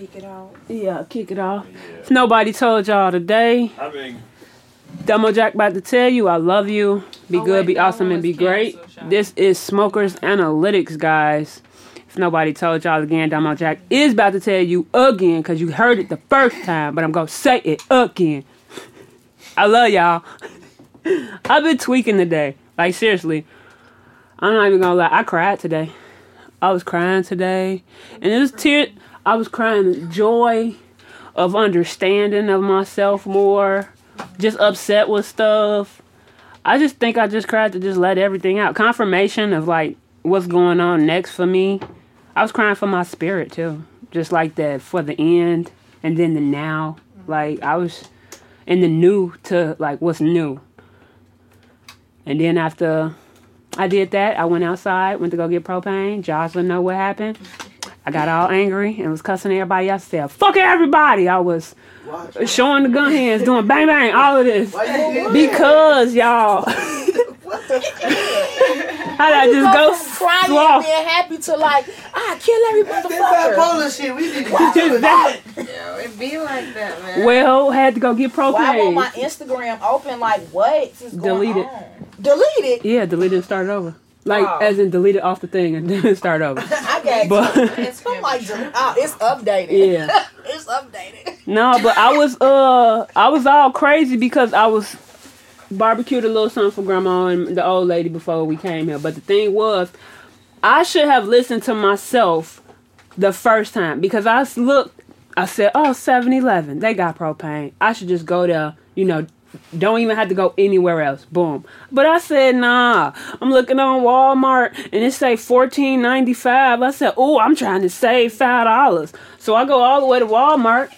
kick it off. Yeah, kick it off. If nobody told y'all today, I mean, Damo Jack about to tell you I love you. Be Oh, good, wait, be awesome, and be was great. canceled, This is Smokers Analytics, guys. If nobody told y'all again, Dumbo Jack is about to tell you again because you heard it the first time, but I'm going to say it again. I love y'all. I've been tweaking today. Like, seriously. I'm not even going to lie. I cried today. I was crying today. And it was tear. I was crying joy of understanding of myself more. Just upset with stuff. I just think I just cried to just let everything out. Confirmation of like what's going on next for me. I was crying for my spirit too. Just like that for the end and then the now. Like I was in the new to like what's new. And then after I did that, I went outside, went to go get propane. Jocelyn know what happened. I got all angry and was cussing everybody else. Said, "Fuck everybody!" I was Watch. showing the gun hands, doing bang bang, all of this Why you did that? because y'all. How did I just go go from crying slow? and being happy to like, I kill every This motherfucker. bipolar shit. We need to watch Just that. Yo, it be like that, man. Well, had to go get propane. Why won't my. Instagram open? Like, what? going Delete it. on? Delete it. Yeah, delete it and start over. Like Wow. as in delete it off the thing and then start over. I got But I'm like, oh, it's updated. yeah. it's updated. No, but I was uh I was all crazy because I was barbecued a little something for grandma and the old lady before we came here. But the thing was, I should have listened to myself the first time because I looked I said, Oh, 7-Eleven, they got propane. I should just go there, you know, don't even have to go anywhere else. Boom. But I said, nah. I'm looking on Walmart and it say fourteen ninety five. I said, oh, I'm trying to save five dollars. So I go all the way to Walmart.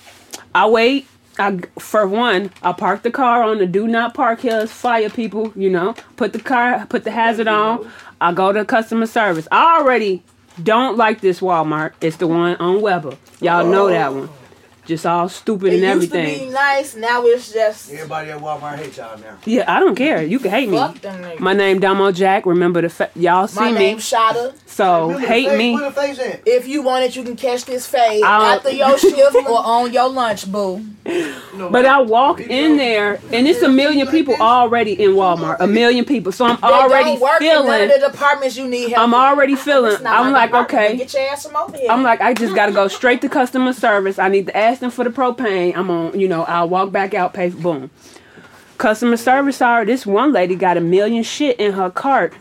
I wait. I for one, I park the car on the do not park here. Fire people, you know. Put the car, put the hazard on. I go to customer service. I already don't like this Walmart. It's the one on Weber. Y'all know oh. that one. Just all stupid It and used to everything. be nice. Now it's just Everybody at Walmart hate y'all now. Yeah, I don't care. You can hate me. fuck them niggas. My name Damo Jack. Remember the fa- y'all see me? My me. name's Shada. So Where the hate face- me. Where the face at? If you want it, you can catch this fade I'll- after your shift or on your lunch, boo. No, But I walk in there and it's a million people already in Walmart. A million people. So I'm They already don't work in none feeling. of the departments you need help. I'm already feeling. I'm my like, okay. Get your ass from over here. I'm like, I just gotta go straight to customer service. I need to ask for the propane. I'm on, you know, I'll walk back out, pay, boom. Customer service, sorry, this one lady got a million shit in her cart.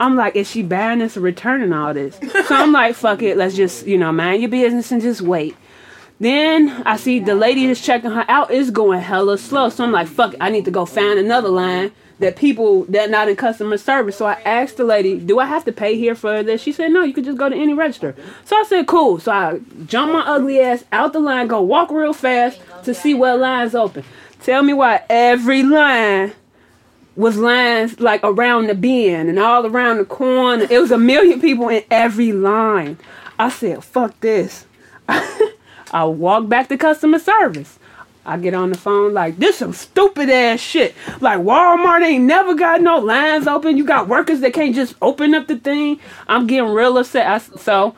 I'm like, is she buying this or returning all this? So I'm like, fuck it, let's just, you know, mind your business and just wait. Then I see the lady that's checking her out is going hella slow. So I'm like, fuck it, I need to go find another line that people that not in customer service. So I asked the lady, do I have to pay here for this? She said, no, you could just go to any register. So I said, cool. So I jump my ugly ass out the line, go walk real fast to see what line's open. Tell me why every line was lines like around the bend and all around the corner. It was a million people in every line. I said, fuck this. I walk back to customer service. I get on the phone like this some stupid ass shit. Like Walmart ain't never got no lines open. You got workers that can't just open up the thing. I'm getting real upset. I, so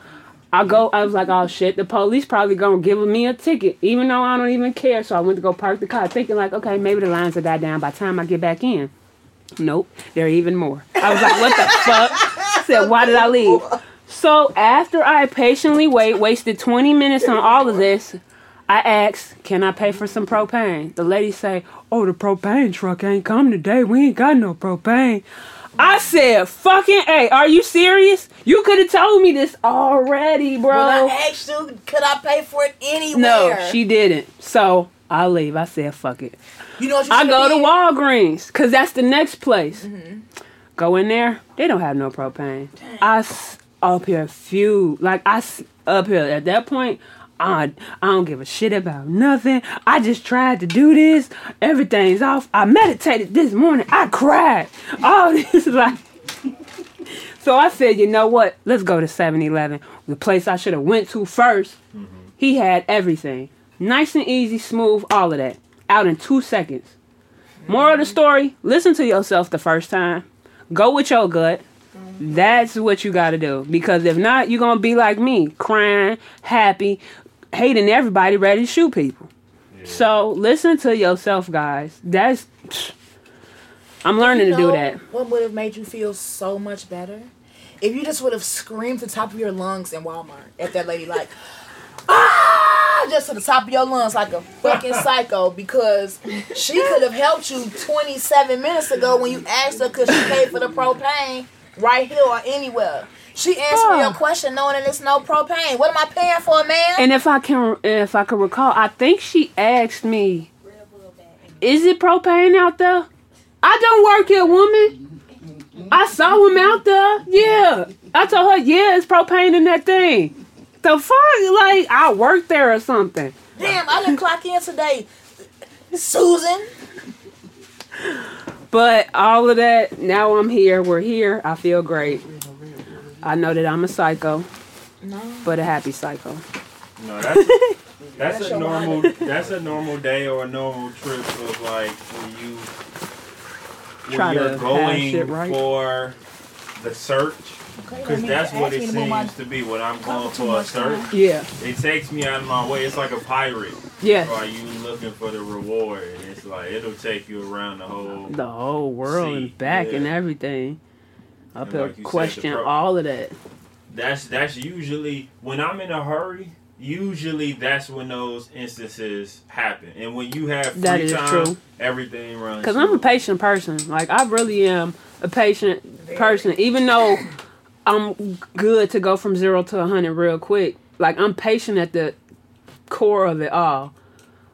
I go. I was like, oh shit. The police probably gonna give me a ticket, even though I don't even care. So I went to go park the car, thinking like, okay, maybe the lines will die down by the time I get back in. Nope, there are even more. I was like, what the fuck? I said, why did I leave? So after I patiently wait, wasted 20 minutes on all of this, I asked, can I pay for some propane? The lady say, oh, the propane truck ain't come today. We ain't got no propane. I said, fucking, hey, are you serious? You could have told me this already, bro. When I asked you, could I pay for it anywhere? no, she didn't. So I leave. I said, fuck it. You know I go to? Walgreens because that's the next place. Mm-hmm. Go in there, they don't have no propane. I s- up here a few like I s- up here at that point. I, I don't give a shit about nothing. I just tried to do this. Everything's off. I meditated this morning. I cried. All this like. So I said, you know what? Let's go to 7-Eleven. The place I should have went to 1st He had everything. Nice and easy, smooth, all of that. Out in two seconds. Moral of the story, listen to yourself the first time. Go with your gut. That's what you got to do. Because if not, you're going to be like me, crying, happy, hating everybody, ready to shoot people. Yeah. So listen to yourself, guys. That's I'm learning You to do that. What would have made you feel so much better? If you just would have screamed to the top of your lungs in Walmart at that lady, like, ah, just to the top of your lungs, like a fucking psycho, because she could have helped you 27 minutes ago when you asked her because she paid for the propane right here or anywhere. She answered Oh. your question knowing that it's no propane. What am I paying for, man? And if I can, if I can recall, I think she asked me, "Is it propane out there?" I don't work here, woman. I saw him out there. Yeah, I told her, "Yeah, it's propane in that thing." The fuck, like I work there or something. Damn, I didn't clock in today. Susan. But all of that, now I'm here. We're here. I feel great. I know that I'm a psycho, No. but a happy psycho. No, that's that's That's a normal that's a normal day or a normal trip of like when you when Try you're to hash going it right. for the search because let that's what it me to move my seems to be when I'm going cover too for a search. time. Yeah. It takes me out of my way. It's like a pirate. Yes. Or you looking for the reward? And it's like it'll take you around the whole. The whole world See, and back and everything. Up And here like you said, question pro- all of that. That's that's usually when I'm in a hurry. Usually that's when those instances happen, and when you have free That is time, true. everything runs. Because I'm a patient person. Like, I really am a patient person. Even though I'm good to go from zero to 100 real quick. Like, I'm patient at the core of it all.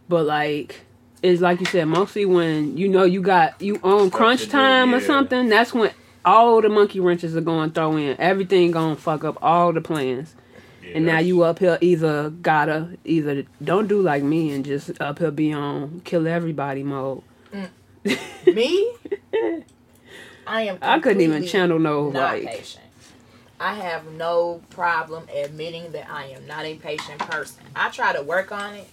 But, like, it's like you said, mostly when you know you got, you on crunch do, time or something, that's when all the monkey wrenches are going to throw in. Everything going to fuck up all the plans. Yeah, And now you up here either gotta either don't do like me and just up here be on kill everybody mode. Mm. Me? I am. I couldn't even channel no Not like patient. I have no problem admitting that I am not a patient person. I try to work on it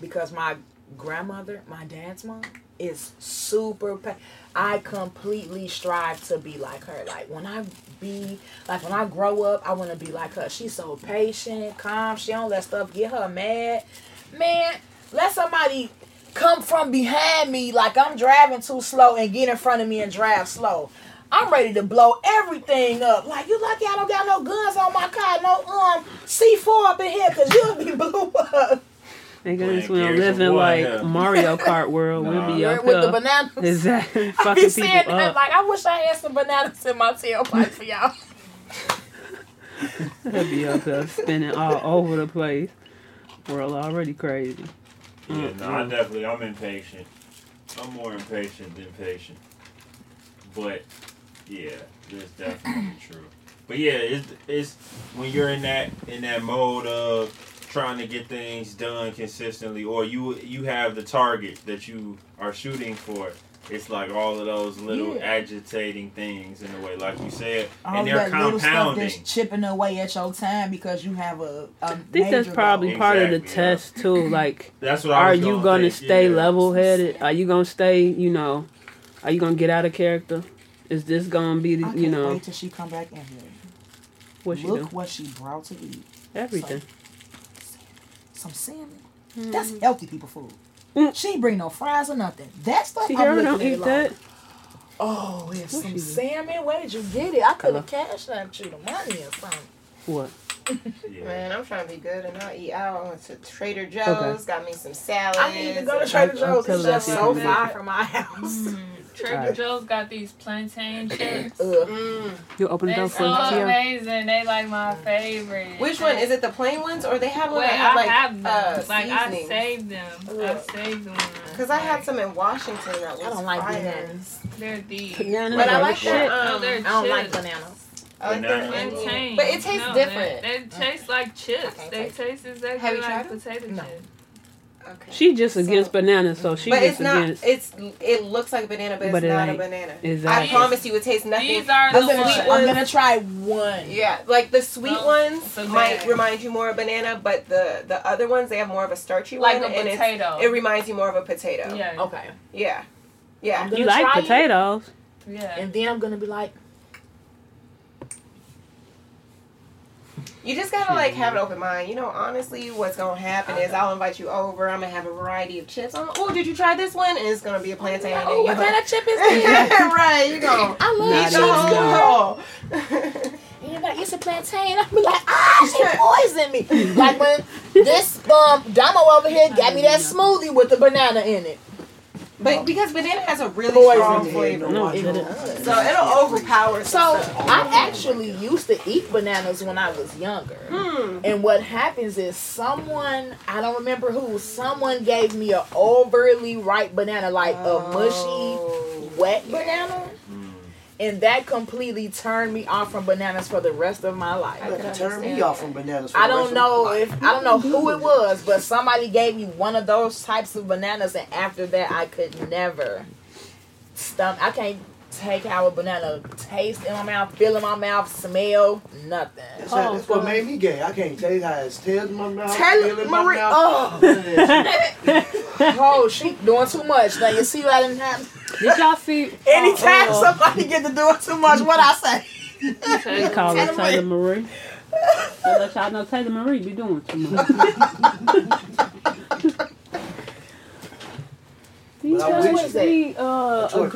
because my grandmother, my dad's mom, is super. Pa- I completely strive to be like her. Like when I be like when I grow up, I want to be like her. She's so patient, calm. She don't let stuff get her mad. Man, let somebody come from behind me like I'm driving too slow and get in front of me and drive slow. I'm ready to blow everything up. Like you lucky I don't got no guns on my car, no um C4 up in here, cause you'll be blew up. Playing this we don't live in like. Mario Kart world. Nah. We'll be up with the bananas. Exactly. I be Fucking saying people that up. like I wish I had some bananas in my tailpipe for y'all. They'll be up there spinning all over the place. World already crazy. Yeah, no, I definitely I'm impatient. I'm more impatient than patient. But yeah, that's definitely true. But yeah, it's it's when you're in that in that mode of trying to get things done consistently, or you you have the target that you are shooting for. It's like all of those little Yeah. agitating things in a way, like you said, All and they're that little stuff compounding. that's chipping away at your time because you have a. a I think that's probably part of the yeah. test too. Like, That's what I are was you gonna gonna think, stay yeah. level headed? Are you gonna stay? You know, are you gonna get out of character? Is this gonna be? I The, can't you know, wait till she come back in here. what she Look do? what she brought to eat. Everything. Some salmon. That's healthy people food. Mm. She ain't bring no fries or nothing. That stuff See, I'm looking don't at eat like, that. Oh, it's some salmon. Where did you get it? I could have cashed out you the money or something. What? Yeah. Man, I'm trying to be good and not eat out. I went to Trader Joe's, got me some salads. I need to go to Trader I'm Joe's. It's telling just so far from my house. Trader Alright. Joe's got these plantain chips. Ugh. Mm. You open the They're so amazing. They like my favorite. Which one is it? The plain ones, or they have one Wait, that have I like have them. uh, like I saved them. I Ugh. saved them. Because I had some in Washington that was I don't like bananas. They're these. Bananas But I like the that. shit. No, Um, they're I don't like bananas. I like Banana. that. Plantain. But it tastes No, different. They, they taste like chips. They taste taste exactly Have you like tried 'em? potato No. chips. Okay. She just So- against bananas, so she but just it's not. against. It's it looks like a banana, but, But it's it not a banana. Exactly. I promise you, it tastes nothing. These are the the I'm gonna, ones. I'm gonna try one. Yeah, like the sweet Well, ones so might remind you more of banana, but the the other ones they have more of a starchy Like one, a and potato. it reminds you more of a potato. Yeah. Okay. yeah, yeah. You like try it, potatoes? Yeah. and then I'm gonna be like, You just gotta like have an open mind. You know, honestly, what's gonna happen is I'll invite you over. I'm gonna have a variety of chips. I'm, oh, did you try this one? And it's gonna be a plantain. Oh, you what gonna- kind of chip is this? right, you gonna I love Nah, eat chips. the that's whole good. And you're like, it's a plantain. I'll be like, ah, she poisoned me. like when this um Damo over here got me that smoothie with the banana in it. But because banana has a really Poison. strong Yeah, flavor, no, it I so it'll overpower. So I actually used to eat bananas when I was younger. Hmm. And what happens is someone, I don't remember who, someone gave me a overly ripe banana, like a mushy, Oh. wet banana. And that completely turned me off from bananas for the rest of my life. I That can me off from bananas. For I the don't rest know of my if life. I don't know who it was, but somebody gave me one of those types of bananas, and after that, I could never stomach. I can't take how a banana taste in my mouth, feel in my mouth, smell, nothing. That's, how- that's what made me gay. I can't tell you how it tastes in my mouth. Tell feel in my Marie, mouth. oh, oh, she doing too much. Now you see what I didn't have. Did y'all see? Anytime uh, somebody get to doing too much, what I say? They call her Taylor Taylor Marie. I let y'all know Taylor Marie be doing too much. Do you But I guys wish that- see uh, a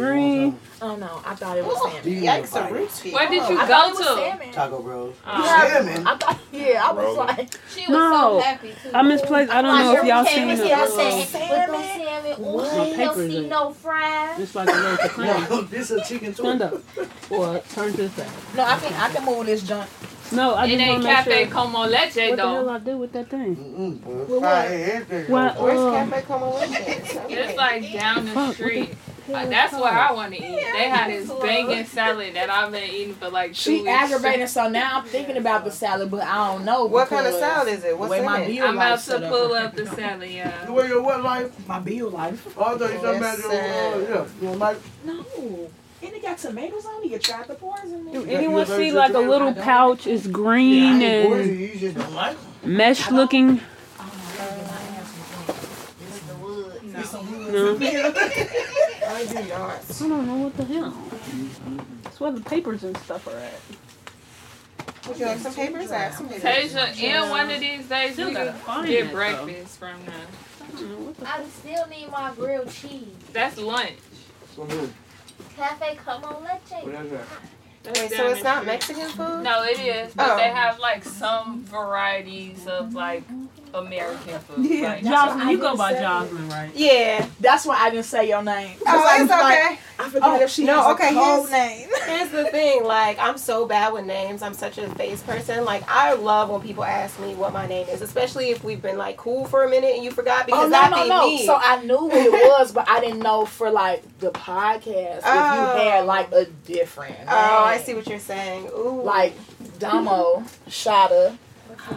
green? Oh no, I thought it was Oh, salmon. Yikes, a Ruski. Where did you I thought it go was to? salmon. Taco Bros. Oh. Salmon. I thought, yeah, I was Rolling. like, She was No. so happy too. I misplaced. I don't know if y'all seen With it. them Uh, salmon, Salmon? with them salmon, What? ooh, My you don't paper's see in. no fries. just like a little crane. No, this is a chicken Stand too. up. Or turn to the side. no, I can I can move this joint. No, I It just want ain't to make Cafe sure. Como Leche What the hell though. I do with that thing? Mm-mm. Well, Fry what? everything. What? Where's Uh, Cafe con Leche? It's like down Fuck, the street. The Uh, that's is where I want to eat. They had this bacon salad that I've been eating for like two She weeks. aggravating, so now I'm thinking about the salad, but I don't know. What kind of salad is it? What's in my it? bill I'm about to pull right up the salad, yeah. The way your what life? my bill life. Oh, I thought you talking about your, uh, yeah. You know, Mike? No, and it got tomatoes on it. You tried the poison. Do Yeah, anyone you see like a little pouch? It's green I ain't poison. and You just don't like it. mesh looking. Oh, It's. No, I do not. I don't know what the hell. That's where the papers and stuff are at. Would you like some papers? I have some papers. Tasia, and one of these days Still we gotta can find get that, though. breakfast from them. I don't know what the I still need my grilled cheese. That's lunch. So who? Cafe Como What Leche. is that? That's Wait, down so it's the not street. Mexican food? No, it is, but Oh. they have like some varieties of like American food. Yeah. Like, Jocelyn, you go by didn't Jocelyn, right? Yeah. That's why I didn't say your name. Oh, I it's was like, okay. I forgot Oh, if she no, has okay, a code here's- name. Here's the thing, like I'm so bad with names. I'm such a face person. Like I love when people ask me what my name is, especially if we've been like cool for a minute and you forgot oh, because oh no, that no, no. me. So I knew what it was, but I didn't know for like the podcast if Oh. you had like a different. oh, I see what you're saying. Ooh. Like Damo, Shada,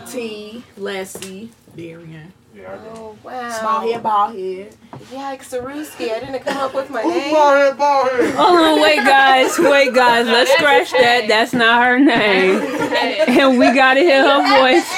T, Leslie, Darian. Yeah, I got Oh wow. Small head, bald head. Yikes, Saruski. I didn't come up with my Who's name. ball head, ball head? Hold on, oh, wait, guys, wait, guys. Let's scratch that. That's not her name, and we gotta hear her voice.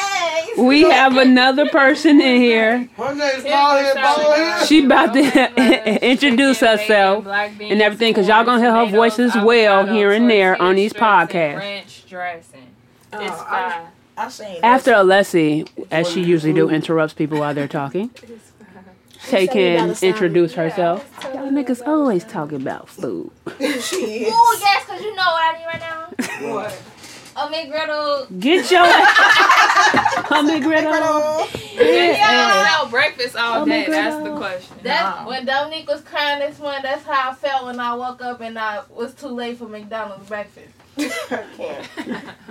We have another person in here. Her name's here's ball the head, ball head. She about to introduce herself and everything, cause y'all gonna hear her corn, voice as well here and there on these podcasts. Ranch dressing. Oh, It's I, fine. I seen After Alessi, as she usually do, interrupts people while they're talking, Tay can introduce herself. Y'all niggas always talking about food. she is. Ooh, yes, because you know what I need right now? What? A McGriddle. Get your hummy griddle. They Yeah. sell breakfast all my day. That's the question. That's Nah. when Dominique was crying this morning. That's how I felt when I woke up and I was too late for McDonald's breakfast. I can't.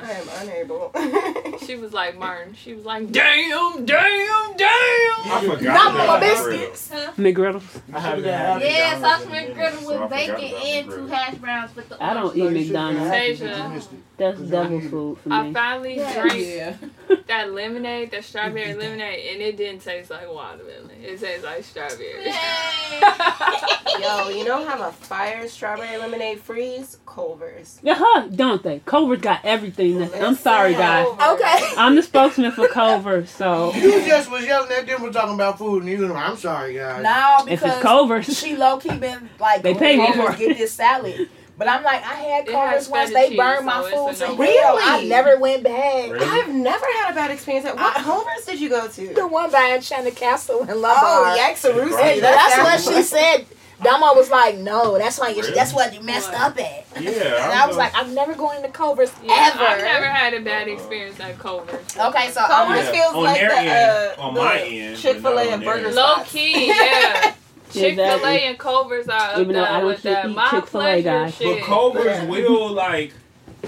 I am unable. She was like Martin. She was like, damn, damn, damn. I forgot Not that my I biscuits. McGriddles. I haven't Yeah, had Yeah, sausage in a minute, McGriddle I with forgot bacon and two hash browns with the I don't eat No, you should've McDonald's. Tasia. you missed it. That's devil food for me. I me. finally Yeah. drank that lemonade, that strawberry lemonade, and it didn't taste like watermelon. It tastes like strawberry. Yay. Yo, you know have a fire strawberry lemonade freeze? Culver's. Yeah, don't they? Culver's got everything. That, I'm sorry, guys. Okay. I'm the spokesman for Culver's, so You just was yelling at them for talking about food, and you know, I'm sorry, guys. Now if it's because Culver's, she low key been like They pay me for it." get this salad. But I'm like, I had It Culver's has once. They cheese, burned my so it's food a to no- hell. I never went back. Really? I've never had a bad experience. At what I- Culver's did you go to? The one by Enchanted Castle in Love Oh, Yaxarusi. Right. That's That what she said. Damo was like, no, that's why you, Really? that's what you messed What? up at. Yeah. And I was like, I'm never going to Culver's Yeah, ever. I've never had a bad experience at Culver's. Okay, so Culver's I'm Yeah. feels On like their the, end, uh, on the my end, Chick Fil A and Burger end. Low key, yeah. Chick Fil A Exactly. and Culver's are up Even though there don't with that. eat My Chick-fil-A, pleasure guys. But shit. Culver's will like,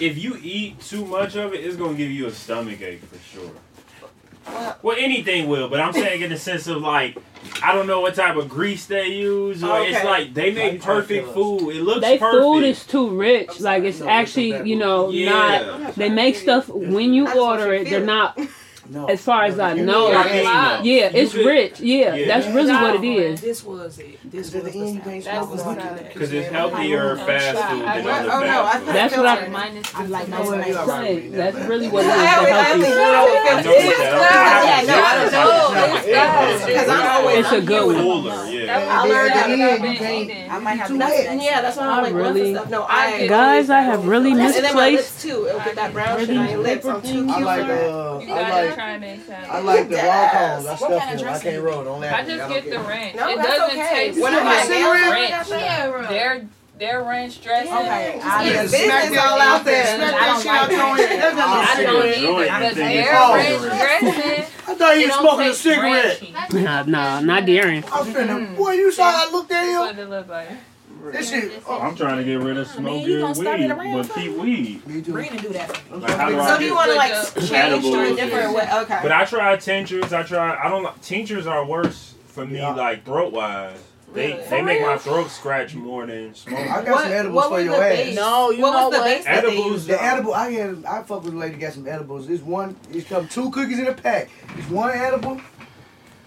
if you eat too much of it, it's gonna give you a stomach ache for sure. Well, anything will, but I'm saying in the sense of like, I don't know what type of grease they use, or it's like they make perfect food. It looks They perfect. food is too rich. Like it's No, actually, you know, yeah. not. They make stuff when you I just want order it. They're not No. as far as I know. know, Yeah, Like, I yeah, You it's could- rich. Yeah, Yeah. that's really what it is. This was it. This was the the end you sound. can't That's smoke? what's Look not at it. it. Because it's healthier I- fast food than other oh, no, fast food. That's what I- filtered. Minus I like nice yeah, and you nice. all right. That's really what it is. I The always- I healthy only food. know I it noticed filters. that. Yeah, no, I don't know. No, it's Yeah. Because I'm always It's a I'm good one. Cooler, That yeah. I learned that that I've you been can't- eating. I might have to wet. that's- Yeah, that's why I'm I like really- really. No, I I Guys, I have really And then my misplaced. lips too. It'll get that brown shit on your lips. I'm too cute I like it. uh, I like try this I out. like the raw Yes. cones. I What stuff kind of them. I dressing can't you roll. Don't laugh I at me. just don't get the care. ranch. No, it that's doesn't okay. taste When I I got got cigarette- ranch. Yeah, Their their ranch dressing. Okay, I I get just business all out there. I Smack don't that shit like out your that. head. That's not I no don't cigarette. either, Joint, but you think their it's ranch cigarette. dressing. I thought you it was don't smoking a taste cigarette. ranchy. Nah, nah, not daring. I was finna. Boy, you saw I looked at That's him. what it look like. This shit. Oh, I'm trying to get rid of I mean, smoking you gonna start it weed, but keep weed. me too. Brina do that. for me. Like, how do I So do you want to like change to a different way? Okay. But I tried tinctures. I tried. I don't like tinctures are worse for me, Yeah. like throat wise. They Really? they make my throat scratch more than smoke. I got What- some edibles what for was your the ass. base? No, you what know was the what? base Edibles. The edible, I had, I fuck with a lady got some edibles. This one, it's come two cookies in a pack. It's one edible.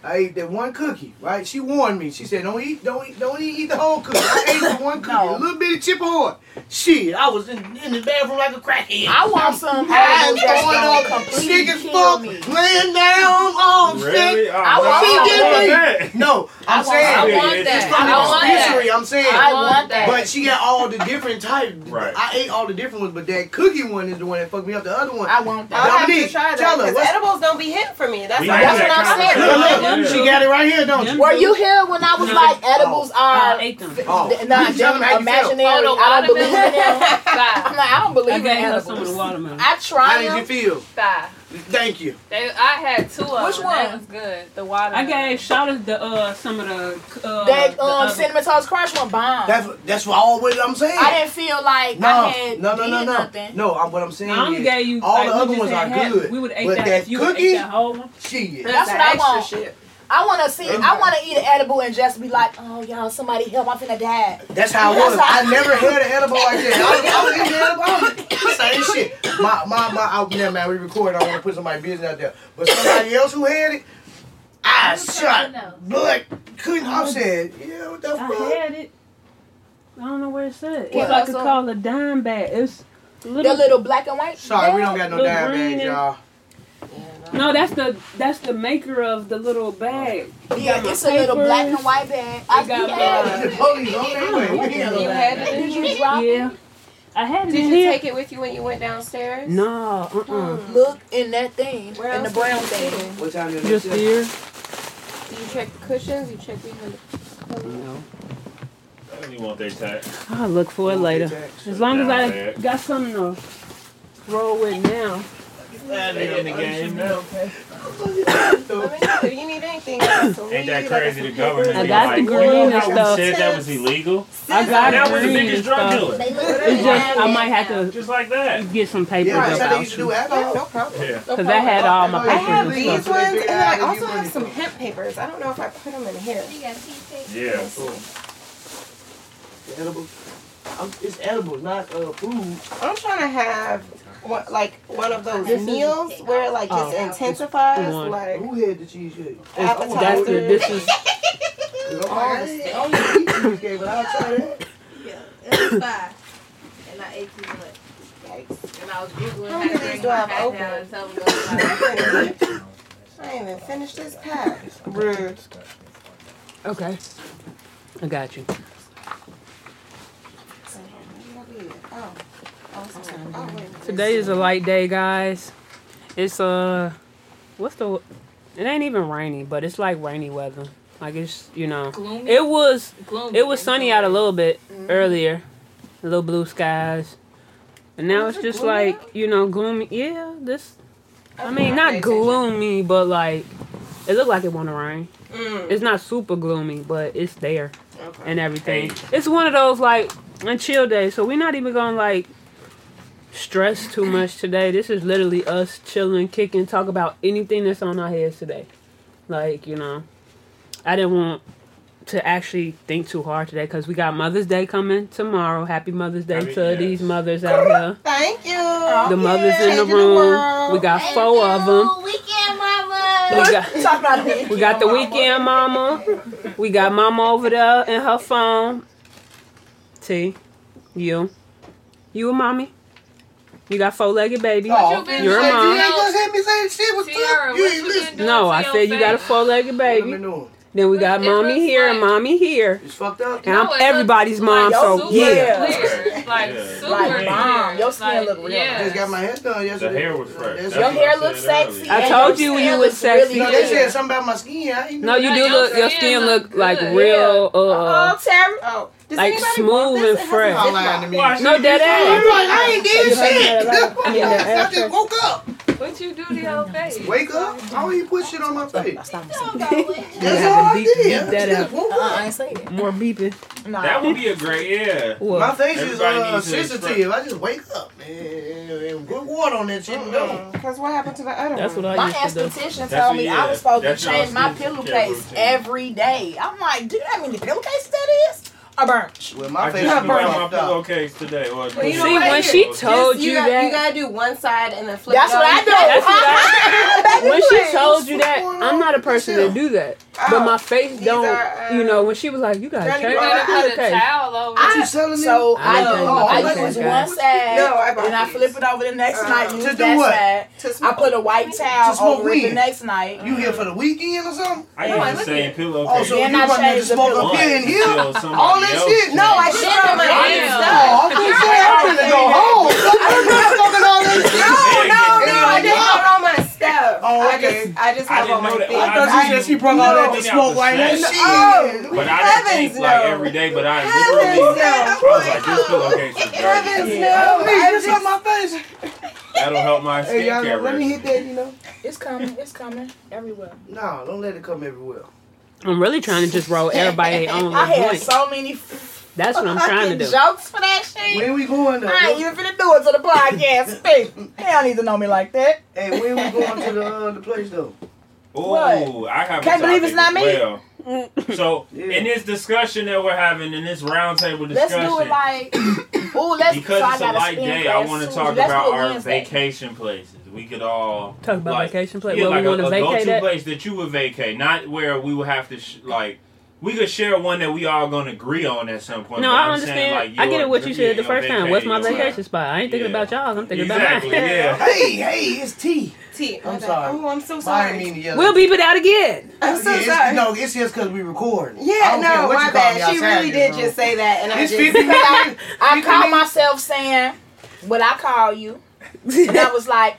I ate that one cookie, right? She warned me. She said, "Don't eat, don't eat, don't eat, eat the whole cookie." I ate the one cookie, No. a little bit of chip ahoy. Shit, I was in, in the bathroom like a crackhead. I want some I edibles that's going up, sick as fuck, laying down, all Really? sick. Oh, I want She some. want that. No, I'm I want- saying I want it's that. just from I the want that. dispensary. I'm saying. I want that. But she got all the different types. Right. I ate all the different ones, but that cookie one is the one that fucked me up. The other one. I want that. I'll have to try that. tell her, 'cause what's- edibles don't be hitting for me. That's We why had That's that what I'm saying. Conversation. Look, look, Yeah. she got it right here, don't you? Were you here when I was No. like edibles I are ate them. Oh. th- not You tell me how you feel. imaginary? Oh, the I don't believe in them. I'm like, I don't I believe in gave some of the edibles. watermelon. I tried. How tried did you feel? Stop. Thank you. They, I had two of them. Which them. one? That was good. The water. I gave Shawty the uh some of the uh That the um, other- cinnamon toast crunch one bomb. That's that's what always I'm saying. I didn't feel like no, I had no, no, no, did no, nothing. no. I'm, what I'm saying I only is, gave you all like, the we other just ones had are half. good. We would have ate but that, that if you would cookie, ate that whole one. shit. That's the what I extra want. shit. I want to see. I want to eat an edible and just be like, oh y'all, somebody help! I'm finna die. That's how I was. I never had an edible like that. I was, I was eating edible. I was same shit. My, my, my. I, never mind. We record. I want to put somebody's business out there. But somebody else who had it, I shot blood. Couldn't. I said, yeah, what the I fuck? had it. I don't know where it's at. It's What? like a Also- called a dime bag. It's The little. little black and white. Sorry, we don't got no Little dime bags, y'all. No, that's the that's the maker of the little bag. Yeah, it's a little black and white bag. I got you my- had. The police on their way. We ain't got no You had it Did you? you drop it? Yeah, I had it Did in you here. take it with you when you went downstairs? No, uh, uh Look in that thing, Where in the brown did thing. What time is it? just here. Do you check the cushions? You check behind the pillow? No, I don't want their tax. I'll look for it later. As long as I got something to roll with now. That nigga in the game now. Let me know if you need anything. else. So Ain't that need, like, crazy? some The government. I be got like, the you green know and how we stuff. said that was illegal? I got That was the green biggest and drug stuff. dealer. It's just I might have to Just like that. get some papers Yeah, that's how they about used to do you. Alcohol. no problem. Yeah. Cause I had all my I I papers have and these stuff. ones, and then I also have some hemp papers. I don't know if I put them in here. Yeah. The edibles. Um, it's edibles, not uh, food. I'm trying to have one, like one of those This is- meals where it like just Oh. intensifies One. like Who had the cheesecake? That's the, appetizer. this is Cause I'm like, I ain't- I don't even eat cheesecake, but I'll try that. Yeah, it was five. And I ate too much. Yikes. And I was Googling How how many to of these bring do my I have hat open? down and tell them to I ain't even finished this pack. Rude. okay. I got you. Oh, wait. Today is a light day, guys. It's uh, what's the? It ain't even rainy, but it's like rainy weather. Like it's you know, Gloomy. it was Gloomy. it was sunny out a little bit earlier, a little blue skies, and now it's just like out? you know gloomy. Yeah, this. I did mean, not not pay attention. gloomy, but like it looked like it want to rain. Mm, It's not super gloomy, but it's there okay. and everything. Hey. It's one of those like a chill days, so we're not even gonna like stress too much today. This is literally us chilling, kicking, talk about anything that's on our heads today. Like you know, I didn't want to actually think too hard today because we got Mother's Day coming tomorrow. Happy Mother's Day Happy- to yes. these mothers out here. Thank you. The mothers in the Changing the room. we got four of them. Weekend mama. We got Talk the we got the weekend mama. We got mama over there in her phone. T, you, you a mommy. You got four legged baby. Oh, you You're a mom. You ain't just hit me saying shit. What's Tiara, up? You ain't you listening. No, I said you got a four legged What I've been baby. Then we got mommy looks here and mommy here. It's fucked up. And No, I'm everybody's mom, like so super yeah. clear. Like Yeah. super Like mom, your skin Like, look real yeah. Just got my hair done yesterday. hair was fresh. That's That's Your hair looks sexy. I told you you was looks sexy. No, they said something about my skin. I ain't No, you do look. Your skin skin look look like real. Oh, Uh, Terry. Oh, does Like anybody smooth and It has a fresh. ziploc. Don't lie to me. Why no, dead I'm ass. like, I ain't did shit. Yeah, I just woke up. What you do to your face? Wake up. I don't even put shit on my face. Stop Don't saying go That's all I did. beep that I just out. woke Uh, up. I ain't say it. More beeping. No. That would be a great yeah. My face is Everybody uh, needs to sensitive. I just wake up and, and put water on that shit and go. Because what happened to the other That's one? what I My used to do. esthetician told me I was supposed to change my pillowcase every day. I'm like, do you know how many pillowcases that is? A bunch. With I my just face got is my fucked pillowcase today. Or Well, you know See, what? when she Just- told you got, that- you gotta do one side and then flip That's it what over. I do. That's what I. Baby, when she told you that, I'm not a person yourself? to do that. Oh, But my face these don't. are, uh, you know, when she was like, "You gotta Granny change Bra- that gotta a pillowcase." towel over. What you selling me? So I I, don't do. know. I Okay, use guys. one side, No, I bought and I flip it over the next Uh, night. to Use do that what? side. To I put a white towel smoke over it the next night. You here for the weekend or something? I No, I use the look same at- pillowcase. Oh, so you I gonna the smoke pillow. up here and here? Until somebody All that else shit? No, I changes. shit Shit on on my my hands. No, I'm just saying I'm finna go home. I'm not smoking all that shit. No, no, no, I Yeah. didn't have on my stuff. Oh, I just, I just I have didn't on my know that. feet. I I thought she said she brought all that to smoke like that shit. Oh. But I didn't Heavens, think like no. every day, but I Heavens, literally, no. I was like, this pillowcase is Heavens, no. I just just, on my face. That'll help my Hey, y'all, let me hit that, you know. It's coming. It's coming everywhere. No, don't let it come everywhere. I'm really trying to just roll everybody their own I little had joint. so many That's what I'm trying to do. jokes for that shit. When we going though? I ain't even finna do it to the podcast. Hey, they don't need to know me like that. Hey, when we going to the uh, the place though? Oh, I have. Can't believe it's not me. Well. So Yeah. in this discussion that we're having, in this roundtable discussion, Let's discussion, do it like. Ooh, let's. because so I it's a light day, I want to talk about our Wednesday. vacation places. We could all Talk about like, vacation place. Yeah, like we a, to a go-to place that you would vacate, not where we would have to sh- like. We could share one that we all gonna agree on at some point. No, I understand. Saying, like, I get it. What you said the first time. What's my vacating vacation spot? I ain't thinking Yeah. about y'all. I'm thinking Exactly. about mine. Yeah. Hey, hey, it's T. T. I'm my sorry. Oh, I'm so I sorry. didn't mean to yell. We'll beep it out again. I'm so Yeah, sorry. No, it's just because we record. Yeah, no, my you call me bad. She really did just say that, and I It's just. 50. I 50 caught myself saying what I call you, and I was like,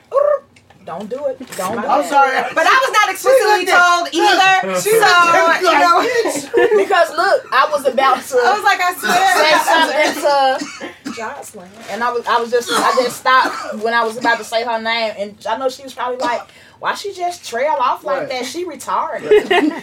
"Don't do it. Don't do I'm it." sorry. But I was not explicitly told either. She So, was you know. Because look, I was about to. I was like, I say swear. something to Jocelyn, and I was I was just I just stopped when I was about to say her name, and I know she was probably like, "Why she just trail off like Right. that? She retarded."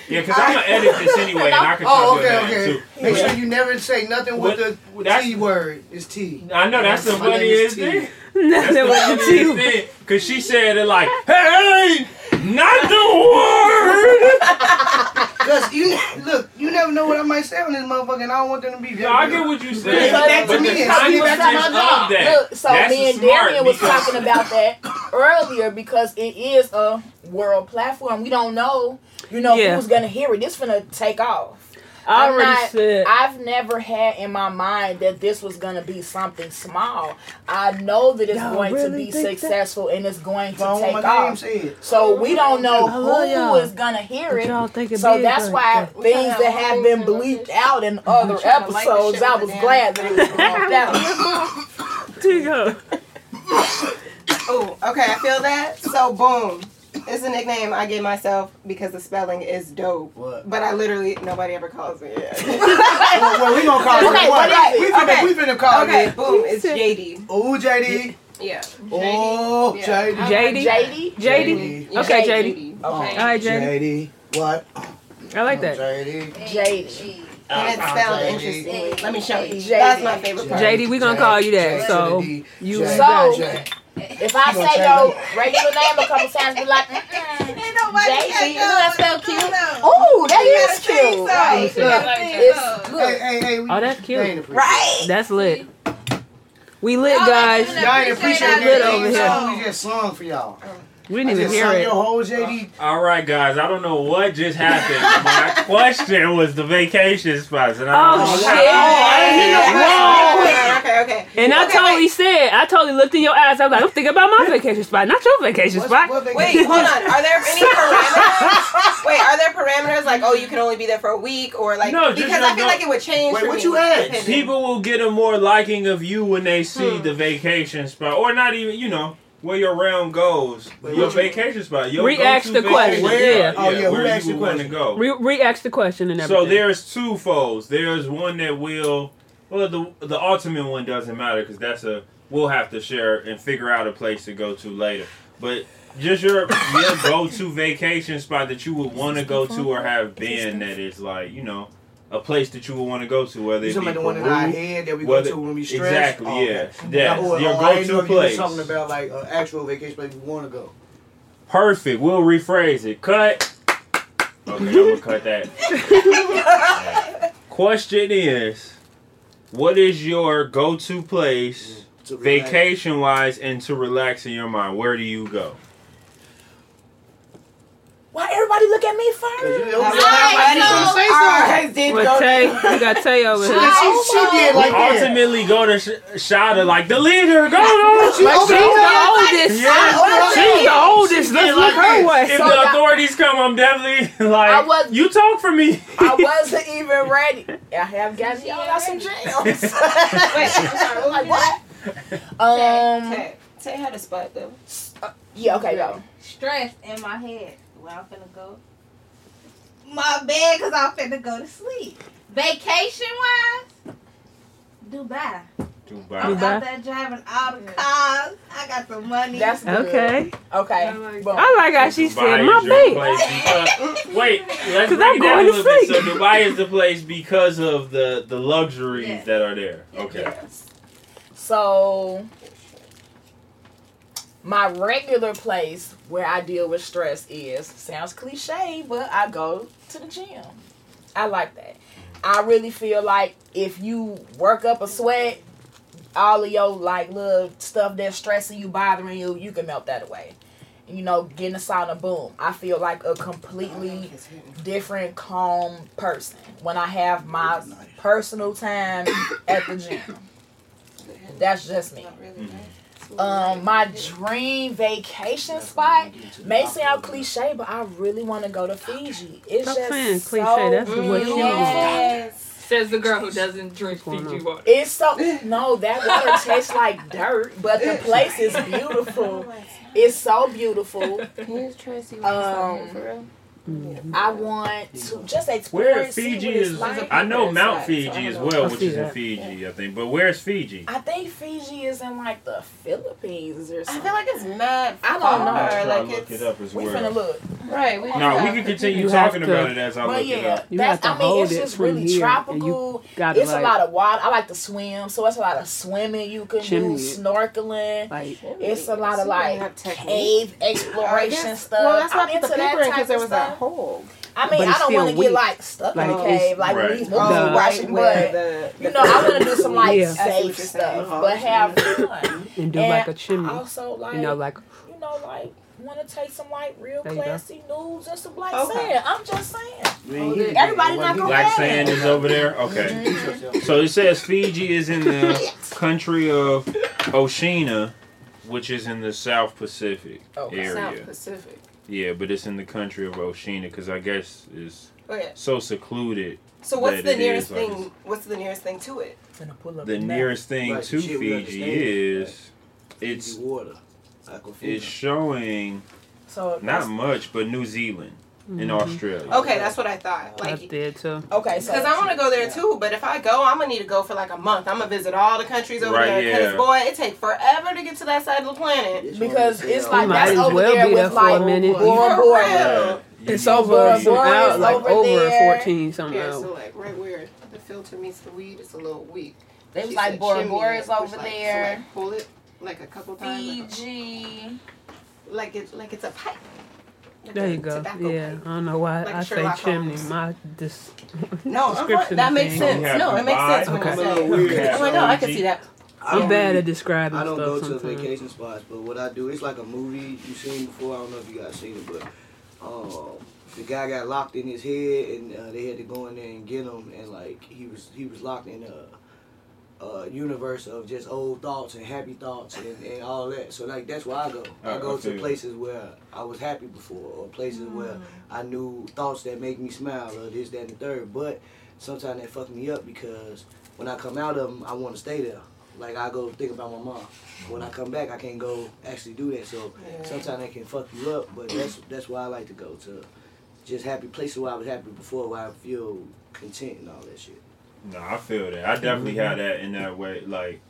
Yeah, because I'm gonna edit this anyway, and I can Oh, talk okay, your okay. name Make too. sure you never say nothing with What- the T word. It's T. I know that's the My funniest is T. thing. That's Nothing the with you. Cause she said it like, "Hey, not the word." Cause you look, you never know what I might say on this motherfucker, and I don't want them to be. No, I get what you saying, Because that to but me the and back to my job. of that. Look, so that's me and smart Darian was talking about that earlier because it is a world platform. We don't know, you know, Yeah. who's gonna hear it. This gonna take off. I I'm already not- said. I've never had in my mind that this was gonna be something small. I know that it's Y'all going to be think that? successful and it's going to If take my off. said. So we don't know I y'all. who is gonna hear it. y'all think So that's like why that. things that have been bleeped out in other trying to light the episodes, I was glad that it was bleeped out. Tigo. Oh, okay, I feel that. So boom. It's a nickname I gave myself because the spelling is dope. What? But I literally nobody ever calls me it. Well, well, we gonna call Okay, it what what? is We it? finna, Okay. we finna call okay, it. boom. It's JD. Oh, JD. Yeah. Oh, Yeah. JD. JD. JD. JD. Okay, JD. Okay. All right, JD. JD. What? I like that. JD. JD. And it's spelled JD. interestingly. Let me show you. That's my favorite part. JD, we're gonna call you that. So you JD. So- JD. If I say your regular name a couple times, be like, mm-mm. Ain't nobody JD, you know that no- cute? no, no. Oh, that You is cute. Right. You gotta Like say It's good. Hey, hey, hey. we- Oh, that's cute. they ain't appreciate Right. that's lit. We lit, guys. ain't Y'all ain't appreciate Appreciate that lit that over theme here. song we just sung for y'all. We didn't even just hear it. your whole JD. All right, guys. I don't know what just happened. My question was the vacation spots, and I don't Oh, know shit. how- Okay, okay, okay. And I totally wait. said, I totally looked in your eyes. I was like, I'm thinking about my vacation spot, not your vacation What's- spot. what they- Wait, hold on. Are there any parameters? Wait, are there parameters like, oh, you can only be there for a week, or like No, just because no, I feel no. like it would change. Wait, what you asked? People will get a more liking of you when they see Hmm. the vacation spot, or not even, you know, where your round goes. Wait, your what you- vacation spot. Your Re-ask go-to the question, vacation yeah. Oh, yeah, who where asked you the would want to question? go. Re, re-ask the question and everything. So there's two foes. There's one that will, well, the the ultimate one doesn't matter because that's a we'll have to share and figure out a place to go to later. But just your your go to vacation spot that you would want to go to or have been that is like you know a place that you would want to go to whether You it be about the one in our head that we whether- go to when we stress? Exactly, Oh, yeah. okay. That's Oh, your oh, go didn't to know if you place. Something about like an actual vacation place we want to go. Perfect. We'll rephrase it. Cut. Okay, I'm gonna cut that. Question is, what is your go-to place, To vacation-wise, and to relax in your mind? Where do you go? Why everybody look at me first? you- you- Alright, so- say alright, something. did Tay, we got Tay over here. she, she did We like that. ultimately go to sh- Shada like the leader. Go, go. She She's opened the her- oldest. Yeah. She's the oldest. Let's look her way. If So the y'all- authorities come, I'm definitely like, I was- you talk for me. I wasn't even ready. I have got y'all got some jams. Wait, I'm sorry. like what? Um. Tay, Tay had a spot though. Yeah. Okay. Go. Stress in my head. Where I'm finna go. My bed, cause I'm finna go to sleep. Vacation wise, Dubai. I'm Dubai. Dubai. out there driving all the cars. I got some money. That's good. Okay. Okay. I like- Boom. I like how she Dubai said my bed. because- wait, let's 'Cause break I'm it down going a to little bit. So. Dubai is the place because of the the luxuries Yeah. that are there. Okay. Yes. So, my regular place where I deal with stress is sounds cliche, but I go to the gym. I like that. I really feel like if you work up a sweat, all of your like little stuff that's stressing you, bothering you, you can melt that away. You know, getting a sauna, boom. I feel like a completely different, calm person when I have my personal time at the gym. That's just me. Not really. Um, my dream vacation spot may sound cliche, but I really want to go to Fiji. It's Stop just saying so cliche, that's what she beautiful. Yes. Says the girl who doesn't drink Fiji water. It's so no, that water tastes like dirt, but the place is beautiful. It's so beautiful. Um, Mm-hmm. I want to just explore Where and see Fiji what it's is, like. I know Mount inside, Fiji so as well, which see is in that. Fiji, I think. But where's Fiji? I think Fiji is in like the Philippines or something. I feel like it's mad. I don't know. I'll try Like to look it's it up as we well. finna look. right. We No, we can continue You talking to- about it as I But look it yeah, up. You that's, have to I mean, it's just really here, tropical. Got to It's a lot of water. I like to swim, so it's a lot of swimming you can Chimney. do, snorkeling. like It's a lot of So you like have technique. cave exploration stuff. Well, that's why I'm the into that paper type because there of was that stuff. hole. I mean, I don't want to get like stuck Like, in a cave like Right. when these The- movies watching, where but the, you know, I want to do some like Yeah. I see what safe you're saying. stuff, but have fun. and do And like a chimney. Also, like You know, like you know, like want to take some like real There you go. classy nudes and some black Okay. sand. I'm just saying. You ain't Everybody not gonna Black sand it. is over there? Okay. Mm-hmm. So it says Fiji is in the country of Oceania, which is in the South Pacific Okay. area. South Pacific. Yeah, but it's in the country of Oceania because I guess it's Oh yeah. so secluded. So what's the nearest is, thing? it's- What's the nearest thing to it? Finna pull up The map. nearest thing Right, to Fiji is Fiji it's water. Aquafina. is showing So not much, but New Zealand and Mm-hmm. Australia. Okay, that's what I thought. I Like, did too. okay. So because I want to go there too, but if I go, I'm gonna need to go for like a month. I'm gonna visit all the countries over Right, there. Because yeah. boy, it takes forever to get to that side of the planet. It's because only it's sale. like might that's as over well there be there with for a like minute. Bora For Bora. real. You It's can over Bora some Bora out is like over over there. fourteen something Yeah, out. so like right where the filter meets the weed, it's a little weak. They was She like said Bora chimney Bora it, is push, over like, so, there. like, pull it like a couple times. Like, Fiji. like it's like it's a pipe. Like There you go. Yeah, pipe. I don't know why Like I say Sherlock chimney. Holmes. My dis- No, description that makes thing. sense. You No, it makes sense when Okay. I'm a say. little weird. Yeah. I'm like, no, I can see that. I I'm don't bad at describing I don't stuff go to sometimes. vacation spots, but what I do, it's like a movie you've seen before. I don't know if you guys seen it, but um, the guy got locked in his head, and uh, they had to go in there and get him, and like he was he was locked in a, a universe of just old thoughts and happy thoughts and, and all that. So like that's where I go. I- I I go feel to places where I was happy before, or places where mm. I knew thoughts that make me smile, or this, that, and the third. But sometimes they fuck me up because when I come out of them, I want to stay there. Like I go think about my mom. When I mm-hmm. come back, I can't go actually do that. So Yeah. sometimes they can fuck you up. But that's that's why I like to go to just happy places where I was happy before, where I feel content and all that shit. No, I feel that. I definitely have that in that way. Like,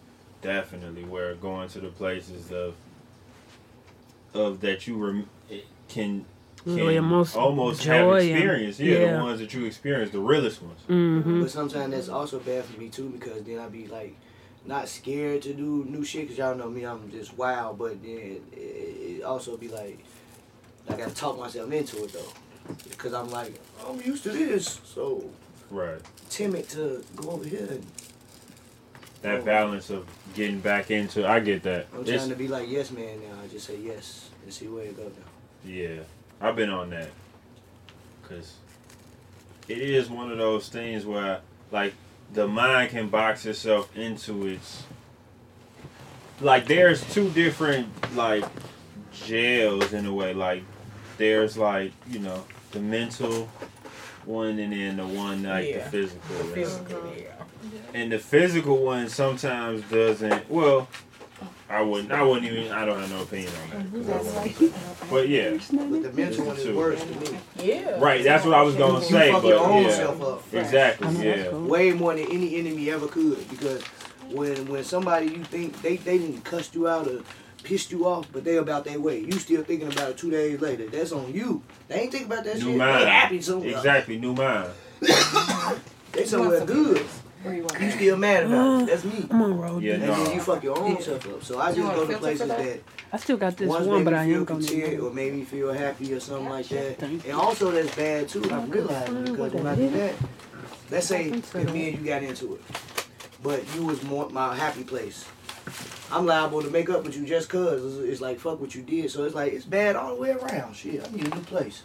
definitely, where going to the places of of that you rem- can, can Really almost almost joy have and- experience. Yeah, yeah. the ones that you experience, the realest ones. Mm-hmm. But sometimes that's also bad for me too because then I be like not scared to do new shit because y'all know me, I'm just wild. But then it, it also be like I gotta talk myself into it though because I'm like I'm used to this, so Right. timid to go over here. And That balance of getting back into. I get that. I'm It's- trying to be like yes man now. I just say yes and see where it goes. Now. Yeah, I've been on that. Cause it is one of those things where, like, the mind can box itself into its. Like, there's two different like jails in a way. Like, there's like you know the mental one, and then the one like Yeah. the physical. The And- physical, yeah. and the physical one sometimes doesn't. Well, I wouldn't. I wouldn't even. I don't have no opinion on that. But yeah, But the mental one is worse to me. Yeah. right. That's what I was gonna You say. fuck But your own yeah, self up. exactly. Yeah. way more than any enemy ever could because when when somebody you think they they didn't cuss you out or pissed you off but they about their way. You still thinking about it two days later. That's on you. They ain't think about that New shit. Mind. they happy somewhere. Exactly. New mind. they somewhere good. Where you you still mad about it. That's me. I'm on road. Yeah, and no. then you fuck your own self up. So I just go to places that? that I still got this once one, made but I me feel am gonna or made me feel happy or something like that Thank and also that's bad too. I realize I because when I do that let's say I think so. if me and you got into it. But you was more my happy place I'm liable to make up with you just cause it's, it's like fuck what you did so it's like it's bad all the way around shit I need a new place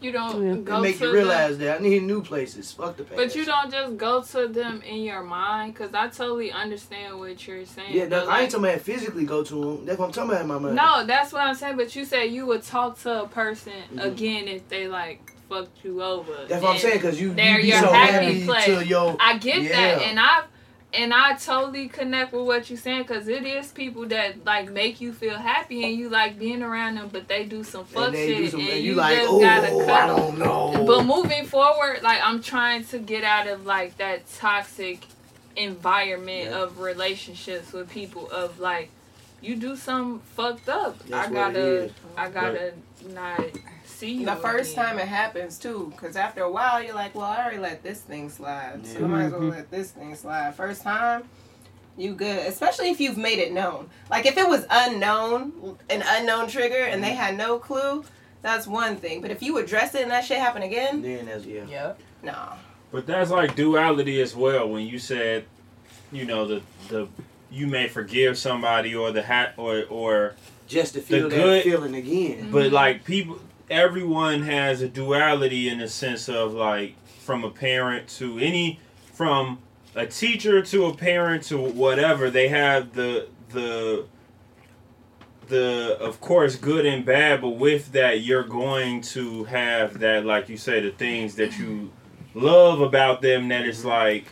You don't Yeah. it go make to you them, realize that I need new places fuck the past but you don't just go to them in your mind, cause I totally understand what you're saying. yeah but, that, I ain't talking about physically go to them that's what I'm talking about in my mind No, that's what I'm saying. But you said you would talk to a person Mhm. again if they like fucked you over. that's what I'm Then saying because you, you they're be your so happy happy place. to your I get Yeah. that, and I and I totally connect with what you're saying because it is people that like make you feel happy and you like being around them, but they do some fuck and shit some, and and you, you like just oh gotta cut I cut 'em. don't know But moving forward, like I'm trying to get out of like that toxic environment Yeah. of relationships with people of like you do something fucked up. That's I gotta. I gotta not see you. The first again. time it happens too, because after a while you're like, well, I already let this thing slide, so I might as well mm-hmm. let this thing slide. First time, you good, especially if you've made it known. Like if it was unknown, an unknown trigger, and they mm-hmm. had no clue, that's one thing. But if you address it and that shit happen again, then that's yeah Yep. nah. But that's like duality as well. When you said, you know, the the you may forgive somebody or the hat or or just to feel that good- feeling again but mm-hmm. like people everyone has a duality in the sense of like from a parent to any from a teacher to a parent to whatever they have the the the of course good and bad but with that you're going to have that like you say the things that you love about them that is like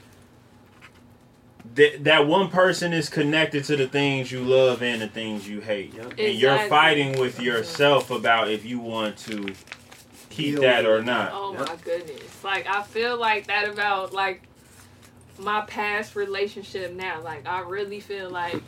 that that one person is connected to the things you love and the things you hate, Yep. and you're fighting with yourself about if you want to keep that or not. Oh Yep. my goodness. Like I feel like that about like my past relationship now. Like I really feel like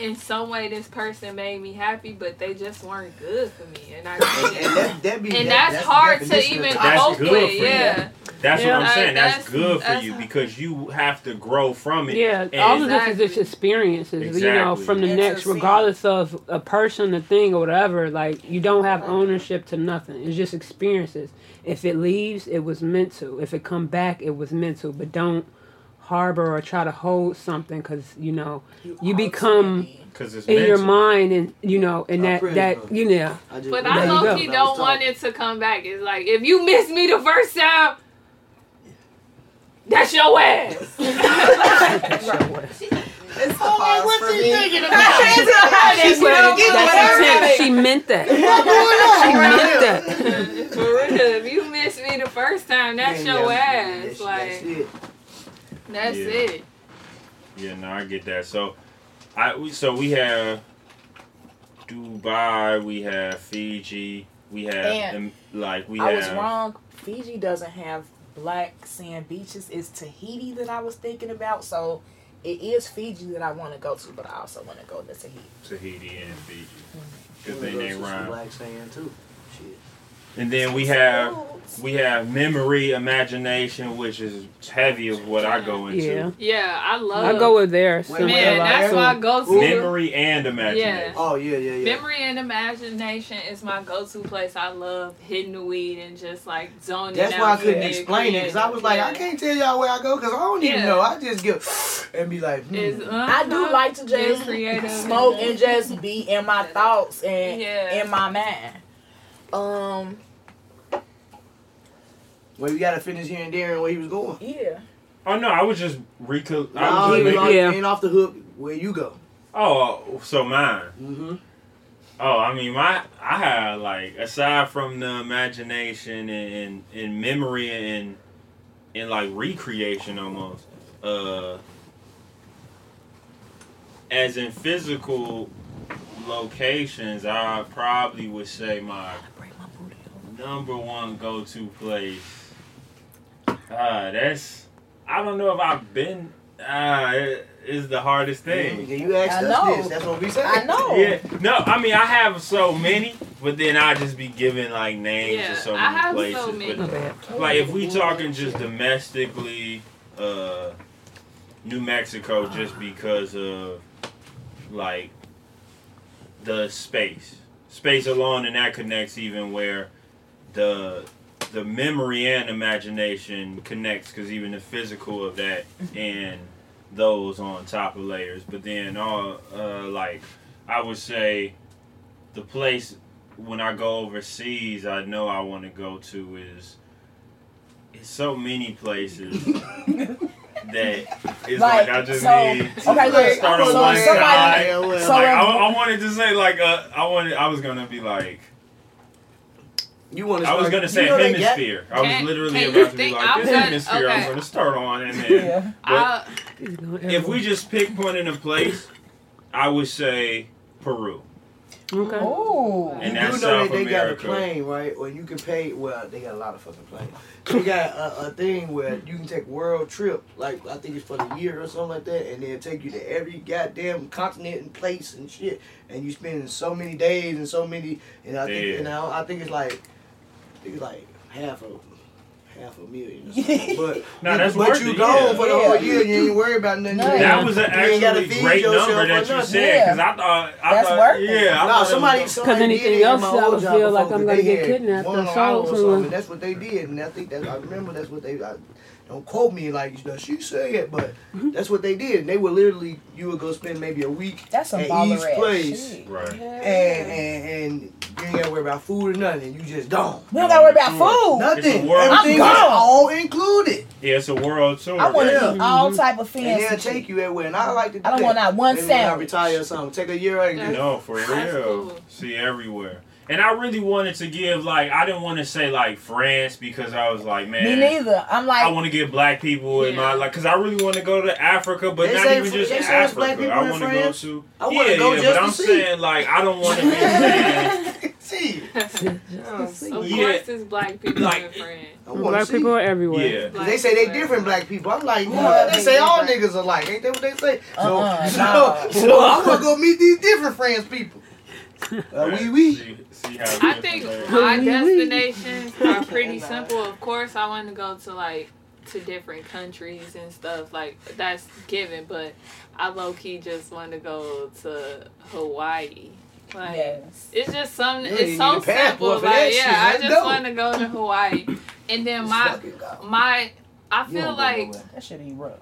in some way this person made me happy, but they just weren't good for me. And I And, and that, that be, and that- that's, the hard to even toxic. That's cope good with. for you. Yeah. That's Yeah. what I'm Like, saying. That's, that's- good for that's- you because you have to grow from it. Yeah, And- all of this is just Exactly. experiences, you know, Exactly. from the And next, regardless of a person, a thing, or whatever. Like you don't have ownership to nothing. It's just experiences. If it leaves, it was meant to. If it come back, it was meant to. But don't harbor or try to hold something because you know you become Cause it's in your mind, and you know, and that that for you know. I just, But There I you low go. key I don't want talking- it to come back. It's like if you miss me the first time, that's your ass. That's It's the pause what for you me. thinking about? She She said, that's She meant that. She meant that. For real, if you miss me the first time, that's Yeah, your yeah, ass. that's- like that's it. That's Yeah. it. Yeah, no, I get that. So, I we, so we have Dubai, we have Fiji, we have And like we I have. was wrong. Fiji doesn't have black sand beaches. It's Tahiti that I was thinking about. So it is Fiji that I want to go to, but I also want to go to Tahiti. Tahiti and Fiji. I Good wanna thing they to some rhyme. Black sand too. Shit. And then we have we have memory, imagination, which is heavy of what I go into. Yeah, Yeah, I love. I go with there. Wait, similar, Man, that's so- my go-to. Memory and imagination. Oh yeah, yeah, yeah. Memory and imagination is my go-to place. I love hitting the weed and just like zoning That's out. why I couldn't being explain it because I was like, I can't tell y'all where I go because I don't even Yeah. know. I just get and be like, hmm. Is, I do uh-huh, like to being just creative smoke and just be in my thoughts and Yeah. in my mind. Um, well, you gotta finish here and there and where he was going. yeah. Oh no, I was just reco- I No, was you just ain't, making- Yeah. ain't off the hook where you go. Oh, so mine. Mm-hmm. Oh, I mean, my I had like aside from the imagination and and, and memory and and like recreation almost. Uh, as in physical locations, I probably would say my number one go to place. Ah, that's I don't know if I've been. Ah, it is the hardest thing. Yeah, you asked I us know. this. That's what we said. I know. Yeah, no, I mean I have so many, but then I just be giving like names Yeah, of so I many have places. so many. My bad. But like if we talking just domestically, uh, New Mexico, just because of like the space, space alone, and that connects even where the the memory and imagination connects because even the physical of that and those on top of layers. But then all uh like i would say the place when i go overseas i know i want to go to is it's so many places that it's like, Like, i just so- need to okay, look, start on so one somebody- side. Yeah, well, so like I, I wanted to say like uh, I wanted I was gonna be like you want to? I was gonna say you know hemisphere. I was literally about to be like this gonna- hemisphere. I'm gonna start on and then. Yeah. But I, He's going if we just pick one in a place, I would say Peru. okay. Ooh. And you that's do know South that they got a America. plane, right? Or you can pay. Well, they got a lot of fucking planes. They got a, a thing where you can take world trip, like I think it's for the year or something like that, and they'll take you to every goddamn continent and place and shit, and you spend so many days and so many, and I think, Yeah. and I, I think it's like, I think it's like half a. Half a million, or but Nah, that's but worth you it, gone yeah. for the whole year. You ain't worried about nothing. No. That was an you ain't gotta actually feed great yourself number that you nothing. said because I thought I That's thought worth it. yeah I No, thought it somebody, was- somebody anything did it in else, I would feel like I'm gonna get kidnapped one or sold Island or something, that's what they did, and I think that I remember that's what they. I, don't quote me like you know, she said, but Mm-hmm. that's what they did. And they would literally, you would go spend maybe a week That's some at baller each place. Right. and, and and you ain't gotta worry about food or nothing. You just gone. We don't gotta worry about food. Nothing. world Everything tour. is all included. yeah it's a world tour. I want to Yeah. eat all mm-hmm. type of And they'll take you everywhere. And I like to do I don't that. want not one Maybe when I retire or something. Take a year and No, for real. cool. See everywhere. And I really wanted to give like I didn't want to say like France because I was like, man, Me neither. I'm like, I want to give black people in my like, cause I really want to go to Africa, but They not say- even just they say black Africa. I want to go to. I wanna yeah, go yeah, just but to I'm see. saying like I don't want to be saying oh, See, Of Yeah. course, it's black people Like- in France. Black see. people are everywhere. yeah. Cause they say they different black people. I'm like, Yeah, no, they they say all different. niggas alike. Ain't that what they say? So, Uh-uh, so, no. so I'm gonna go meet these different friends people. Uh, wee wee. See, see I think my Wee wee. destinations are pretty simple. Of course, I want to go to like to different countries and stuff like that's given, but I low key just want to go to Hawaii. Like yes. it's just something. It's so need a passport simple. for Like yeah. I just go. want to go to Hawaii, and then my my I feel like. That shit ain't rough.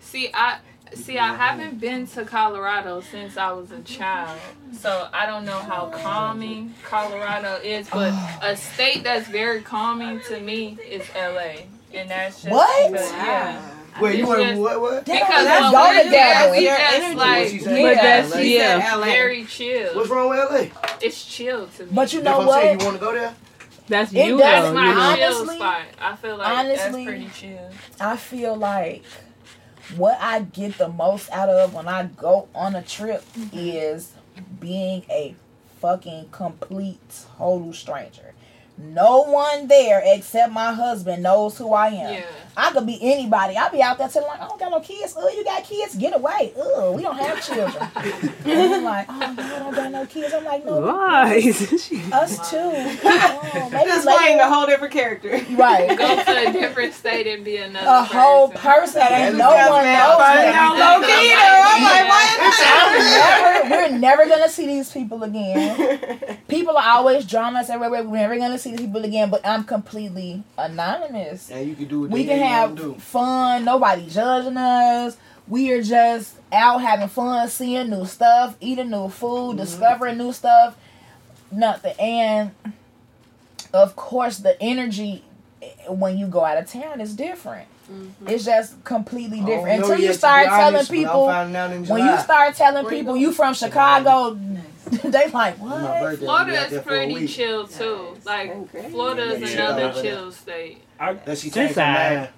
See, I see. I haven't been to Colorado since I was a child, so I don't know how calming Colorado is. But a state that's very calming to me is LA, and that's just What? because- yeah. Wait, you It's want just- what? What? They Because don't when go we're together. we Your just energy. Like say? But Yeah. that's LA. yeah. LA. very chill. What's wrong with LA? It's chill to me. But you That's know what what? You want to go there? That's It you does that's though. my you know? Honestly- chill spot. I feel like honestly, that's pretty chill. I feel like what I get the most out of when I go on a trip mm-hmm. is being a fucking complete total stranger. No one there except my husband knows who I am. Yeah. I could be anybody. I'll be out there telling like, I don't got no kids. Oh, you got kids? Get away. Oh, we don't have children. and I'm like, oh, no, I don't got no kids. I'm like, no, Lies. us too. Oh, maybe Just playing a whole different character. Right. Go to a different state and be another A whole person. person that ain't no one bad. knows. Find me. out low key though. I'm like, what? I'm never, we're never gonna see these people again. People are always drawing us everywhere. We're never gonna see these people again. But I'm completely anonymous. And you can do what We can have gonna do. fun. Nobody judging us. We are just out having fun, seeing new stuff, eating new food, discovering new stuff. Nothing. And of course, the energy eh, when you go out of town is different. It's just completely different. Until you yet, start be telling honest, but I'm people finding out in when you start telling Where you people you from Chicago, they like It's my what? birthday. Florida is there for a pretty chill too. Like Okay. Florida is Yeah. another Yeah. chill state. That she It's changed her alright. mind.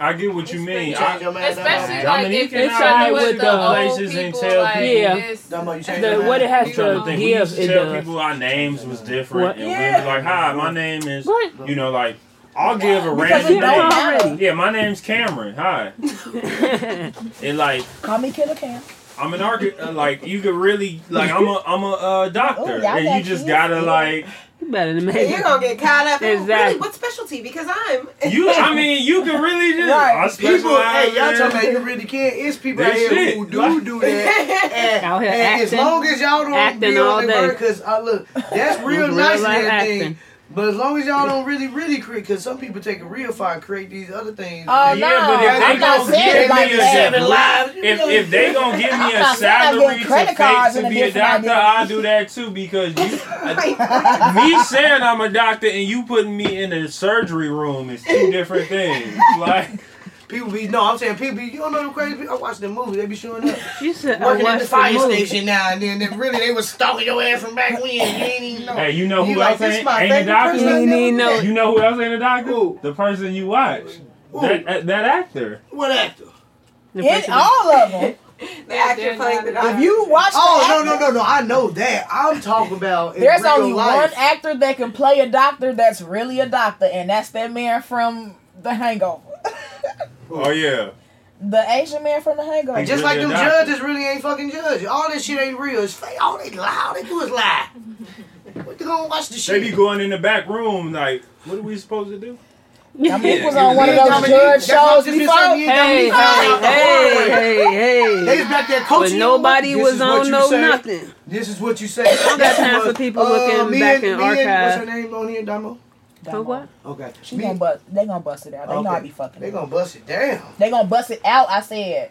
I get what you mean. I, your mind. Especially Damo. like if Dominican you're It's trying alright to with with the the old places and people, tell like, people- Yeah. it's- Damo, The, what it has I'm to to think. We used to tell people our names was different, What? and we Yeah. was like, "Hi, my name is," What? you know, like I'll give a random name. matter. Yeah, my name's Cameron. Hi. And like Call me Killer Cam. I'm an architect. Uh, like you could really like I'm a I'm a uh, doctor, Oh, y'all and you just kids? gotta Yeah. like You better than me. You're gonna get caught up. Exactly. Really, what specialty? Because I'm. you. I mean, you can really just Right. I People, hey, y'all talking about you really can't. It's people out here who do do that. And, Out here and as acting- long as y'all don't acting be on all the day. because uh, look, that's real Real nice and life everything. Acting. But as long as y'all don't really, really create, because some people take a real fire and create these other things. Oh Yeah, no, but if they I'm not gonna give like me a that. seven lives, if if they gonna give me a not saying I'm salary to fake to be a doctor, idea. I'll do that too because you, me saying I'm a doctor and you putting me in a surgery room is two different things. Like people be no, I'm saying people be you don't know them crazy people. I watch the movie, they be showing up You said I working at the fire movie. station now and then. Then really they was stalking your ass from back when. You ain't even know. hey, you know who like, else this ain't, my ain't a doctor? person I You never need met. You know who else ain't a doctor? Who? The person you watch. Who? That, that that actor. What actor? The In all of them. the actor playing the doctor. If you watch oh, the Oh no actor- no no no! I know that. I'm talking about in There's real only life. one actor that can play a doctor that's really a doctor, and that's that man from The Hangover. Oh yeah. the Asian man from The Hangover. He's Just like really them doctor. judges really ain't fucking judges. All this shit ain't real. It's fake. All they lie. All they do is lie. What you gonna watch the shit? They be going in the back room like, what are we supposed to do? Dominique was on one of those judge that's what I was shows just before. saying, me and Hey, Dominique found out the hard hey, hey, They was back there coaching. you. nobody This was on no say. nothing. This is what you say. don't got time for people looking uh, back and- in me and- archive. What's her name on here, Damo? For what? Okay. She Me- gonna bust. They gonna bust it out. They know I Okay. be fucking. They They gonna bust it down. They gonna bust it out. I said.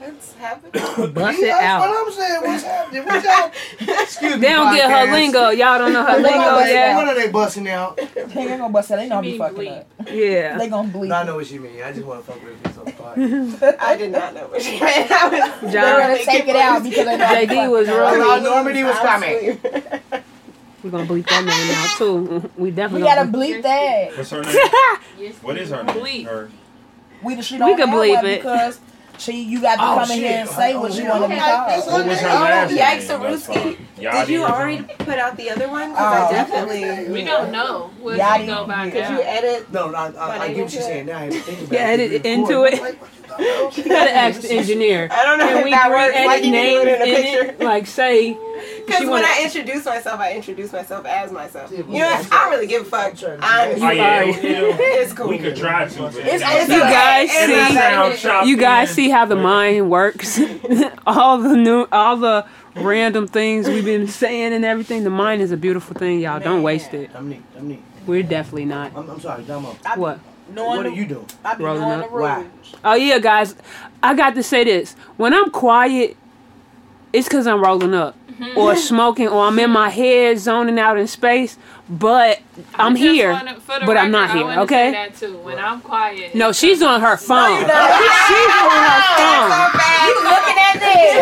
What's happening? Bust Yeah, it that's out. what I'm saying. What's happening? What y'all? Excuse me. They don't get her lingo. Y'all don't know her They lingo gonna yet. What are they busting out? They ain't gonna bust it. They know I be fucking mean up. Yeah. They gonna bleed. No, I know what you mean. I just want to fuck with this on the podcast. I did not know what you meant. I was They're gonna John, take it out because they know JD was fucking rolling. Normandy was coming. We're gonna bleep that name out too. We We definitely gotta gonna bleep that. What's her name? Yes, What is her name? Bleep. Her. We she We don't can bleep it. because she you got to Oh, come in here and say Oh, what you oh, want to be Okay, called. What was her Oh, last name? yikes, That's Saruski. fine. Yachty Did you already put out the other one? Oh. I definitely. We don't know what Yachty. she go by Could you edit? No, I, I, I name get what into you're saying. Now I have to think about Yeah, it. edit into it. Like, what you thought? Gotta ask the engineer. I don't know Can if we that bring works. Why edit can do names it in a in picture? it? Like say Because when wanna- I introduce myself, I introduce myself as myself. Yeah, You know, I don't really give a fuck. I'm, Oh, yeah, You it- it'll- it's cool. We could try to, but It's- it's you guys And see I'm sound chopped you guys in. see how the mind works. all the new all the random things we've been saying and everything. The mind is a beautiful thing, y'all. Don't waste it. I'm neat. I'm neat. We're definitely not. I'm, I'm sorry, Damo. What? Knowing What are the, you doing? I be Rolling knowing up? the Why? rules. Oh yeah, guys. I got to say this. When I'm quiet, it's cause I'm rolling up. Or smoking, or I'm in my head zoning out in space, but I'm here. wanna- for the but I'm not record, I here, wanna okay? Say that too. When I'm quiet. No, she's on her phone. No, She's on her phone. You looking at this?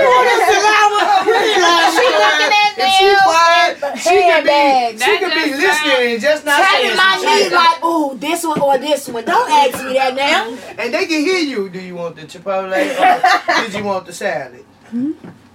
She looking at If she quiet, she could be, she That could be listening and just not saying Tapping my some knee shit. like, ooh, this one or this one. Don't ask me that now. And they can hear you. Do you want the Chipotle or did you want the salad? Hmm?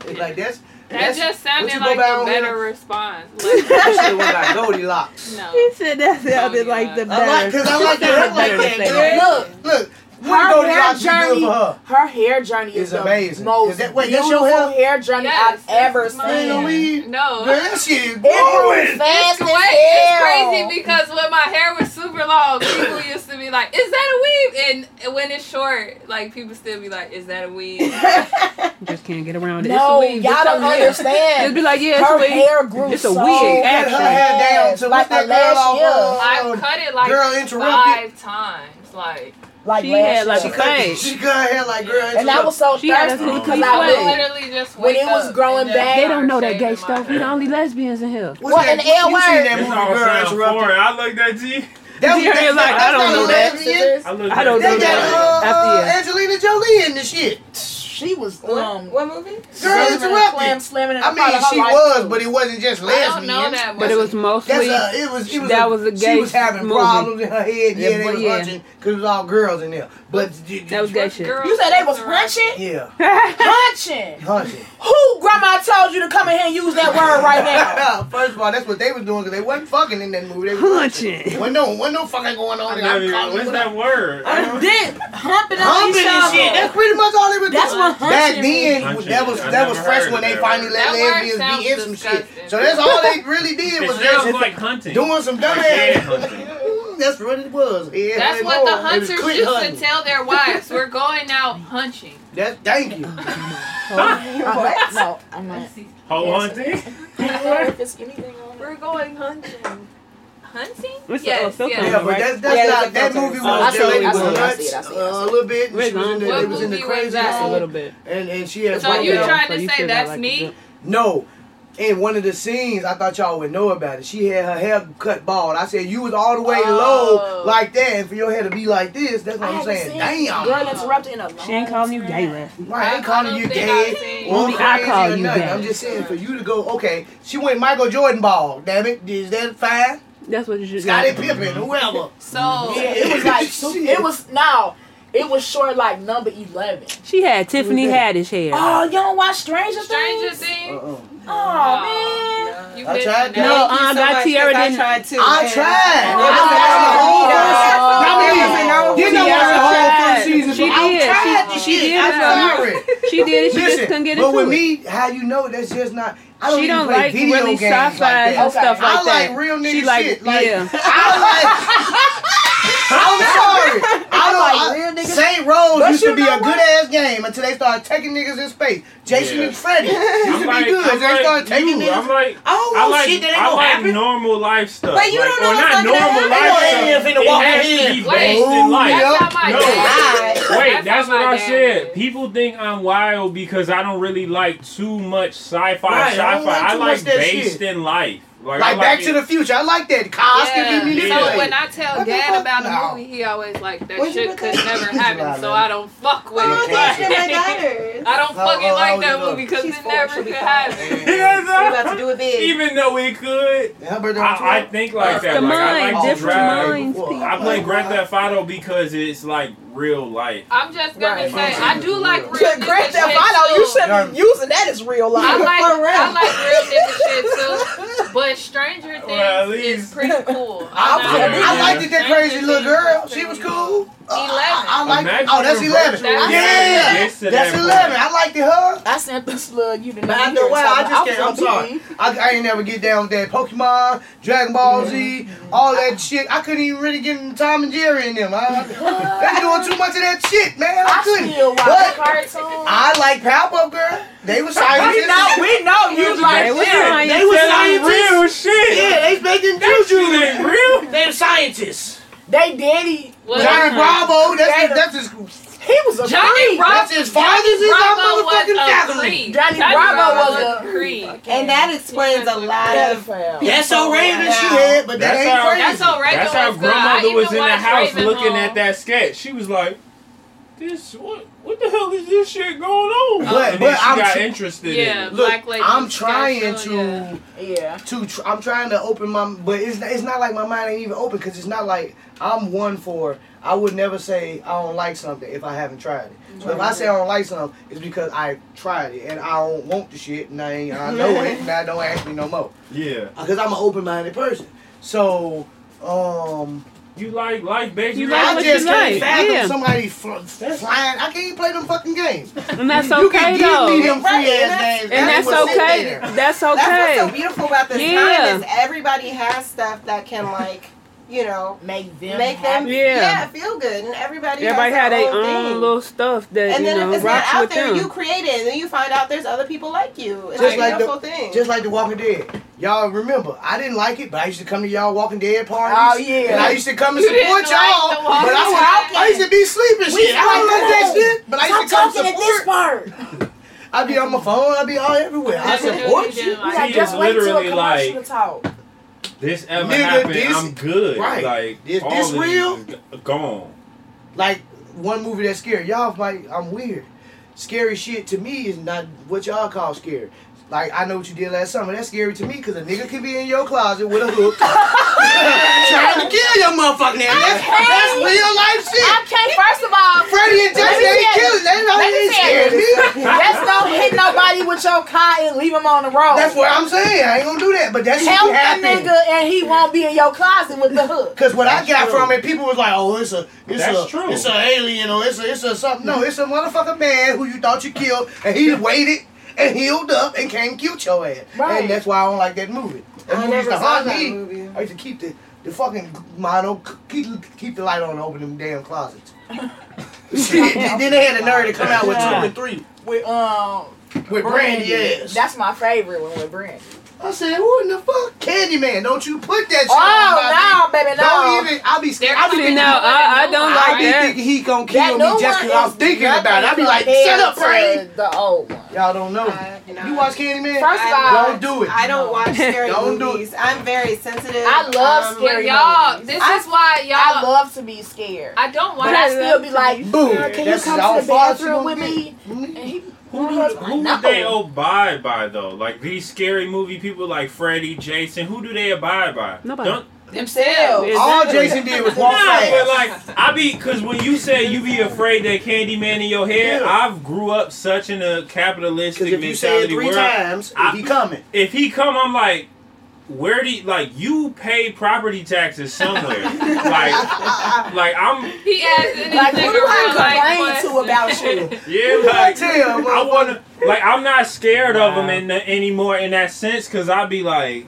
It's like that's. That that's just sounded you go like back a better here? response. I should have went like Goldilocks. no. He said that sounded Oh, like the yeah. I like, cause I like that. I like Better that. Look, Look, look. Her What hair Goldilocks is good journey, for her? her hair journey is It's amazing. most Is that- wait, that's your beautiful hair? hair journey Yes, I've ever seen. mine. No. girl, that shit is It grew growing. fast It's, as it's crazy because when my hair was super long, people used to be like, "Is that a weave?" And when it's short, like people still be like, "Is that a weave?" Just can't get around it. No, it's a weave. y'all don't a understand. It'd be like, yeah, it's her a wig. hair grew It's a so wig, Cut her actually. hair down to like that the girl last off year. Uh, I cut it like Girl Interrupted? five times. Like Like She last had, like, year. a She cut, fade. she cut her hair like girl. and I was so She thirsty because I of I was literally just When it was growing back- They don't know that gay stuff. my We the only lesbians in here. What's What, that? an L You word? seen that movie, Girl sound Interrupted? foreign. I looked at you. That was Yeah, that, like, that's I don't know that. I looked I don't know you. that. uh, After uh. Angelina Jolie in the shit. She was um. What movie? Girl Slam Interrupted. slamming in I the part mean, she was, too. but it wasn't just I lesbian. don't know that, But it was mostly. a, it was, it was that a, was a She was having movie. problems in her head. Yeah, Yeah, they but was yeah. hunching because it was all girls in there. But That was gay shit. You said they was interrupted. punching, Yeah, punching. hunching. Who grandma told you to come in here and use that word right now? First of all, that's what they was doing because they wasn't fucking in that movie. They was Hunching. Wasn't no, wasn't no fucking going on. I there. never I'm even- calling What's that word? Dick humping on Humping each and other. shit. That's pretty much all they was That's doing. what Back then, Hunching. that was that was fresh when they finally let lesbians be in some shit. So that's all they really did was just like hunting. doing some dumb ass. That's what it was. Yeah, That's what more. the hunters used hunting. to tell their wives. We're going out hunching. That thank you. Oh, what? No, I'm not. Hoe hunting? if it's anything on. We're going hunting. Hunting? What's the- yes, oh, filter yes. Yeah, but that's that's Yeah, not that's that movie was I that see lady was see it, I nuts see it, I see it, uh, I a little bit. Where's She was in the, What was in the movie was crazy that? a little bit. and and she had. So you trying to say that's me? No. In one of the scenes, I thought y'all would know about it. She had her hair cut bald. I said you was all the way Oh. low like that, and for your hair to be like this, that's what I I'm saying. seen Damn. Girl interrupted in a long She ain't calling you gay, time. Leslie. Right, I ain't calling you gay I've seen- or Only I crazy call or you nothing. gay. I'm just saying for you to go, okay, she went Michael Jordan bald, damn it. Is that fine? That's what you should Scottie do. Pippen, whoever. So Yeah, it was like it was now. It was short like number eleven. She had Tiffany Who's? Haddish hair. Oh, you don't watch Stranger Stranger Things? Things. Uh-uh. Oh man. You I missing tried that. that. No, Thank you uh, so God, much, Tiara 'cause I didn't- tried too. I and- tried. and I tried. actually the whole Oh. first- Now, It me, wasn't no you know Tiara what's the whole first season? She I did. tried She- she did I'm sorry. She did. She Listen, just couldn't get it. but with me, how you know that's just not. I don't she even don't like video really games sci-fi like and that. Okay. stuff like I like that. real nigga she like, shit. Like, yeah. I like. I'm sorry. I like don't. real I. Saints Row But used to be a good ass game until they started taking niggas in space. Jason Yeah. and Freddy used to I'm be like, good. I'm they started like taking you. niggas. I'm like, oh, I like, shit, that ain't I gonna like happen. normal life stuff. But you like, don't know or what's not not gonna normal happen. life Ain't no stuff. alien finna It walk has in. to be Wait, based in oh, life. That's Yep. not my No. Wait, That's that's, what I said. People think I'm wild because I don't really like too much sci-fi, I sci-fi. like I like based in life. Like, Like, Back it. to the Future. I like that. Cars can be Yeah. So when I tell What dad about No. the movie, he always like that Where'd shit could that? never happen. So? I don't fuck with Oh, it. okay. Like, my daughters. I don't How- fucking how like old that is movie because She's it four, never she'll be could happen. Yes, We about to do it big. Even though we could, Her birthday I, I think like that. Like, I mind, like to different drive. minds. Well, people. I play Grand Theft Auto because it's like real life. I'm just gonna Right. say I do like real Good nigga Grand Theft shit, Auto, you too. shouldn't be using that as real life. I like real. I like real nigga shit too, but Stranger Things Well, at is pretty cool. I, I'm. I liked it, that crazy little girl. She was cool. Uh, I, I like. Imagine Oh, that's the eleven. That's- Yeah, gets that's eleven. I liked it. Her. I sent the slug you the But after a while, I just can't. I'm sorry. I, I ain't never get down with that Pokemon, Dragon Ball Z, all that shit. I couldn't even really get into Tom and Jerry in them. I, I, they doing too much of that shit, man. I I couldn't. still watch But cartoons. I like Powerpuff Girl. They were we scientists. know, we know you like They was them. scientists. They were That ain't scientists. real shit. Yeah, they making That shit juju. ain't real. They the scientists. They daddy, Well, Johnny Bravo. That's that's his. he was a Johnny creep. Bravo. That's his father's his Bravo own was motherfucking a faculty. creep. Johnny Bravo was a creep. And that explains a lot of. That's so Raven she had, but that That's ain't how- crazy. That's so Raven That's how was good. I grandmother even was in the house Ravenhall. looking at that sketch. She was like, "This what? What the hell is this shit going on?" But- but she I'm got tr- interested Yeah, in it. Look, Black Lady I'm trying show, to. yeah. Yeah. to tr- I'm trying to open my but it's not, it's not like my mind ain't even open because it's not like I'm one for I would never say I don't like something if I haven't tried it. So if I say I don't like something, it's because I tried it and I don't want the shit and I ain't, I know it and I don't ask me no more Yeah, because I'm an open minded person. So um, you like life, baby. You Like like I what just you can't like, fathom yeah. somebody fl- flying. I can't even play them fucking games. And that's you okay can give though. me them free ass that's- games. And that's what's in okay. there. That's That's what's so beautiful about this Yeah. time is everybody has stuff that can like, you know, Make them make them happy. Yeah. yeah. feel good, and everybody Everybody has had their their own own thing. little stuff that and you then know if it's not out there, them. you create it, and then you find out there's other people like you. It's Just a like the- beautiful thing. Just like The Walking Dead. Y'all remember, I didn't like it, but I used to come to y'all Walking Dead parties. Oh, yeah. And I used to come and You support like y'all. The but I, Dead? I used to be sleeping We shit. I don't like that know. shit. But I Stop used to come talking at this part. I'd be on my phone. I'd be all everywhere. I That's what support you you. Like, He just is wait till a literally commercial like- to talk. This ever Nigga, happened, this- I'm good. right. Like This- all this real? gone. Like one movie that's scary. Y'all might. I'm weird. Scary shit to me is not what y'all call scary. Like I know what you did last summer. That's scary to me because a nigga could be in your closet with a hook, trying to kill your motherfucking ass. That's, that's real life shit. I can't. First of all, Freddie and Jesse me ain't killing. They know let they me ain't scared me. Just don't hit nobody with your car and leave him on the road. That's what I'm saying. I ain't gonna do that. But that shit Help be the nigga and he won't be in your closet with the hook. Cause what I got true. from it, people was like, "Oh, it's a, it's That's a, true. it's a alien or it's a, it's a something." No, it's a motherfucking man who you thought you killed, and he waited and healed up and came cute your ass. Right. And that's why I don't like that movie. That I movie used never to saw haunt that me. movie. I used to keep the, the fucking motto, keep, keep the light on, and open them damn closets. Then they had the nerve to come out with two and three With um with Brandy ass. That's my favorite one with Brandy. I said, who in the fuck, Candyman? Don't you put that shit on Oh my no, baby, no. Don't even. I'll be scared. I'll be thinking. now I, I don't like I like be that. thinking he gonna kill new me just because I'm thinking about it. I be like, shut up, to Frank. The old one. Y'all don't know. Uh, no. You watch Candyman? First of I all, don't do it. I don't watch scary Don't do it. movies. I'm very sensitive. I love Um, scary y'all, movies. this I- is why y'all. I love to be scared. I don't want but I to. still be like, Boom. Can you come to the far as you bathroom gonna with get. me? And he, Who, my do- who would they abide by though? Like these scary movie people like Freddy, Jason. Who do they abide by? Nobody. Don't, themselves. It's- All Jason did was walk Nah, fast. but like I be because when you say you be afraid that Candyman in your head, Yeah. I've grew up such in a Because capitalistic if you say it three where times, I- he coming. if he come, I'm like, where do you, like you pay property taxes somewhere? like, like I'm He asked any Like, who nigga do I real life complain to about you? yeah, like Tell, I wanna like I'm not scared of him in the, anymore in that sense because I'd be like,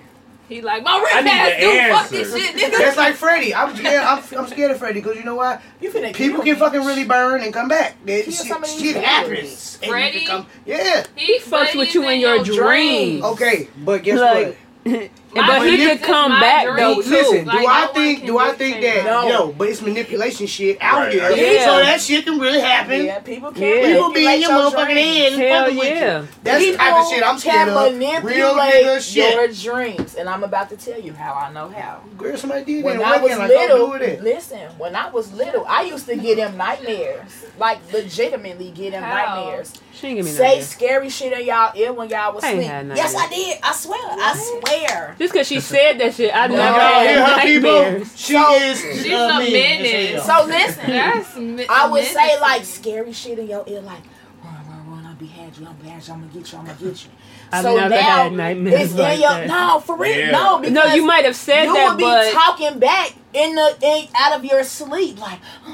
He like my I rip need ass the dude. Fuck this answer. shit, nigga. That's like Freddy. I'm scared. I'm, I'm scared of Freddy because you know why? You finna People can fucking me. really burn and come back. That Kill shit, some of these shit people. happens. And you Freddy? come- Yeah. He fucks with you in your dreams. Okay, but guess Like- what? My but he dreams could come back dreams. though too. listen, Like, do no I one think do I think that No. yo, but it's manipulation shit out Right, here. right. Yeah. So that shit can really happen. Yeah, people can Yeah. People be in manipulate your your motherfucking dreams. head and Hell fucking with yeah. you. That's the type of shit I'm scared can of. Real nigga shit. your dreams, and I'm about to tell you how I know how. Girl, somebody did that. When and I was like, little, do it. listen. When I was little, I used to get him nightmares, like legitimately get him nightmares. She ain't give me Say scary shit in y'all ear when y'all was I ain't asleep. Yes, I did. I swear. I swear. Just because she said that shit, I No. never Y'all had hear her people? nightmares. She So- is She's uh, a menace. as. So listen. That's mi- I would say like scary shit in your ear, like run, run, run. I'll be had you. I'm bad you. I'm gonna get you. I'm gonna get you. I've so never now had nightmares it's like in your that. no for real Yeah. no because No, you might have said that. But you that, would be but talking back in the in, out of your sleep like. "Uh,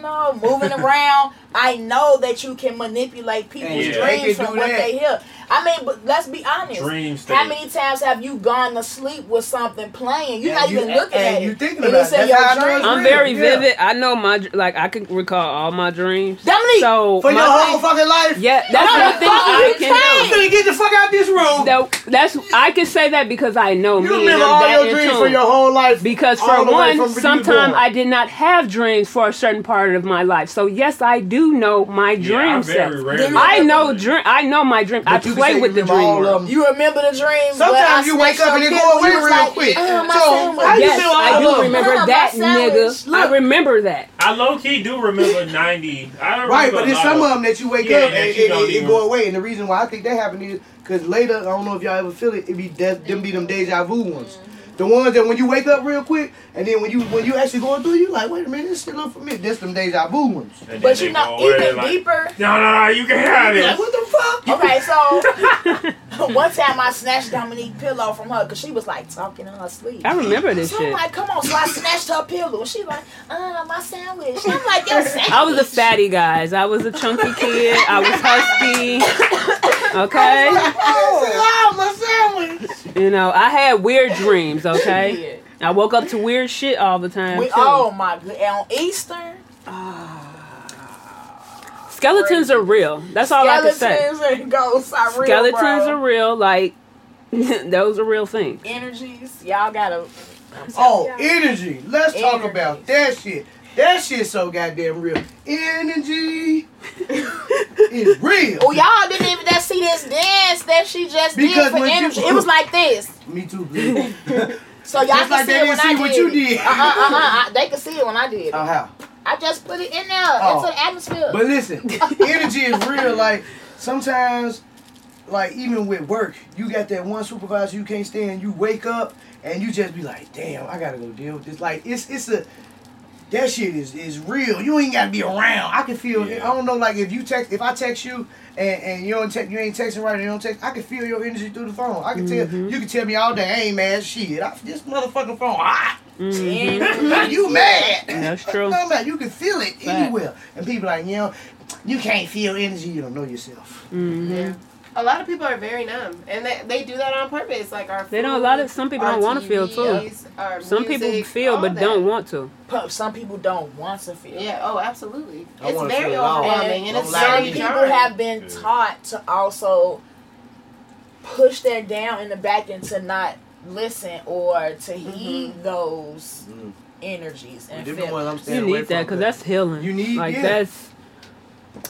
No, moving around. I know that you can manipulate people's Yeah. Dreams from do what that. they hear. I mean, but let's be honest. Dream state. How many times have you gone to sleep with something playing? You're And not you- even looking and at you it. thinking And about it's it. in That's your how I know it's dreams. I'm real. very Yeah. vivid. I know my dr- like I can recall all my dreams. Dominique, So For your my- whole fucking life. yeah, that's No, one thing fuck I you can I'm do. finna get the fuck out this room. That, that's I can say that because I know you me. and remember all your dreams for your whole life. Because all for the way one, from when you sometimes. I did not have dreams for a certain part of my life. So yes, I do know my Yeah, I dream very set. I know dream. I know my dream. I But you can play with you the remember dream all of world. them. You remember the dreams? Sometimes I you wake up and your it go away real like, quick. "Uh, So, sandwich." how you Yes, feel I do them? remember that, sandwich. nigga. I remember that. I low key do remember ninety. I remember Right, but a there's some of them that you wake Yeah, up and it, it, it go away. And the reason why I think that happened is because later, I don't know if y'all ever feel it, it be de- them be them deja vu ones. The ones that when you wake up real quick, and then when you when you actually going through, you like, wait a minute, this shit look familiar. That's them deja vu ones. And then But you know, go away even like, deeper. No, no, no, you can't have Like, this. what the fuck? Okay, so one time I snatched Dominique pillow from her because she was like talking in her sleep. I remember this So I'm like, come on. So I snatched her pillow. And she like, uh, my sandwich. I'm like, your sandwich. I was a fatty, guys. I was a chunky kid. I was husky. Okay, Oh, my sandwich. you know I had weird dreams. Okay, Yeah. I woke up to weird shit all the time. We, too. oh my god. On Easter, ah. Skeletons are real. That's all I can say. skeletons and ghosts are real, Skeletons bro. are real. Like those are real things. energies. Y'all gotta. Oh, y'all. energy. Let's talk about that shit. That shit so goddamn real. Energy is real. Oh, y'all didn't even just see this dance that she just Because did for when you- energy. it was like this. Me too. So y'all Just can like see they it when didn't I see what did. you did. Uh uh uh uh. They could see it when I did. Oh, how? I just put it in there Oh. into the atmosphere. But listen, energy is real. Like sometimes, like even with work, you got that one supervisor you can't stand. You wake up and you just be like, "Damn, I gotta go deal with this." Like it's it's a that shit is is real. You ain't gotta be around. I can feel. Yeah. I don't know. Like if you text, if I text you and, and you don't text, you ain't texting right, and you don't text. I can feel your energy through the phone. I can tell. You can tell me all day, I ain't mad. Shit, I, this motherfucking phone hot. Mhm. you mad? That's true. No, man, you can feel it Fact. anywhere. And people like, you know, you can't feel energy. You don't know yourself. Mhm. A lot of people are very numb, and they, they do that on purpose. Like our They don't. A lot of some people don't want to feel too. TVs, our Some people feel but that. don't want to. Some people don't want to feel. Yeah. Oh, absolutely. I It's very feel it all. overwhelming, and Don't it's Some people jarring. have been Yeah. taught to also push that down in the back and to not listen or to heed those Mm. energies and Them the ones I'm feelings. You need that because that's healing. You need- like yeah. that's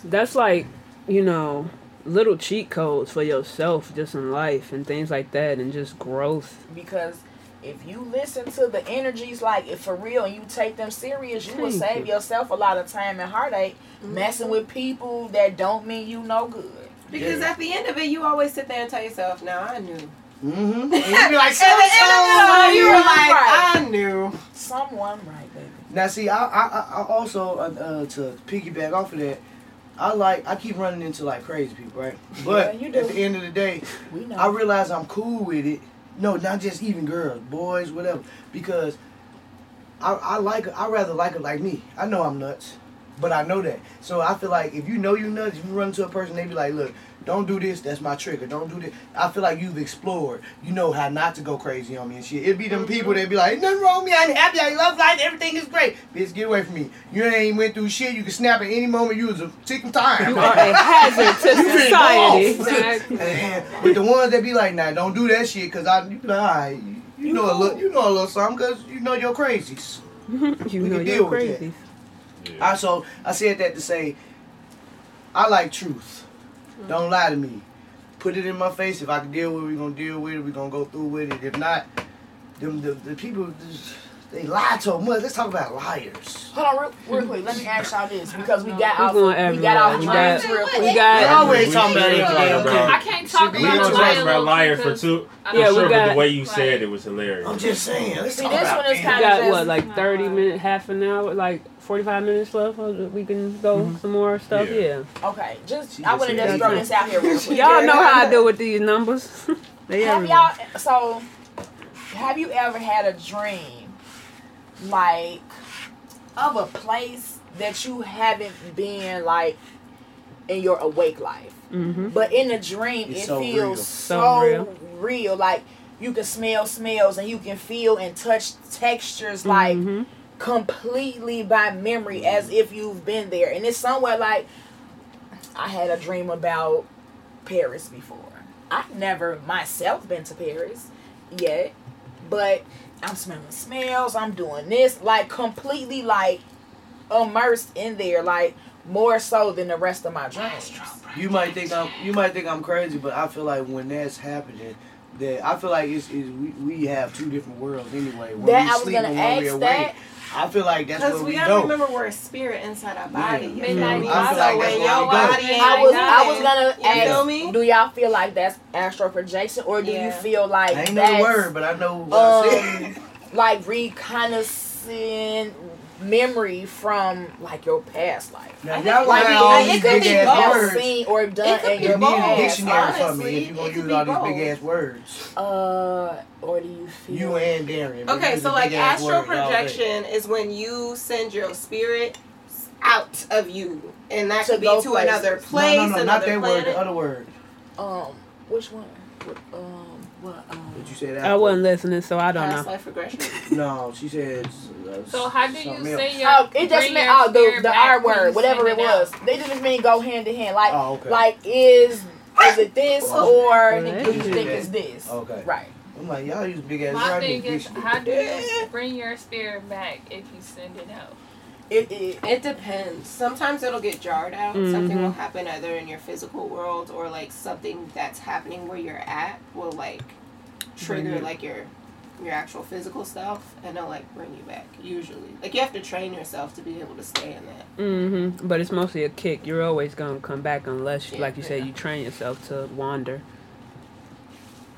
that's like you know little cheat codes for yourself just in life and things like that and just growth. Because if you listen to the energies like if for real and you take them serious, you will save you. yourself a lot of time and heartache messing with people that don't mean you no good. Because at the end of it, you always sit there and tell yourself, "Now I knew." Mm-hmm. And you be like, At the end of you were like, Right. "I knew." Someone right, baby. Now, see, I, I, I- I also uh, uh, to piggyback off of that, I like I keep running into like crazy people, right? But Yeah, at the end of the day. I realize I'm cool with it. No, not just even girls, boys, whatever. Because I, I like I rather like it like me. I know I'm nuts, but I know that. So I feel like if you know you nuts, if you run into a person, they be like, look, don't do this, that's my trigger. Don't do this. I feel like you've explored. You know how not to go crazy on me and shit. It'd be them people mm-hmm. that be like, ain't nothing wrong with me, I'm happy, I love life, everything is great. Bitch, get away from me. You ain't went through shit, you can snap at any moment, you was a ticking time. You are a hazard to You finna go society. off. Exactly. And with the ones that be like, nah, don't do that shit, cause I, you be like, all right, you, you know a little, you know a little something, cause you know your crazies. you We know can you're deal with that. crazy. Yeah. I so I said that to say, I like truth. Don't lie to me. Put it in my face. If I can deal with it, we're gonna deal with it. We're gonna go through with it. If not, them the, the people just, they lie so much. Let's talk about liars. Hold on, real, real quick. Let me ask y'all this because we got We off. going We got off everywhere. dreams We real got- quick. we We got- always talking about should everything. talk okay? about- I can't talk We about gonna the talk liar about liar for because two. I For Yeah, don't we sure, know. but got- the way you like- said it was hilarious. I'm just saying. Let's See, talk this about one is it. We kinda got just- what, like thirty minutes, half an hour, like forty-five minutes left. We can go some more stuff. Yeah. Yeah. Okay, just She I just want to just throw this out here real quick. Y'all know how I do with these numbers. they Have y'all so have you ever had a dream like of a place that you haven't been like in your awake life? Mm-hmm. But in a dream It's it so feels real. so, So real. real. Like you can smell smells and you can feel and touch textures like mm-hmm. Completely by memory as mm. if you've been there. And it's somewhere like I had a dream about Paris before. I've never myself been to Paris yet, but I'm smelling smells, I'm doing this, like completely like immersed in there, like more so than the rest of my dreams. You might think I'm you might think I'm crazy, but I feel like when that's happening, that I feel like it's, it's we, we have two different worlds anyway. When That we I was gonna ask awake. That. I feel like that's Because where we we gotta go. remember we're a spirit inside our body. You feel Midnight me? I feel like when that's your where we go. body ain't I was I was gonna you feel ask, me? do y'all feel like that's astral projection, or do you feel like I ain't know that's the word, but I know what I um, said. like reconnaissance memory from like your past life. Now I y'all think- Like gonna have all it these could big be ass both. you've words. seen or done It could in be your You need a both. past. dictionary for me honestly, if you're gonna it use could all be these big both. ass words. Uh, or do you feel You and Darren. but Okay, use so the like big ass astral words all day. projection is when you send your spirit out of you, and that To could be go to another places. place, No, no, no, not another that planet. word. The other word. um which one? What, um what um What you said? I after. wasn't listening, so I don't Past know. life regression. No, she said. Uh, So how do you say else. your Oh, it just bring meant your oh the the back R word, whatever send it out? was. They just mean go hand in hand. Like Oh, okay. like is is it this or do you is think it. it's this? Okay. Right. I'm like, y'all use big ass My words. thing is, how do you bring your spirit back if you send it out? It, it It depends. Sometimes it'll get jarred out. Mhm. Something will happen either in your physical world or like something that's happening where you're at will like trigger you- like your your actual physical stuff and it'll like bring you back usually. Like you have to train yourself to be able to stay in that. Mm-hmm. But it's mostly a kick. You're always gonna come back unless, Yeah. like you said, you train yourself to wander.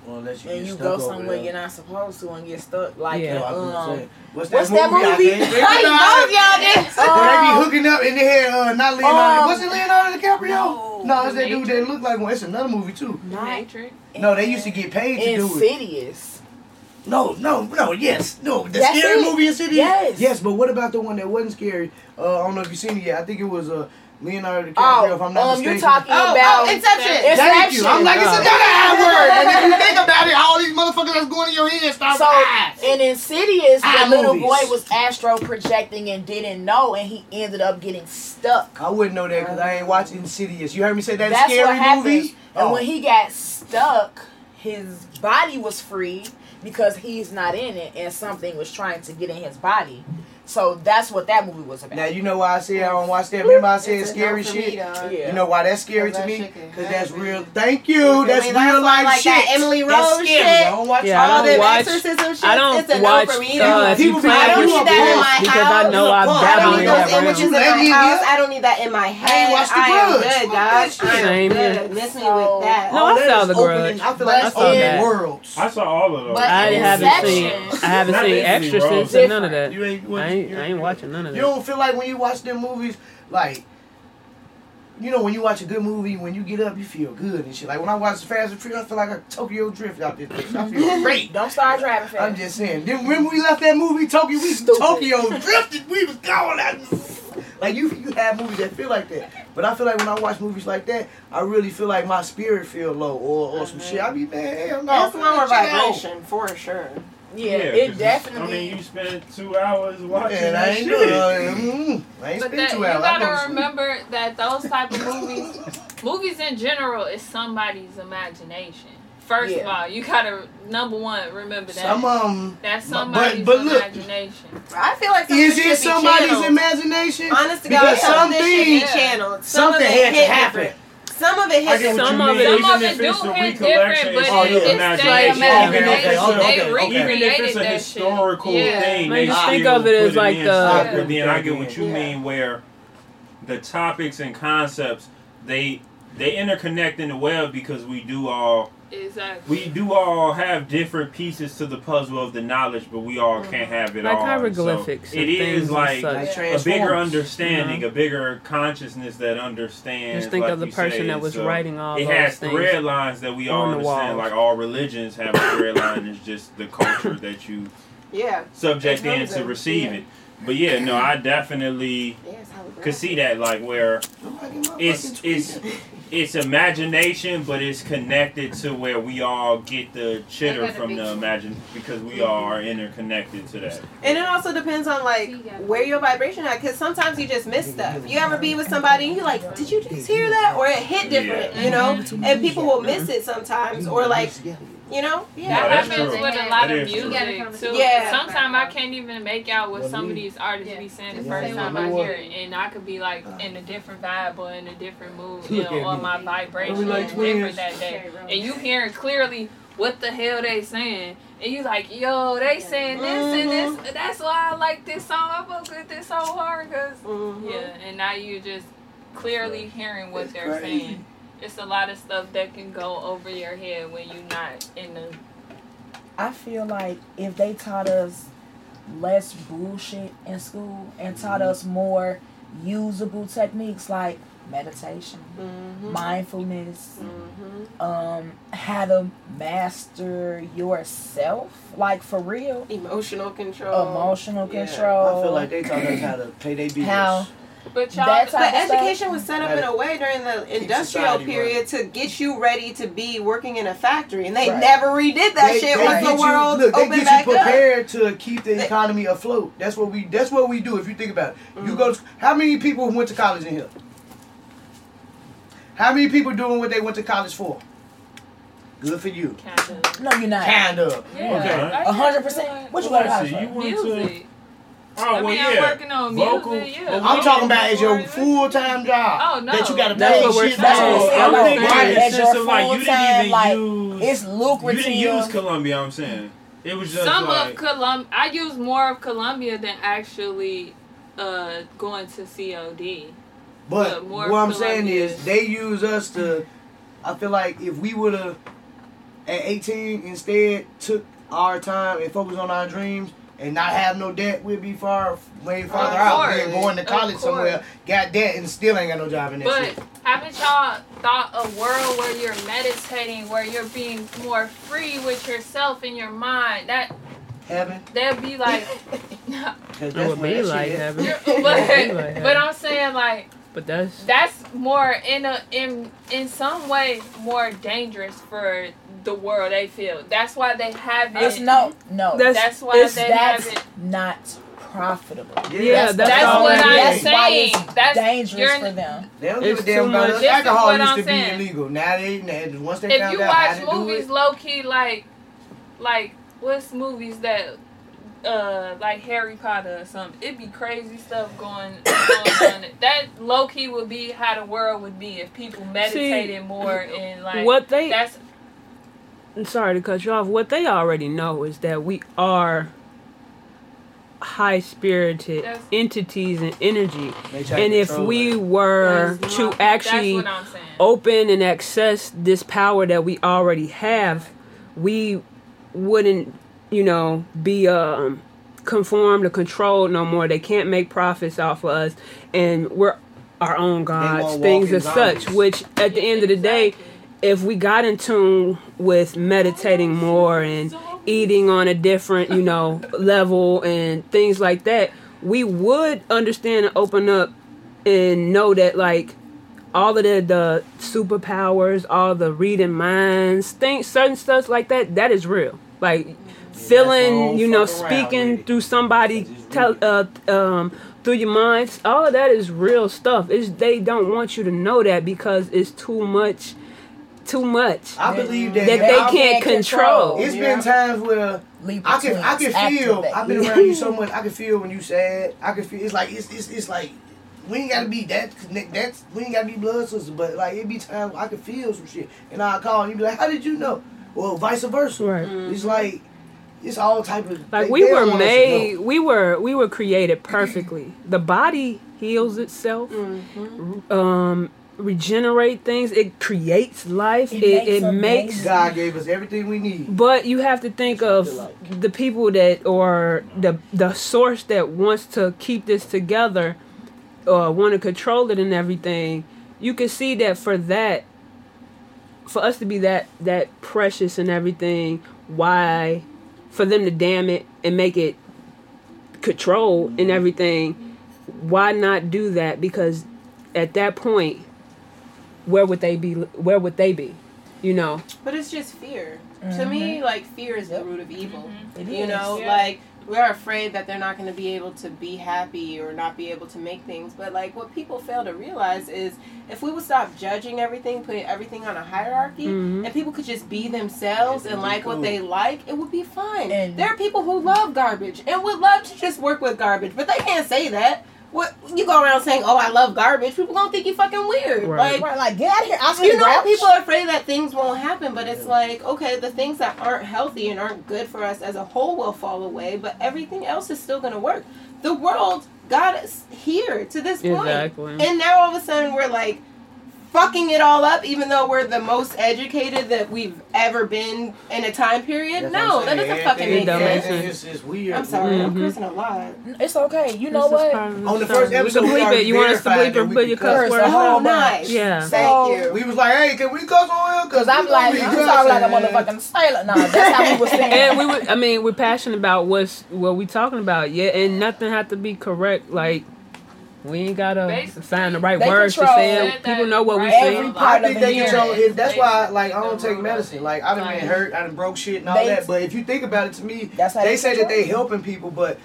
Well, unless you and you go somewhere you're not supposed to and get stuck like Yeah. Yeah, I was gonna um. What's that what's movie? that movie? I can't think Hey, of both it. y'all did. Where they be Um, hooking up in their uh, not Leonardo. Um, was it Leonardo DiCaprio? no. No, it's that dude that looked like one. It's another movie too. Matrix. No, they used to get paid to do it. Insidious. No, no, no. Yes, no. The That's scary it. movie in City. Yes. Yes, but what about the one that wasn't scary? Uh, I don't know if you've seen it yet. I think it was uh, Leonardo DiCaprio. Oh, if I'm not um, mistaken. you're talking Oh, about oh, Inception. It's- Thank you. I'm like, it's Oh. another I word. And if you think about it, all these motherfuckers that's going in your head start So with in Insidious, the little boy was astro projecting and didn't know, and he ended up getting stuck. I wouldn't know that because I ain't watching Insidious. You heard me say that That's scary what happened. movie? And Oh. when he got stuck, his body was free because he's not in it, and something was trying to get in his body. So that's what that movie was about. Now you know why I said I don't watch that. Remember I said It's scary no me, shit. Yeah. You know why that's scary to that me? Because that's real. Thank You you. That's real life like, shit. that Emily Rose shit. I don't watch Yeah, All don't them watch- exorcism shit. I don't it's a watch no for me. uh, if you People put be I don't you need a that in boss my because I know I've Fuck, I don't need that those images in my house. I don't need that in my head. ain't watched The I Grudge. good, Fuck dog. that shit. I am Same here. good. Miss me with that. No, I that saw The Grudge. I feel like But that's opening in- worlds. I saw all of those. I haven't seen. I haven't seen Disney Exorcist none of that. You ain't, you I ain't. you I ain't watching none of that. You don't feel like when you watch them movies, like, you know, when you watch a good movie, when you get up, you feel good and shit. Like when I watch Fast and Furious, I feel like a Tokyo Drift out this bitch. I feel great. Don't start driving fast. I'm just saying. Then when we left that movie Tokyo, we Stupid. Tokyo drifted. We was going out. Like you, you have movies that feel like that. But I feel like when I watch movies like that, I really feel like my spirit feel low or, or some shit. I be man, hell no. It's lower vibration for sure. Yeah, 'cause it definitely. I mean, you spent two hours watching Man, I that ain't shit. doing. Mm, I ain't But spend that, two you hours. I go to gotta sleep. remember that those type of movies, movies in general, is somebody's imagination. First of all, you gotta number one remember that Some um, that's somebody's but look, imagination. I feel like some is it should be somebody's channeled. imagination? Honest to God, Because some some of this should be things, channeled. Some something of it had to hit happen. Different. Some of it I hit get what different. Some you of mean. it- even Some of it it's do hit different, but it's Oh, still yeah. it's imagination. their Like, imagination. okay, okay, they okay, okay. recreated Even if it's a historical shit. Yeah. thing, Man, they just think of it as like the- stuff. Yeah. But then I get what you mean, where the topics and concepts they they interconnect in the web because we do all Exactly. we do all have different pieces to the puzzle of the knowledge, but we all can't mm-hmm. have it Like all. hieroglyphics So and it things like. Like a bigger understanding, mm-hmm. a bigger consciousness that understands. Just think like of the person say, that was so writing all It those has things. thread lines that we all understand. Like all religions have a thread line. It's just the culture that you Yeah. subject It in to receive yeah. it. But yeah, no, I definitely Yeah, could see that. Like where it's it's it's imagination, but it's connected to where we all get the chitter from the true. imagine because we all are interconnected to that. And it also depends on like where your vibration at, because sometimes you just miss stuff. You ever be with somebody and you're like, "Did you just hear that?" Or it hit different, you know. And people will miss it sometimes, or like, you know, Yeah, That that's happens true. with a lot That of is true. music too. Yeah. Sometimes I can't even make out what some of these artists Yeah. be saying the first time I hear it, and I could be like in a different vibe or in a different mood, you know, or my vibration like is different that day, and you hearing clearly what the hell they saying. And you like, yo, they saying this and Mm-hmm. this. That's why I like this song. I fuck with this so hard, cause Mhm. yeah. And now you just clearly hearing what It's they're crazy. saying. It's a lot of stuff that can go over your head when you're not in the I feel like if they taught us less bullshit in school and taught us more usable techniques like meditation, Mhm. mindfulness, Mhm. um, how to master yourself, like for real, Emotional control. emotional Yeah. control. I feel like they taught us how to pay their bills. How- But y'all, That's But type of stuff. education was set up in a way during the industrial society period to get you ready to be working in a factory, and they Right. never redid that They- shit they once get the you- world look, they get back you up. prepared to keep the economy afloat. That's what we. That's what we do. If you think about it, Mm-hmm. you go. To, how many people went to college in here? How many people doing what they went to college for? Good for you. kind of. no, you're not. Kind of. Yeah, Okay. I A hundred percent. What you got to college for? you went to. Music. Oh I well, mean, I'm yeah. working on Vocal. music. Yeah. I'm talking about as your full time job. Oh, no. That you got to That's pay what we're shit That's what for. I'm saying. I'm Like, thinking right, in the as your of like you full-time, didn't even like, use. It's lucrative. You lucrative. didn't use Columbia. I'm saying it was just Some like of Colum, I use more of Columbia than actually uh, going to COD. But But more what I'm saying is they use us to. I feel like if we would have at 18 instead took our time and focused on our dreams and not have no debt, we'd be far way farther out course. than going to college somewhere, got debt and still ain't got no job in that But shit. haven't y'all thought a world where you're meditating, where you're being more free with yourself in your mind? That Heaven, that'd be like, because It would be like heaven. but, It would like but. I'm saying like But that's that's more in a in in some way more dangerous for the world. They feel that's why they have it. It's no, no. That's- That's why it's- they that's have it. not profitable. Yeah, that's That's all what I'm is. That's why saying. it's That's dangerous for them. They don't give a damn too about much. us. Alcohol used I'm to saying. be illegal. Now they, now, once they if found you out how watch to do movies it, low key like like what's movies that uh like Harry Potter or something, it'd be crazy stuff going on. on. That low key would be how the world would be if people meditated more and like what they that's I'm sorry to cut you off. What they already know is that we are high spirited entities and energy. they try to And if we us. were that's to my- actually that's what I'm saying. open and access this power that we already have, we wouldn't, you know, be um conformed or controlled no more. They can't make profits off of us and we're our own gods, things walk as in such, which at the end of the day, if we got in tune with meditating more and eating on a different, you know, level and things like that, we would understand and open up and know that like all of the the superpowers, all the reading minds, things, certain stuff like that, that is real. Like feeling, you know, fuck around speaking through somebody, tell, uh, um, through your minds. All of that is real stuff. It's they don't want you to know that because it's too much, too much I believe that, that they I- can't control. It's Yeah. been times where Leap I can I can feel. I've been around you so much. I can feel when you sad. I can feel. It's like it's it's, it's like we ain't gotta be that connect. That's we ain't gotta be blood sisters. But like it be times I can feel some shit, and I call and you be like, "How did you know?" Well, vice versa. Right. It's like it's all type of Like they- we they were don't want us to made, we were we were created perfectly. The body heals itself, um, regenerate things. It creates life. It, It it, makes makes. God gave us everything we need. But you have to think of the people that or the the source that wants to keep this together uh, or want to control it and everything. You can see that for that for us to be that that precious and everything, why for them to damn it and make it control and everything, why not do that? Because at that point, where would they be? Where would they be? You know, But it's just fear. To me, like fear is the root of evil. It You is. know, Yeah. like we're afraid that they're not going to be able to be happy or not be able to make things. But like what people fail to realize is if we would stop judging everything, putting everything on a hierarchy, Mhm. and people could just be themselves and like what they like, it would be fine. And- there are people who love garbage and would love to just work with garbage, but they can't say that. What you go around saying, "Oh, I love garbage," people gonna think you fucking weird. Right. Like Right, like get out of here. I you know, garbage. people are afraid that things won't happen, but it's like, okay, the things that aren't healthy and aren't good for us as a whole will fall away, but everything else is still going to work. The world got us here to this point. Exactly. And now all of a sudden we're like fucking it all up, even though we're the most educated that we've ever been in a time period. That's no, what I'm that doesn't fucking make don't sense. sense. It's, it's weird. I'm sorry, I'm Mhm. cursing a lot. It's okay. You know This what? On the show. first We episode, can we bleep already it. You want us to bleep that it? we But you could cuss curse word. a whole Oh, nice. Yeah. Thank So- you. We was like, hey, can we cuss on here? Cause I'm like, you talk like a motherfucking sailor. No, that's how we were saying. and we were, I mean, we're passionate about what's what we talking about. Yeah, and nothing have to be correct. Like we ain't gotta Basically, find the right words to control say it. People know what we right saying. Every part I think the they hearing. control it. That's why, like, I don't take wrote medicine. Like, I done been Right. hurt, I done broke shit and all They- that. But if you think about it, to me, That's how they they say that they control. helping people, but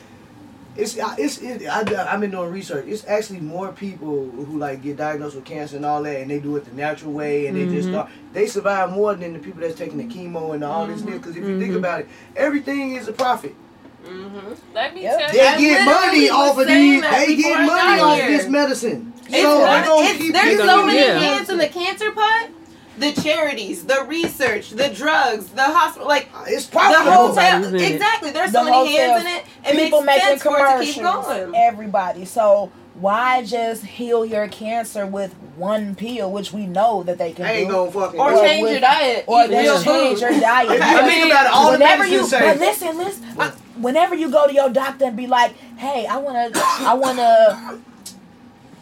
it's it's it, I, I've been doing research. It's actually more people who like get diagnosed with cancer and all that, and they do it the natural way, and they just Mhm. start. They survive more than the people that's taking the chemo and all this. Because if you think Mhm. about it, everything is a profit. Mm-hmm. Let me Yep. tell They you. I get money off of saying these. They get money got off here. this medicine. It's, so not- it's- keep there's so many Yeah. hands in the cancer pot. The charities, the research, the drugs, the hospital, like It's probably the profitable. hotel. Everybody's in it. Exactly. There's The so many hands in it. It People makes making sense for it to keep commercials. going. Everybody. So why just heal your cancer with one pill, which we know that they can I ain't do, gonna fucking. Or change with- your diet. or eat just change your diet. If you think about all the whenever you, say. but listen, listen. I- whenever you go to your doctor and be like, "Hey, I wanna, I wanna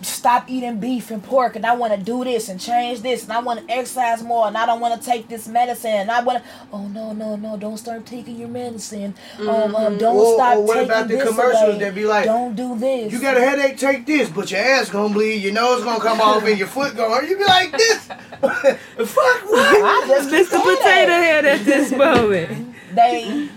stop eating beef and pork, and I wanna do this and change this, and I wanna exercise more, and I don't wanna take this medicine, and I wanna, oh no, no, no, don't start taking your medicine. Um, um, don't Or- stop or what taking about the this commercials away. that be like, don't do this. You got a headache, take this, but your ass gonna bleed, your nose gonna come off, and your foot gonna hurt. You be like this. Fuck what? I just keep Mr. Potato. Head at this moment. they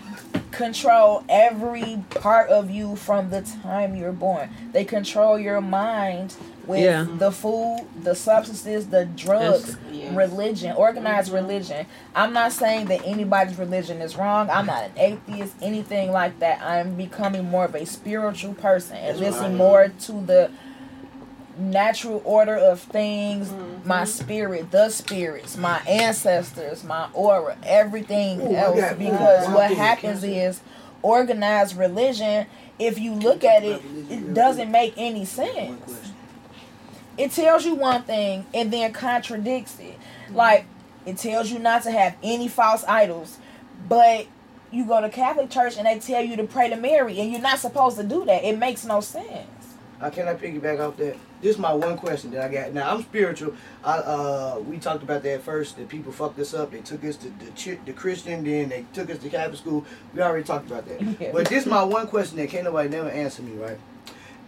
control every part of you from the time you're born. They control your mind with Yeah. the food, the substances, the drugs, Yes. religion, organized religion. I'm not saying that anybody's religion is wrong. I'm not an atheist, anything like that. I'm becoming more of a spiritual person and That's listening right. more to the natural order of things, mm-hmm. my spirit, the spirits, my ancestors, my aura, everything Ooh, else. got- Because ooh, what happens is organized religion, if you look at it, it doesn't make any sense. It tells you one thing and then contradicts it. Like, it tells you not to have any false idols, but you go to Catholic church and they tell you to pray to Mary, and you're not supposed to do that. It makes no sense. Uh, can I piggyback off that? This is my one question that I got. Now I'm spiritual. I uh, we talked about that first. That people fucked us up. They took us to the the Christian, then they took us to Catholic school. We already talked about that. Yeah. But this is my one question that can't nobody never answer me. Right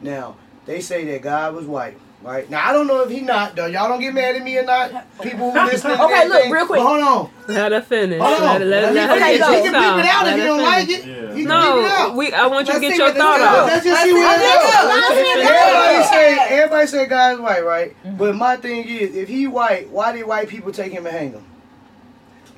now, they say that God was white. Right now, I don't know if he not. Though y'all don't get mad at me or not. People who listen. to Okay, look, everything. real quick. But hold on. Let her finish. Hold on. Let, her- let, He let her can- Okay, get he can bleep it out Let if you don't like it. Yeah. He can bleep it No, out. we. I want you to Let's get your thought out. Let's just see Let's what see it goes. Everybody say everybody say God's white, right? But my thing is, if he white, why did white people take him and hang him?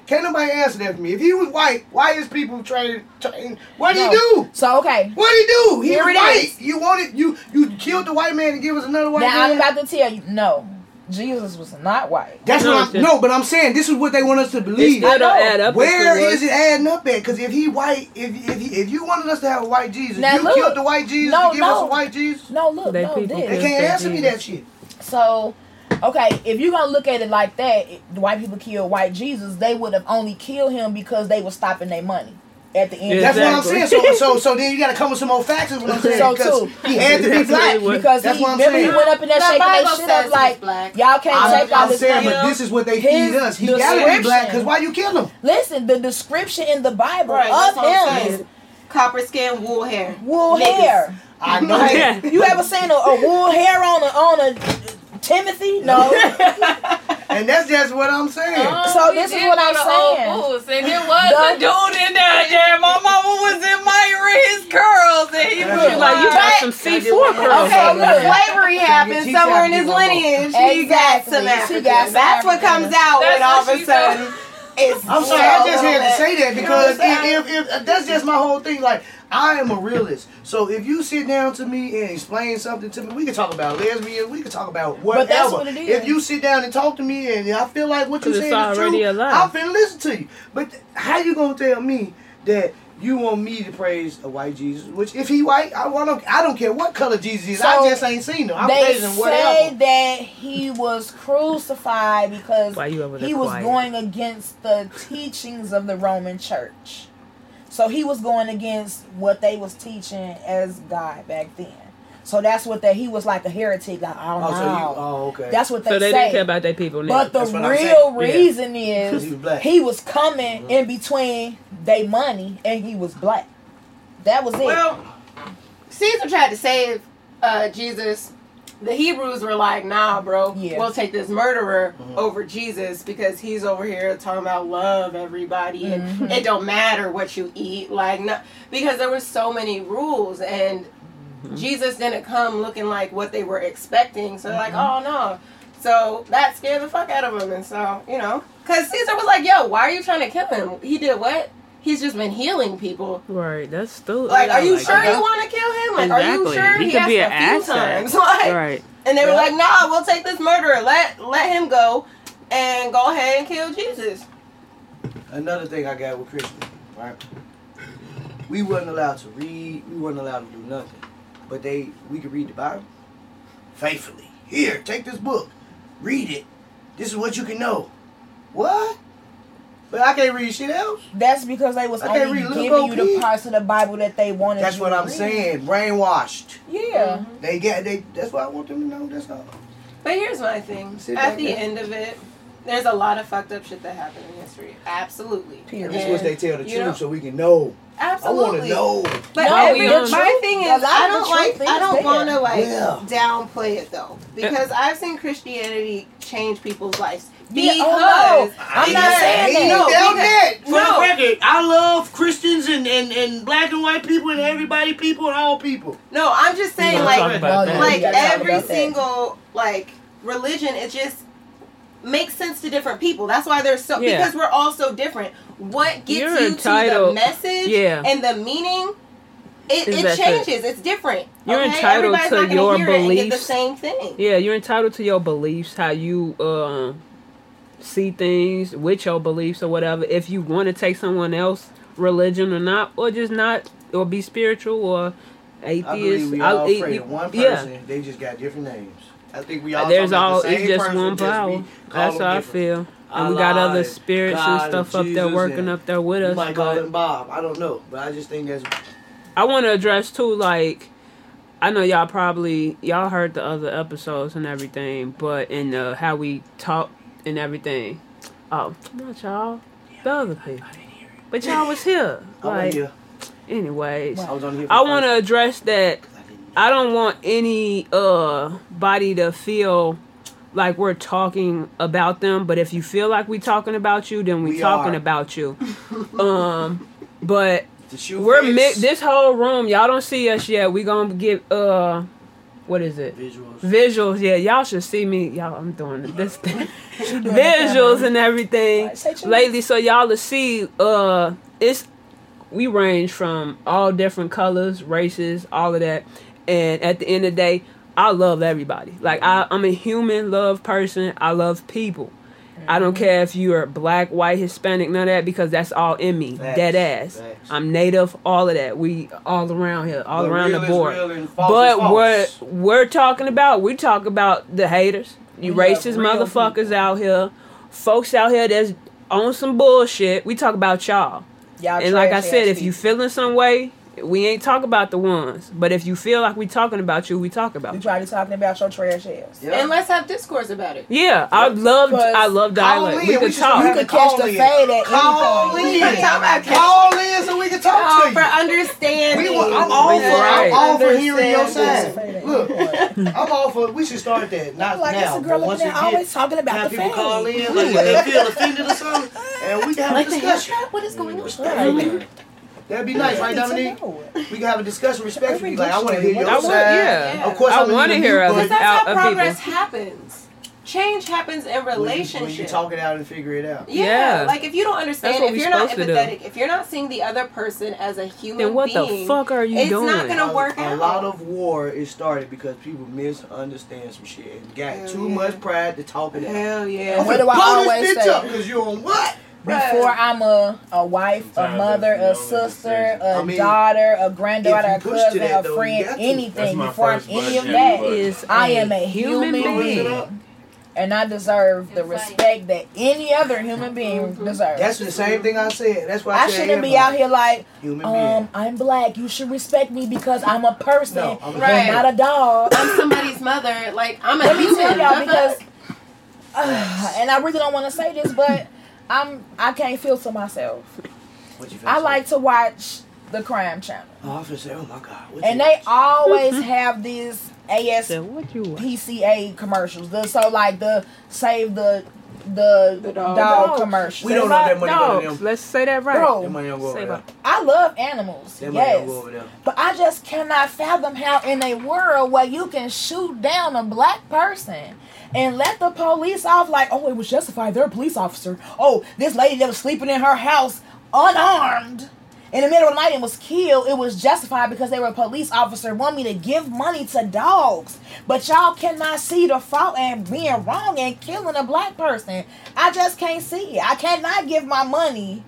Can't nobody answer that for me. If he was white, why is people trying to? Trying, what did he do? So okay. What did he do? He Here was it white. is. You wanted you you killed the white man to give us another white Now I'm about to tell you, no, Jesus was not white. That's No, what I'm. just- No, but I'm saying this is what they want us to believe. still don't add up. Where as to is it adding up at? Because if he white, if if he, if you wanted us to have a white Jesus, Now you look. killed the white Jesus No, to give us a white Jesus. No, look, They no, people They this. kill- can't that answer me that shit. So, okay, if you're gonna look at it like that, the white people killed white Jesus. They would have only killed him because they were stopping their money at the end. That's what I'm saying. So so so then you got to come with some more facts. Is what I'm saying. So, because too. he had to be black. because That's he, what I'm remember he went up in there The shaking Bible that shit says up like black. y'all can't I'm, take all I'm this saying, but this is what they feed us. He got to be black because why you kill him? Listen, the description in the Bible Right, of him is Copper skin, wool hair. wool Niggas. hair. I know Like, you ever seen a, a wool hair on a on a Timothy? No. And that's just what I'm saying. Oh, so We this is what I'm saying. Foods, and it was The- a dude in there. Yeah, my mama was admiring his curls, and he That's was like, you got some Can I get C4 one more? curls. Okay, over look. there. Slavery happened somewhere in his get one more. lineage. He got Exactly. some She African. got some That's what comes out when all of a sudden it's. I'm sorry, I just had to say that because You know if, if, if that's just my whole thing. Like I am a realist, so if you sit down to me and explain something to me, we can talk about lesbians, we can talk about whatever. But that's what it is. If you sit down and talk to me and I feel like what you're saying is true. I'm finna listen to you. But th- how you gonna tell me that? You want me to praise a white Jesus? Which, if he white, I want. I don't care what color Jesus is. I just ain't seen him. I'm they praising say whatever. that he was crucified because Why you he was quiet? going against the teachings of the Roman Church. So he was going against what they was teaching as God back then. So that's what that he was like a heretic. Like, I don't oh, Oh, so you? no. Oh, okay. That's what they, say. So they say. didn't care about their people now. But the That's what I'm real saying. Yeah. reason is he was black. he was coming in between they money and he was black. That was it. Well, Caesar tried to save uh, Jesus. The Hebrews were like, "Nah, bro, Yeah. we'll take this murderer Mhm. over Jesus because he's over here talking about love everybody, Mhm. and it don't matter what you eat, like, no, because there were so many rules, and Mm-hmm. Jesus didn't come looking like what they were expecting. So they're like, mm-hmm. oh no, so that scared the fuck out of him, and so you know, because Caesar was like, yo, why are you trying to kill him? He did what? He's just been healing people. right, that's still Like, are you like, sure you want to kill him? Like, are you Exactly. sure? He He, could asked be a an few asset. times. Like, Right. and they were Yeah. like, "Nah, we'll take this murderer. Let let him go, and go ahead and kill Jesus." Another thing I got with Christians, right? We wasn't allowed to read. We wasn't allowed to do nothing. But they, we can read the Bible faithfully. Here, take this book, read it. This is what you can know. What? But I can't read shit else. That's because they was I can't only read Little giving you the parts of the Bible that they wanted. That's you what to I'm read. saying. Brainwashed. Yeah. They get they. That's what I want them to know. That's all. But here's my thing. Sit At the there. end of it, there's a lot of fucked up shit that happened in history. Absolutely. Period. This And, was they tell the truth know, so we can know. Absolutely. I want to know. But No, every, we don't. my thing is, I don't like. I don't want to like Yeah. downplay it though, uh, because I've seen Christianity change people's lives. Yeah, Because oh, no. I'm not saying that. No, down because- For no. the record, I love Christians and, and, and black and white people and everybody people and all people. No, I'm just saying, like, talk about that. like We gotta talk every about that. single like religion it just makes sense to different people that's why they're so Yeah. because we're all so different what gets You're you entitled- to the message Yeah. and the meaning it, Is it that changes it's different You're okay? entitled Everybody's to not gonna your hear it and get the same thing Yeah, you're entitled to your beliefs, how you um see things with your beliefs or whatever. If you want to take someone else religion or not, or just not, or be spiritual or atheist. I believe we all it- pray it- to one yeah. person. They just got different names. I think we all. There's all the it's just one just power. That's them how I feel. And we got other Allah, spirits God, and stuff up there working up there with us. might call But him Bob. I don't know, but I just think that's I want to address too, like, I know y'all probably y'all heard the other episodes and everything, but in uh, how we talk and everything. Oh, not y'all, the other people. But y'all was here. I was Like, here. anyways, I was on here. for I want to address that. 'Cause I don't want any uh body to feel like we're talking about them. But if you feel like we talking about you, then we, We talking are. about you. um, but we're mi- this whole room. Y'all don't see us yet. We gonna get uh, what is it? visuals. Visuals. Yeah, y'all should see me. Y'all, I'm doing this thing. Visuals and everything lately, so y'all to see. Uh, it's we range from all different colors, races, all of that. And at the end of the day, I love everybody. Like I, I'm a human love person. I love people. I don't mhm. care if you're black, white, Hispanic, none of that because that's all in me. Facts. Dead ass. Facts. I'm native, all of that. We all around here, all But around the board. real and false But what we're talking about, we talk about the haters, you We racist motherfuckers people. out here, folks out here that's on some bullshit. We talk about y'all. Y'all And like I said, if you people. feeling some way, we ain't talk about the ones. But if you feel like we talking about you, we talk about you. we you. probably talking about your trash ass. Yeah. And let's have discourse about it. Yeah, I love I love Call dialect. We we could talk. You have could catch call the in. fade at Call any in. point. Talk about Call in so we can talk Oh, to for understanding. We want, I'm all for Right. I'm all for hearing your side. Look, I'm all for. We should start that. Not like now, it's a girl but once looking we at always get talking about have the people fade. call in, like they feel offended or something, and we can have a Like the hair discussion. What is going on? Right. That'd be nice, right, Dominique? We can have a discussion respectfully. Like I want to hear your I want- side. yeah. Of course, I I'm wanna hear you, other- Because that's out how of progress people. happens. Change happens in when you, relationships. when you talk it out and figure it out. Yeah, Yeah. like if you don't understand, if you're not supposed to do. empathetic, if you're not seeing the other person as a human Then what the fuck are you it's doing? not gonna a, work a out. lot of war is started because people misunderstand some shit and got Hell too yeah. much pride to talk it out. Hell yeah. what do I always say? because you're on what? Before I'm a, a wife, a mother, a that's the only sister, decision. a I mean, daughter, a granddaughter, a if you push to cousin, that, a though, friend, you anything, before I'm any of budget, that, but- Is I am a human human being. and I deserve the respect that any other human being deserves. That's the same thing I said. That's why I, I shouldn't be out here like, Human um, being. I'm black. You should respect me because I'm a person No, I'm and Right. not a dog. I'm somebody's mother. Like I'm a Let me human. tell y'all because, uh, and I really don't want to say this, but I'm I can't feel to myself. You I say? like to watch the crime channel, Oh, I say, oh my god. What and they watch? always have these AS So what you want? PCA commercials. The, so like the save the the, The dog, dog. Dogs. commercial. We don't know that money go to Dogs. them. Let's say that right. Bro, That money don't go over there. I love animals. That money don't go yes. over there. But I just cannot fathom how in a world where you can shoot down a black person and let the police off like, oh, it was justified. They're a police officer. Oh, this lady that was sleeping in her house unarmed in the middle of the night and was killed, it was justified because they were a police officer. Want me to give money to dogs. But y'all cannot see the fault and being wrong and killing a black person. I just can't see it. I cannot give my money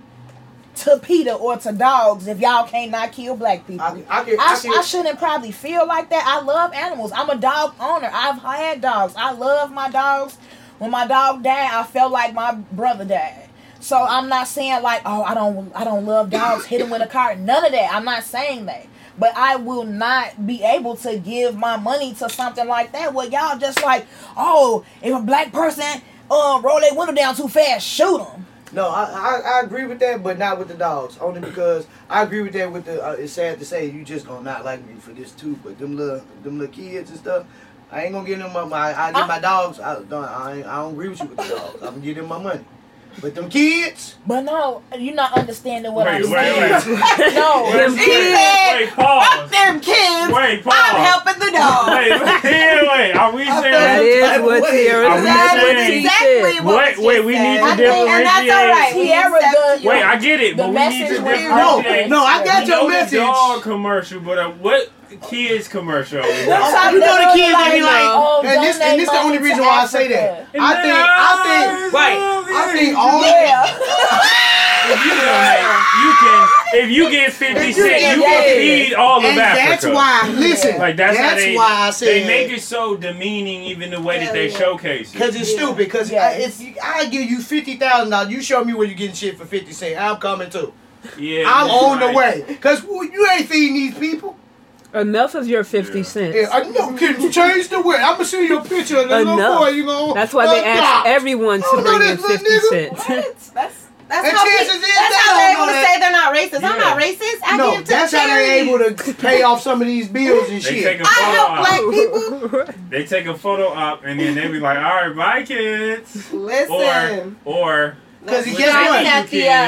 to PETA or to dogs if y'all can't not kill black people. I, I can, I, I, I shouldn't probably feel like that. I love animals. I'm a dog owner. I've had dogs. I love my dogs. When my dog died, I felt like my brother died. So I'm not saying like, oh, I don't, I don't love dogs. Hit them with a car. None of that. I'm not saying that. But I will not be able to give my money to something like that. Where y'all just like, oh, if a black person um roll their window down too fast, shoot them. No, I, I I agree with that, but not with the dogs. Only because I agree with that with the. Uh, it's sad to say you just gonna not like me for this too, but them little them little kids and stuff. I ain't gonna give them my. my I give my dogs. I don't. I, I don't agree with you with the dogs. I'm gonna give them my money. But them kids. But no, you're not understanding what Wait, I'm wait, saying. wait. No, Them kids. Wait, pause. them kids. Wait, pause. I'm helping the dog. Wait, wait, wait. Are we saying? That is what Wait, Tierra are That's what saying- exactly said. what Wait, was wait, just we need to I think- And that's all right. We Tierra accept the- you. Wait, I get it, The but we need message to was- differentiate. No, no, I got your know the message. dog commercial, but uh, what kids commercial? are we Them watching? type You know the kids that be like, like, oh, and this, and this the only reason why I say that. I think, I think, right. I think all If you can. If you get fifty cents, you cent, get- can yeah. feed all of and Africa. that's why. Listen, Like that's, that's they. why I said they make it so demeaning, even the way that they showcase it. Because it's stupid. Because if I give you fifty thousand dollars, you show me where you getting shit for fifty cent. I'm coming too. Yeah, I'm you're on the way. Because you ain't feeding these people. Enough of your 50 yeah. cents. Yeah, I know. Can you change the way? I'm going to see your picture of the Enough. little you know. That's why they ask God. everyone to bring in 50 nigga. cents. That's that's and how, people. that's how they're able to that. say they're not racist. Yeah. I'm not racist. I no, give to that's how they're able to pay off some of these bills and they shit. Take a photo I help op. black people. they take a photo up and then they be like, "All right, bye, kids." Listen. Or, because guess what? Uh,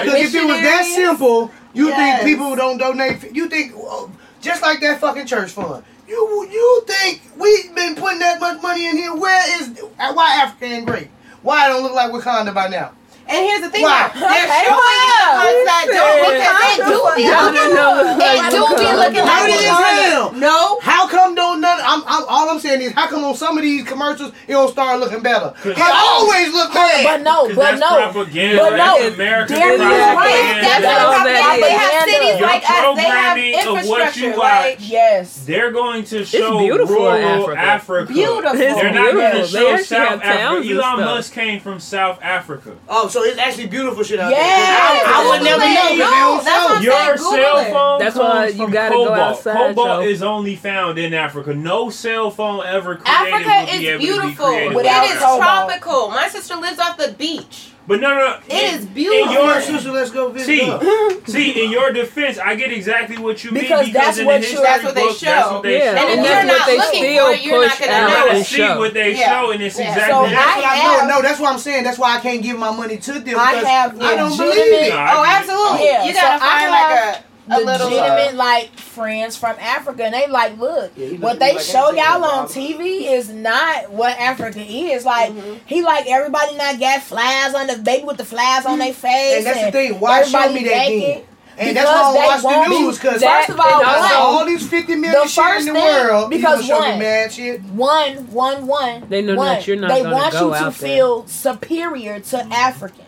because if it was that simple, you yes. think people don't donate? You think? Well, just like that fucking church fund. You you think we've been putting that much money in here? Where is why Africa ain't great? Why I don't look like Wakanda by now? And here's the thing, wow. though, they're okay. showing you the ones that don't because they do be looking. They do be looking like how real. No. How come don't none? I'm, I'm all I'm saying is how come on some of these commercials it don't start looking better? It always look bad. But no, but no, but no. That's American They're propaganda. That's propaganda. They have cities like us. They have infrastructure. Yes, they're going to show rural Africa. Africa. Beautiful. They're not going to show South Africa. Elon Musk came from South Africa. Oh so it's actually beautiful shit out yes. there. I, I would never know. No, that's Your cell phone. That's why you gotta cobalt. go outside. Cobalt is only found in Africa. No cell phone ever created. Africa is be beautiful. Be it is tropical. My sister lives off the beach. But no, no, it in, is beautiful. In your, so let's go visit. See, see, in your defense, I get exactly what you because mean because that's in what the history that's what they show. That's what they yeah. show. And if you're not looking for it, you're not gonna know. Gotta see what they yeah. show, and it's yeah. exactly so that's I what have, I know. No, that's what I'm saying. That's why I can't give my money to them. I have. I don't believe it. Oh, absolutely. You gotta find like a a legitimate like friends from Africa, and they like, look, yeah, what they like show y'all on TV is not what Africa is. Like mm-hmm. he like everybody not got flies on the baby with the flies on their face. And that's and the thing. Why show me that again? And because that's why I watch the news. Because first of all, one, all these fifty million the shit in the world, because one, mad shit. one, one, one, they know one, that you're not. They want you to feel superior to. Mm-hmm. African.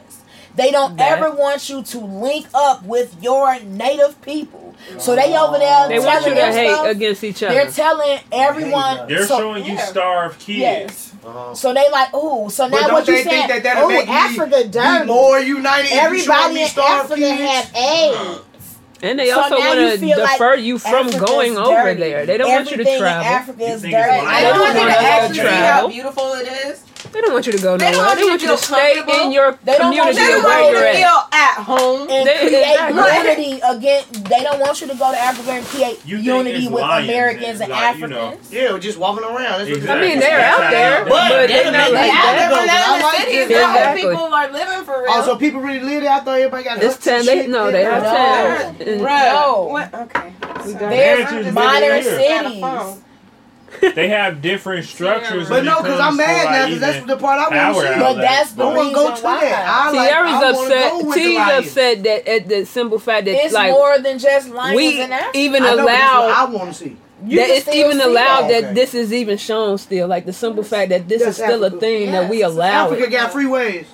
They don't that. ever want you to link up with your native people. So they over there. They want you to hate stuff. against each other. They're telling everyone. They're so, showing you yeah. starved kids. Yes. Uh-huh. So they like, ooh. So now what you saying? Think that that'll ooh, make Africa me, more united. Everybody in Africa kids? have AIDS. And they so also want to defer like you from Africa's going dirty. over there. They don't Everything want you to travel. Africa is dirty. I don't want you to see How beautiful it is. They don't want you to go nowhere. They, want, they you want you to, stay in your they don't community want you, where you're at. at home and they, create exactly. unity again. They don't want you to go to Africa and create you unity with lying, Americans and like, Africans. You know, yeah, just walking around. Exactly. I mean, they're out there, but, but they're, they're not like that. They're cities. People are living for real. Also, people really live there. I thought everybody got. It's ten. They no, they have ten. Bro, okay. There's modern cities they have different structures. but no, because I'm mad now because that's the part I want to see. But that's the one go to why. That. I like, Tiara's I upset. Tiara's upset that at the simple fact that it's like, more than just lions we and Africa. even I allowed. I want to see. You that it's even allowed that, that this is even shown still. Like the simple fact that this is still Africa. a thing yes. that we allow. Africa it. got freeways.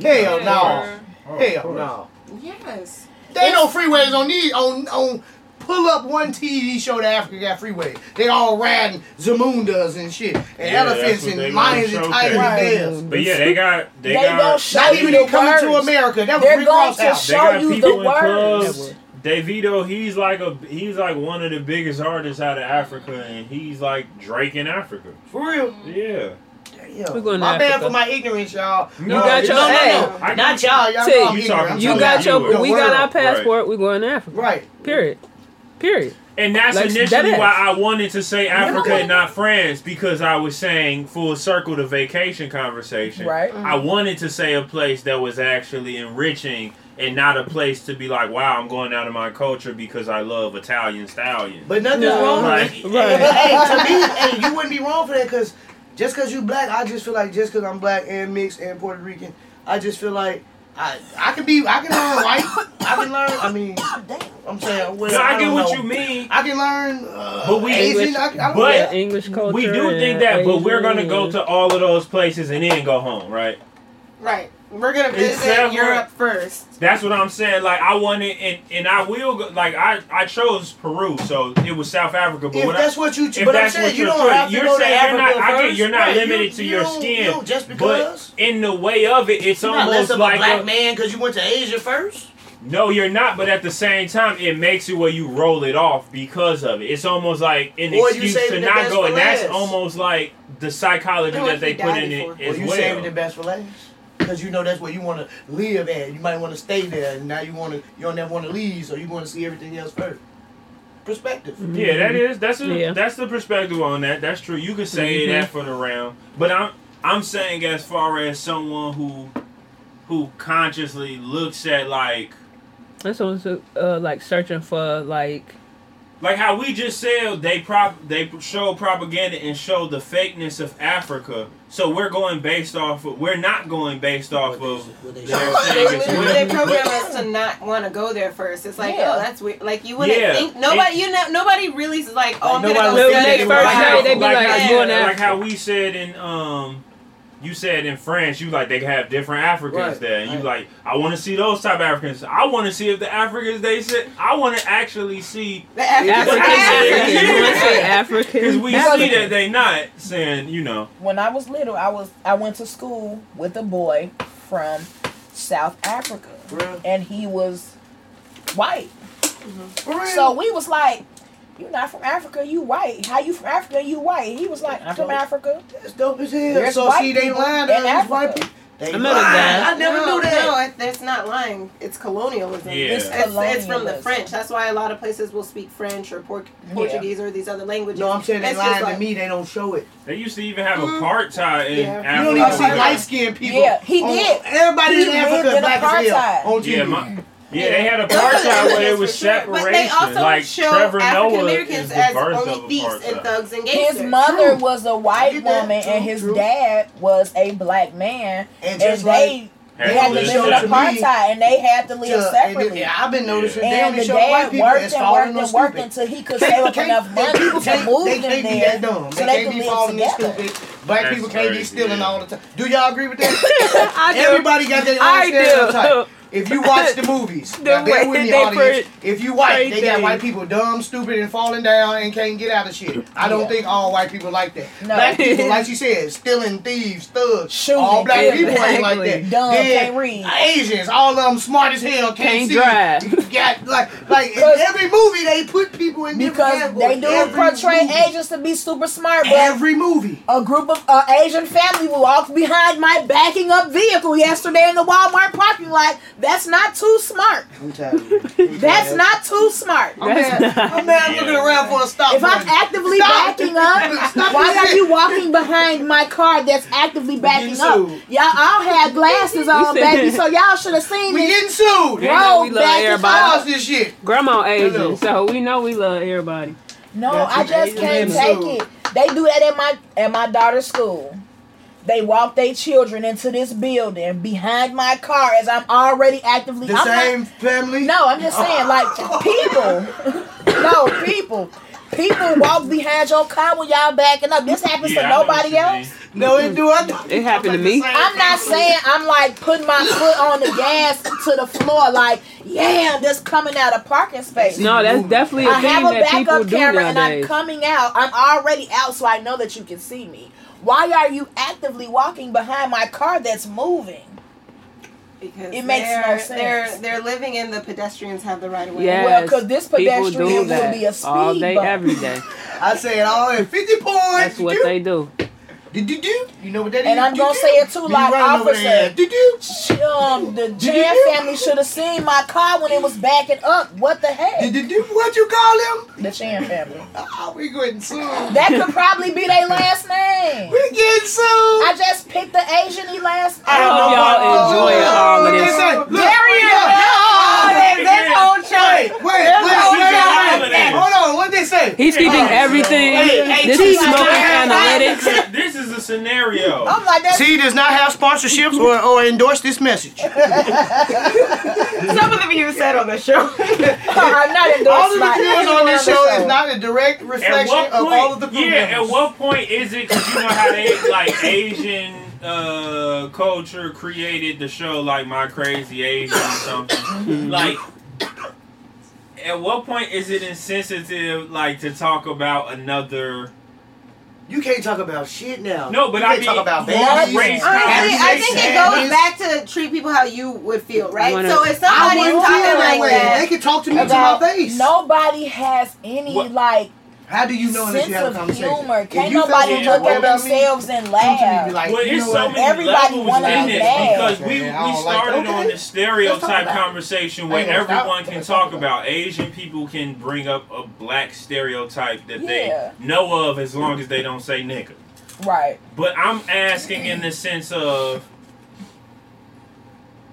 Hell yeah. no. Hell no. Yes. They no freeways on these on on pull up one TV show to Africa got freeway. They all riding Zamundas and shit, and yeah, elephants and lions and tiger bears. But yeah, they got they, they got not even they coming to America. That They're going to house. show you the words. Davido, he's like a he's like one of the biggest artists out of Africa, and he's like Drake in Africa. For real? Yeah. Yo, We're going my bad for my ignorance, y'all. No, you got your hey, no, no. not y'all. Y'all you, you got your. We got our passport. Right. We're going to Africa. Right. Period. Period. And that's like, initially that why I wanted to say Africa and not France because I was saying full circle to vacation conversation. Right. Mm-hmm. I wanted to say a place that was actually enriching and not a place to be like, wow, I'm going out of my culture because I love Italian stallions. But nothing's no. wrong. Like, right. hey, to me, hey, you wouldn't be wrong for that because just because you black, I just feel like just because I'm black and mixed and Puerto Rican, I just feel like I, I can be I can learn white. I can learn. I mean, I'm saying. Well, no, I, I get what know. you mean. I can learn. Uh, but we Asian, English, I but English culture. We do think that, Asian. but we're gonna go to all of those places and then go home, right? Right. We're gonna visit Except Europe first. That's what I'm saying. Like I wanted, and and I will. Go, like I I chose Peru, so it was South Africa. But if that's I, what you, if but that's I'm saying what you don't choice, have to you're go saying to Africa you're not. I get you're not right. limited you, to you your skin, you just because. But in the way of it, it's you're almost not less like a black a, man because you went to Asia first. No, you're not. But at the same time, it makes it where you roll it off because of it. It's almost like an or excuse to not go, and that's almost like the psychology that they put in it. As well, you saving the best for last because you know that's where you want to live at. You might want to stay there, and now you want to you don't ever want to leave, so you want to see everything else first. Perspective. Yeah, that is that's a, Yeah. that's the perspective on that. That's true. You could say Mhm. that for the round, but I'm I'm saying as far as someone who who consciously looks at like That's also uh, like searching for like like how we just said they prop they show propaganda and show the fakeness of Africa. So we're going based off of we're not going based off of What they their They, as literally- well. they program us to not want to go there first. It's like, Yeah. oh, that's weird. Like you wouldn't Yeah. think nobody, you know, nobody really is like, oh, I'm gonna go nobody When study they it. first like say, how, they be like, how, "I'm like how we said in um you said in France, you like they have different Africans Right, there. And you right. like, I want to see those type of Africans. I want to see if the Africans they said. I want to actually see The Africans African. are Yeah. You Africans. want to say because African? we African. see that they not saying, you know, when I was little, I was I went to school with a boy from South Africa, Real. and he was white. For real. So we was like, "You not from Africa? You white? How you from Africa? You white?" He was like, from Africa." That's dope as hell. There's so white see, they people lying in to us white people. They I met a lying. guy. I never no, knew that. No, that's not lying. It's colonialism. Yeah. It's, It's it's, it's from the. French. That's why a lot of places will speak French or Port- Portuguese or these other languages. No, I'm saying they It's just lying like- to me. They don't show it. they used to even have Mm. apartheid in Yeah. Africa. You don't even see light skinned people. Yeah, he on- did. Everybody He in Africa is in black as hell apartheid. on TV. Yeah, my, yeah, they had a apartheid where it was For sure. But they separation. also Like show Trevor African Noah is Americans the as birth only of thieves and apartheid. thugs and His mother True. was a white woman, True, and his true. dad was a black man, And and, just they Had they had to to live live in separate. apartheid, and they had to live Yeah, and separately. yeah, I've been noticing they And only the show white dad people worked and falling worked or and worked until he could Can't- save up can't- enough they- money people to can't- move they them can't be there that dumb. so They they can't could be live falling together. stupid. Black That's people can't be stealing yeah. all the time. Do y'all agree with that? I do. Everybody got their own I do. stereotype. If you watch the movies, The now bear with me, they audience. If you white, they got white people dumb, stupid, and falling down and can't get out of shit. I don't Yeah. think all white people like that. No. Black people, like she said, stealing, thieves, thugs. Shooting, all black yeah, people ain't like that. Dumb, Then can't read. Asians, all of them smart as hell, can't, Can't see. drive. Got like, like in every movie they put people in different Because they do Every portray movie. Asians to be super smart, but Every movie. a group of uh, Asian family walked behind my backing up vehicle yesterday in the Walmart parking lot. That's not too smart. I'm tired. of you. That's not too smart. I'm mad. I'm mad looking around for a stop. If I'm actively Stop. backing up, Stop why are you walking behind my car that's actively backing up? sued. Y'all all had glasses on, said- baby, so y'all should have seen me. We this. getting sued. Yeah. know Bro, we love back everybody. This shit. Grandma Asian, so we know we love everybody. No, That's I just can't take sued. it. They do that at my at my daughter's school. They walk their children into this building behind my car as I'm already actively. The I'm not- same family. No, I'm just saying, like people. no, people. People walk behind your car when y'all backing up. This happens Yeah, to I know what nobody else. No, it do. I know. It happened to me. I'm not saying I'm like putting my foot on the gas to the floor, like, yeah, this coming out of parking space. No, that's definitely a I have thing a that people backup camera and I'm coming out. I'm already out, so I know that you can see me. Why are you actively walking behind my car that's moving? Because It makes no sense. They're they're living in the pedestrians have the right of way. Yes, Well, 'cause this pedestrian will be a speed all day, bump. every day. I say it all in 50 points. That's what they do. Do, do, do. You know what that is? And I'm Do, gonna say it too, Be like running over officer. there. Do, do. Um, the Jan family should have seen my car when it was backing up. What the Do, heck? do, do. What you call them? The Chan family. Oh, we getting sued. That could probably be their last name. We getting sued. I just picked the Asian E last I hope name. y'all enjoying all of Look this. at that. Look. Darian! Oh, they- they own Wait, wait, wait, wait, wait, wait. Hold on. What they say? He's keeping everything. Hey, hey, this T- is smoking analytics. This is a scenario. I'm like, that's C does not have sponsorships or, or endorse this message. Some of the views said on the show. I'm not endorsed All of the by views on this show is not a direct reflection what of all of the crew yeah. At what point is it? Because you know how they like Asian uh, culture created the show like My Crazy Asian or something. like, at what point is it insensitive like to talk about another? You can't talk about shit now. No, but you I can't mean, talk about what babies. race and Honestly, I happiness think it goes back to treat people how you would feel, right? Wanna- so if I somebody's talking that like way. that, They can talk to me to my face. nobody has any What? like How do you know unless you have a of conversation? humor. Can't you nobody look at about me, themselves and come me and be laugh. like, Well, you it's so what? many Everybody levels wanna in this bad. because we, Man, we don't like started on the stereotype conversation where ain't gonna stop. everyone can talk talk about Asian people can bring up a black stereotype that Yeah. they know of as long as they don't say nigga. Right. But I'm asking in the sense of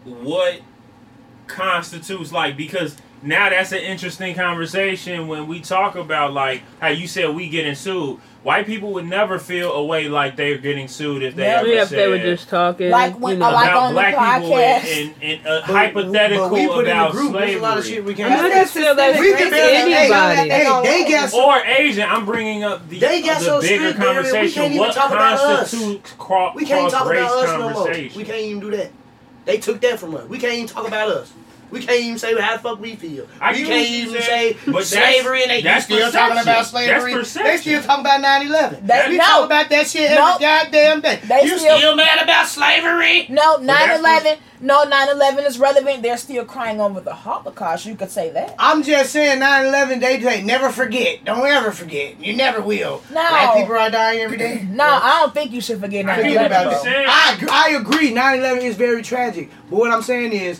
what constitutes like because now that's an interesting conversation when we talk about like how you said we getting sued. White people would never feel a way like they're getting sued if they Yeah. ever Yeah, if said they were just talking, Like when- you know. like about on the black people podcast. and, and, and uh, But- hypothetical but we put in about the group. There's slavery. a lot of shit we can't. mean, I just feel that we can barely. Anybody. hey, they got some. or Asian, I'm bringing up the, They got the so bigger strict, we conversation. can't even what talk about us. constitutes cro- We can't talk cross-race about us no more. conversation? We can't even do that. They took that from us. We can't even talk about us. We can't even say how the fuck we feel. I we can't even saying, say but slavery and they that's still talking about slavery. They still talking about 9-11. They- we no. talk about that shit every No. goddamn day. They you still- still mad about slavery? No, that's 9-11. No, 9-11 is relevant. They're still crying over the Holocaust. You could say that. I'm just saying 9-11, they say never forget. Don't ever forget. You never will. No. Black people are dying every day. No, I don't think you should forget 9-11. get what about you're bro. that. I, I agree. 9-11 is very tragic. But what I'm saying is,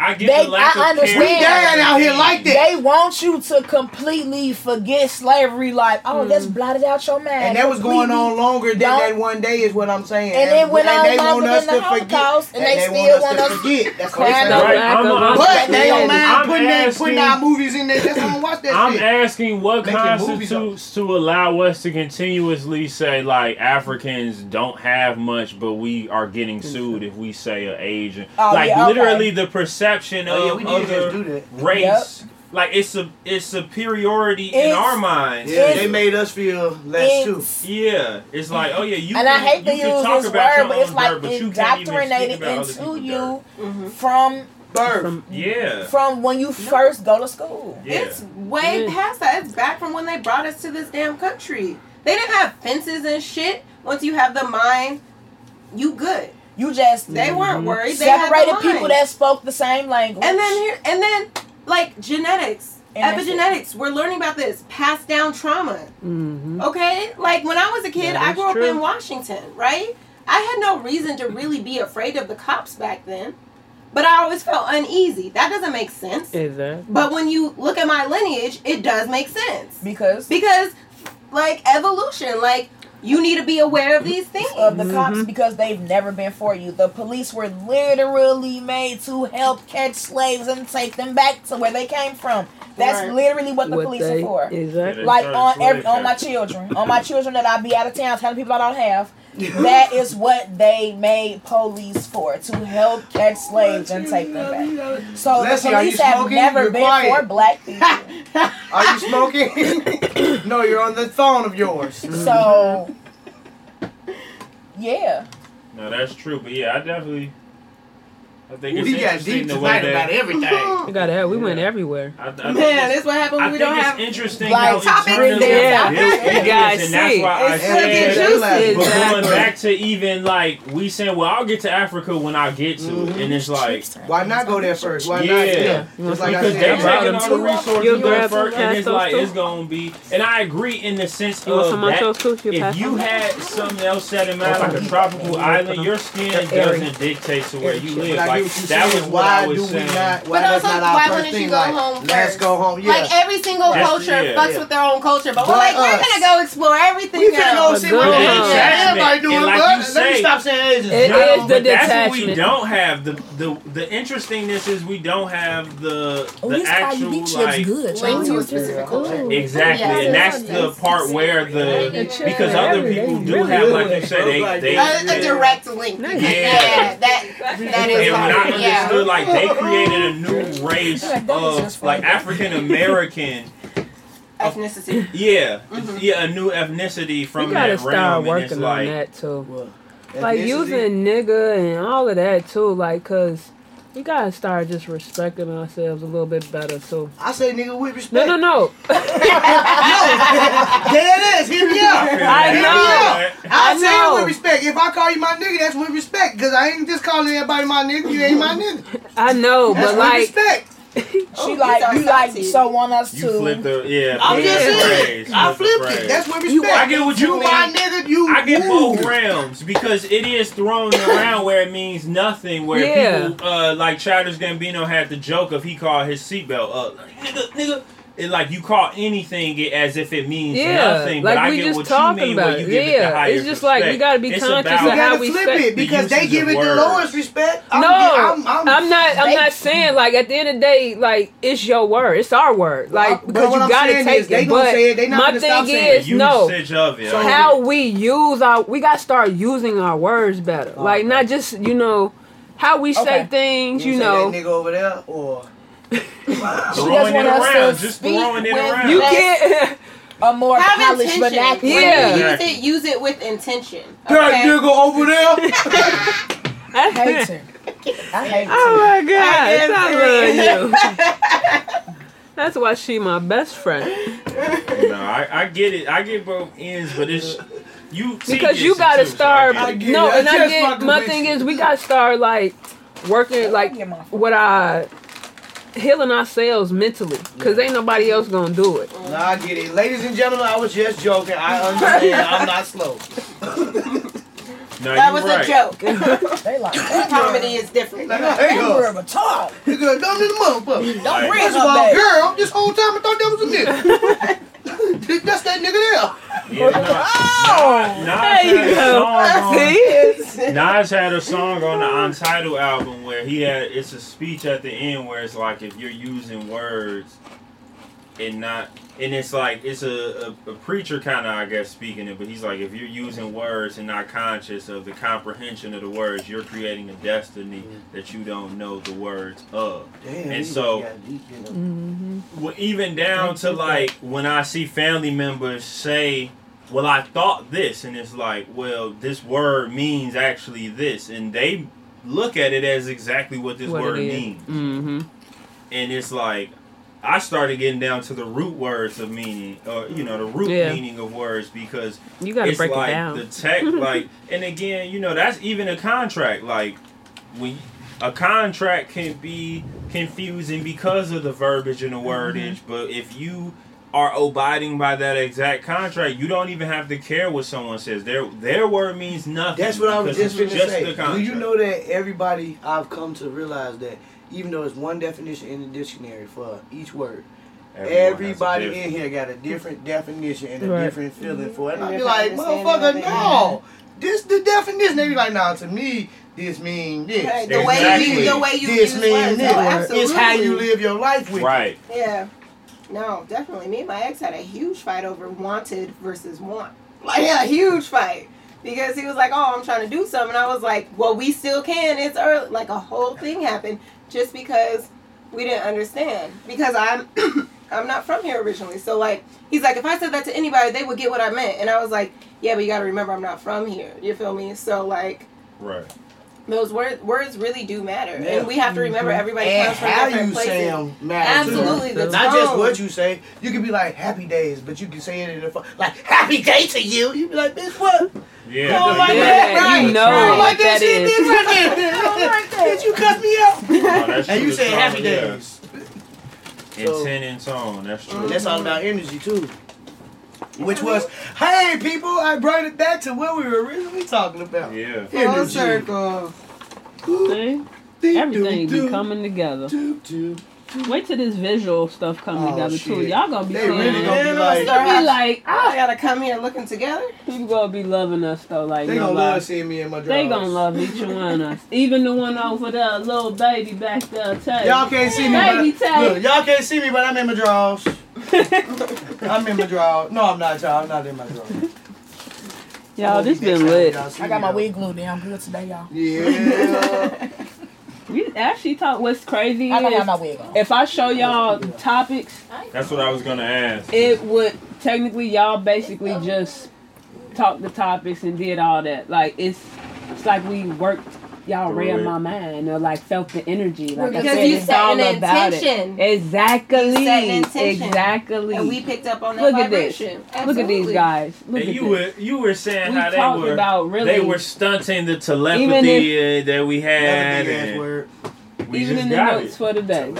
I get They- the lack I of understand. we dying out here like that. They want you to completely forget slavery, like, oh, that's mm. blotted out your mind. And that was going on longer than Don't- that one day is what I'm saying. And it went on they longer want us than the to forget. Holocaust, and they want still want us want us to forget. That's what crying I'm over saying. Right, I'm- I'm- But they don't mind I'm putting, that, putting our movies in there. Just don't watch that I'm shit. asking what Making constitutes to allow us to continuously say like Africans don't have much, but we are getting sued if we say a Asian. Oh, like yeah, okay. literally the perception Oh, of we did other do that. race. Like it's a it's superiority in our minds. Yeah, they made us feel less too. Yeah, it's like oh yeah, you and can, I hate to you can use this word, but it's like dirt, but you can't even speak indoctrinated about into you Mm-hmm. from Birth. From- Yeah, from when you first go to school. yeah. It's way Yeah. past that. It's back from when they brought us to this damn country. They didn't have fences and shit. Once you have the mind, you good. You just They weren't Mhm. worried. They had the separated people that spoke the same language. And then here, and then like genetics, And epigenetics. We're learning about this passed down trauma. hmm Okay, like when I was a kid, I grew up in Washington, right? I had no reason to really be afraid of the cops back then, but I always felt uneasy. That doesn't make sense. Exactly. But when you look at my lineage, it does make sense because because, like evolution, like you need to be aware of these things. of the cops Mhm. because they've never been for you. The police were literally made to help catch slaves and take them back to where they came from. That's Right. literally what the What police they- are for. Exactly. Like on every on my children, on my children that I be out of town telling people I don't have. That is what they made police for to help catch slaves and take them back. So Leslie, the police have never You're been quiet. for black people. Are you smoking? no, you're on the phone of yours. So yeah, No, that's true. But yeah, I definitely. I think it's We got interesting deep the way tonight about everything. We gotta have. We Yeah. went everywhere. I, I Man, it's- this what happened I when we think don't it's have. interesting Like, how topics internally there. built it You guys and that's see. why It's gonna get said. juicy. But going back to even like we saying, well, I'll get to Africa when I get to, Mhm. and it's like Why not go there first? Why Yeah. not? Yeah. You Just want like I because some they said, Grab taking all the resources You'll first, some and it's like too? it's gonna be. And I agree in the sense You of that. too? If you had something else set in mind, like a tropical island, your skin doesn't dictate to where you But live. I Like what you're that was saying. what why I was do saying. we not? Why But that's also, not our why first wouldn't you thing? go like, home Let's go home. Yeah. Like every single That's- culture yeah. fucks Yeah. with their own culture, but we're But like, we're gonna go explore everything we finna go else. see what home. everybody Detachment. doing. And like but you let me say- stop saying Asians. It Y'all is the But that's what we don't have. The the the interestingness is we don't have the oh, the actual like good. Linked to a specific culture. exactly, and that's the part where the because other people do have like you said they they. A, a direct link. Yeah. Yeah, that that is and when Yeah. understood, like they created a new race of like African American, Ethnicity. yeah, Mhm. yeah, a new ethnicity We from gotta that start realm, and it's working on like that too. What? Like Ethnicity? using nigga and all of that too. Like, cause we gotta start just respecting ourselves a little bit better So I say nigga with respect. No, no, no. there it is. Hear me out. I me know. out. I, I say it with respect. If I call you my nigga, that's with respect. Cause I ain't just calling everybody my nigga. You ain't my nigga. I know, That's but with like, respect. Oh, She these like are you like so want us You to. flip the yeah. I'm flip just saying. phrase, I flip the flipped it. That's what You- respect. I get what you you mean. my nigga. You. I get both Ooh. realms because it is thrown around where it means nothing. Where Yeah. people uh, like Childish Gambino had the joke of he called his seatbelt uh, nigga, nigga. It, like you call anything as if it means Yeah, nothing, but like I get just what talking you mean about when you it. give it the Yeah, higher it's just like we gotta be It's conscious about of how we flip say- it because the they give it the lowest respect. I'm, no, I'm, I'm, I'm, not. I'm not saying like at the end of the day, like it's your word, it's our word, like But because you gotta take is they it. gonna But say it, they not my gonna stop thing saying it. is no. usage of it. So- how we use our we gotta start using our words better like oh, not just you know how we say things you know nigga over there or. She throwing just it want us around, to just speak throwing it with around. you That's- can't a more Have polished intention. vernacular. Yeah. you use it, use it with intention. That Okay? nigga over there. I hate her. I hate her. oh my god, I I love you that's why she my best friend No, I, I get it. I get both ends, but it's you because you gotta too, so start I get it. it. no I and I get fucking my thing is we gotta start like working like what I healing ourselves mentally because ain't nobody else gonna do it Nah, I get it. Ladies and gentlemen, I was just joking. I understand. I'm not slow. No, That was right. a joke. They like Comedy is different. Like, hey, Amber yo, of a talk. nigga, dumb in the motherfucker. Don't Like- bring First of her all, back. girl, this whole time I thought that was a nigga. That's that nigga there. Yeah, no. Oh, there you go. song on- See? Nas had a song on the Untitled album where he had it's a speech at the end where it's like if you're using words and not and it's like it's a, a, a preacher kind of I guess speaking it, but he's like if you're using words and not conscious of the comprehension of the words, you're creating a destiny that you don't know the words of. Damn, And so- deep in them. Mm-hmm. Well, even down to like when I see family members say, "Well, I thought this," and it's like, "Well, this word means actually this," and they look at it as exactly what this What word means, Mm-hmm. and it's like I started getting down to the root words of meaning, or you know, the root Yeah. meaning of words because You gotta it's break like it down. the tech, like, and again, you know, that's even a contract. Like, when a contract can be confusing because of the verbiage and the wordage, Mm-hmm. but if you are abiding by that exact contract, you don't even have to care what someone says. Their their word means nothing. That's what I was just it's gonna say. Do you know that everybody I've come to realize that even though it's one definition in the dictionary for each word, Everyone everybody in here got a different definition and a Right. different feeling for it. And And I'd be different like, understanding motherfucker, of no. This the definition. They be like, nah, to me, this mean this. Right, the Exactly. way you, the way you this use mean words. this. Oh, absolutely. it's how you live your life with. it. right. Yeah. No, definitely. Me and my ex had a huge fight over wanted versus want. Like, yeah, a huge fight. Because he was like, oh, I'm trying to do something. And I was like, well, we still can. It's early. Like, a whole thing happened just because we didn't understand. Because I'm. I'm not from here originally. So, like, he's like, if I said that to anybody, they would get what I meant. And I was like, yeah, but you got to remember, I'm not from here. You feel me? So, like, Right. Those words words really do matter. Yeah. And we have to remember mm-hmm. everybody And comes from how different you places. say them matters. Absolutely, the Not just what you say. You can be like happy days, but you can say it in a fu- like happy day to you. You be like, bitch, what? Yeah. Oh, no, like you- that, Yeah, right. you know oh I don't what like that, that shit, is. bitch, right there. I don't like that. Bitch, you cut me out. no, that's And you say happy tone, yeah. days. In ten in tone. That's true. And that's all about energy too. Which was, hey people, I brought it back to what we were originally talking about. Yeah. Full Energy. circle. See? Everything doo, be coming together. doo, doo. Wait till this visual stuff come Oh, together too. Y'all gonna be They seeing really it. gonna be Yeah, like, start Be like, I ah, gotta come here looking together. people gonna be loving us though. Like they no gonna love seeing me in my drawers. They gonna love each one of us. Even the one over there, little baby back there, tell you. Y'all can't see me, Baby but tape. look, y'all can't see me, but I'm in my drawers. I'm in my drawers. No, I'm not, y'all. I'm not in my drawers. Y'all, this been Next time lit. I got my wig glued down good today, y'all. Yeah. We actually talk. What's crazy I don't is have my wig on. if I show y'all topics, That's what I was gonna ask. it would technically y'all basically just talk the topics and did all that. Like it's it's like we worked. Y'all Through read it. my mind or like felt the energy. Like I Because said, you it's set all an about intention. it. Exactly. You set an intention. Exactly. And we picked up on that Look at this. vibration. Look at these guys. Look And at you this. were you were saying We how they were about really they were stunting the Even telepathy uh, that we had. big ass and we even in the notes it. for the day.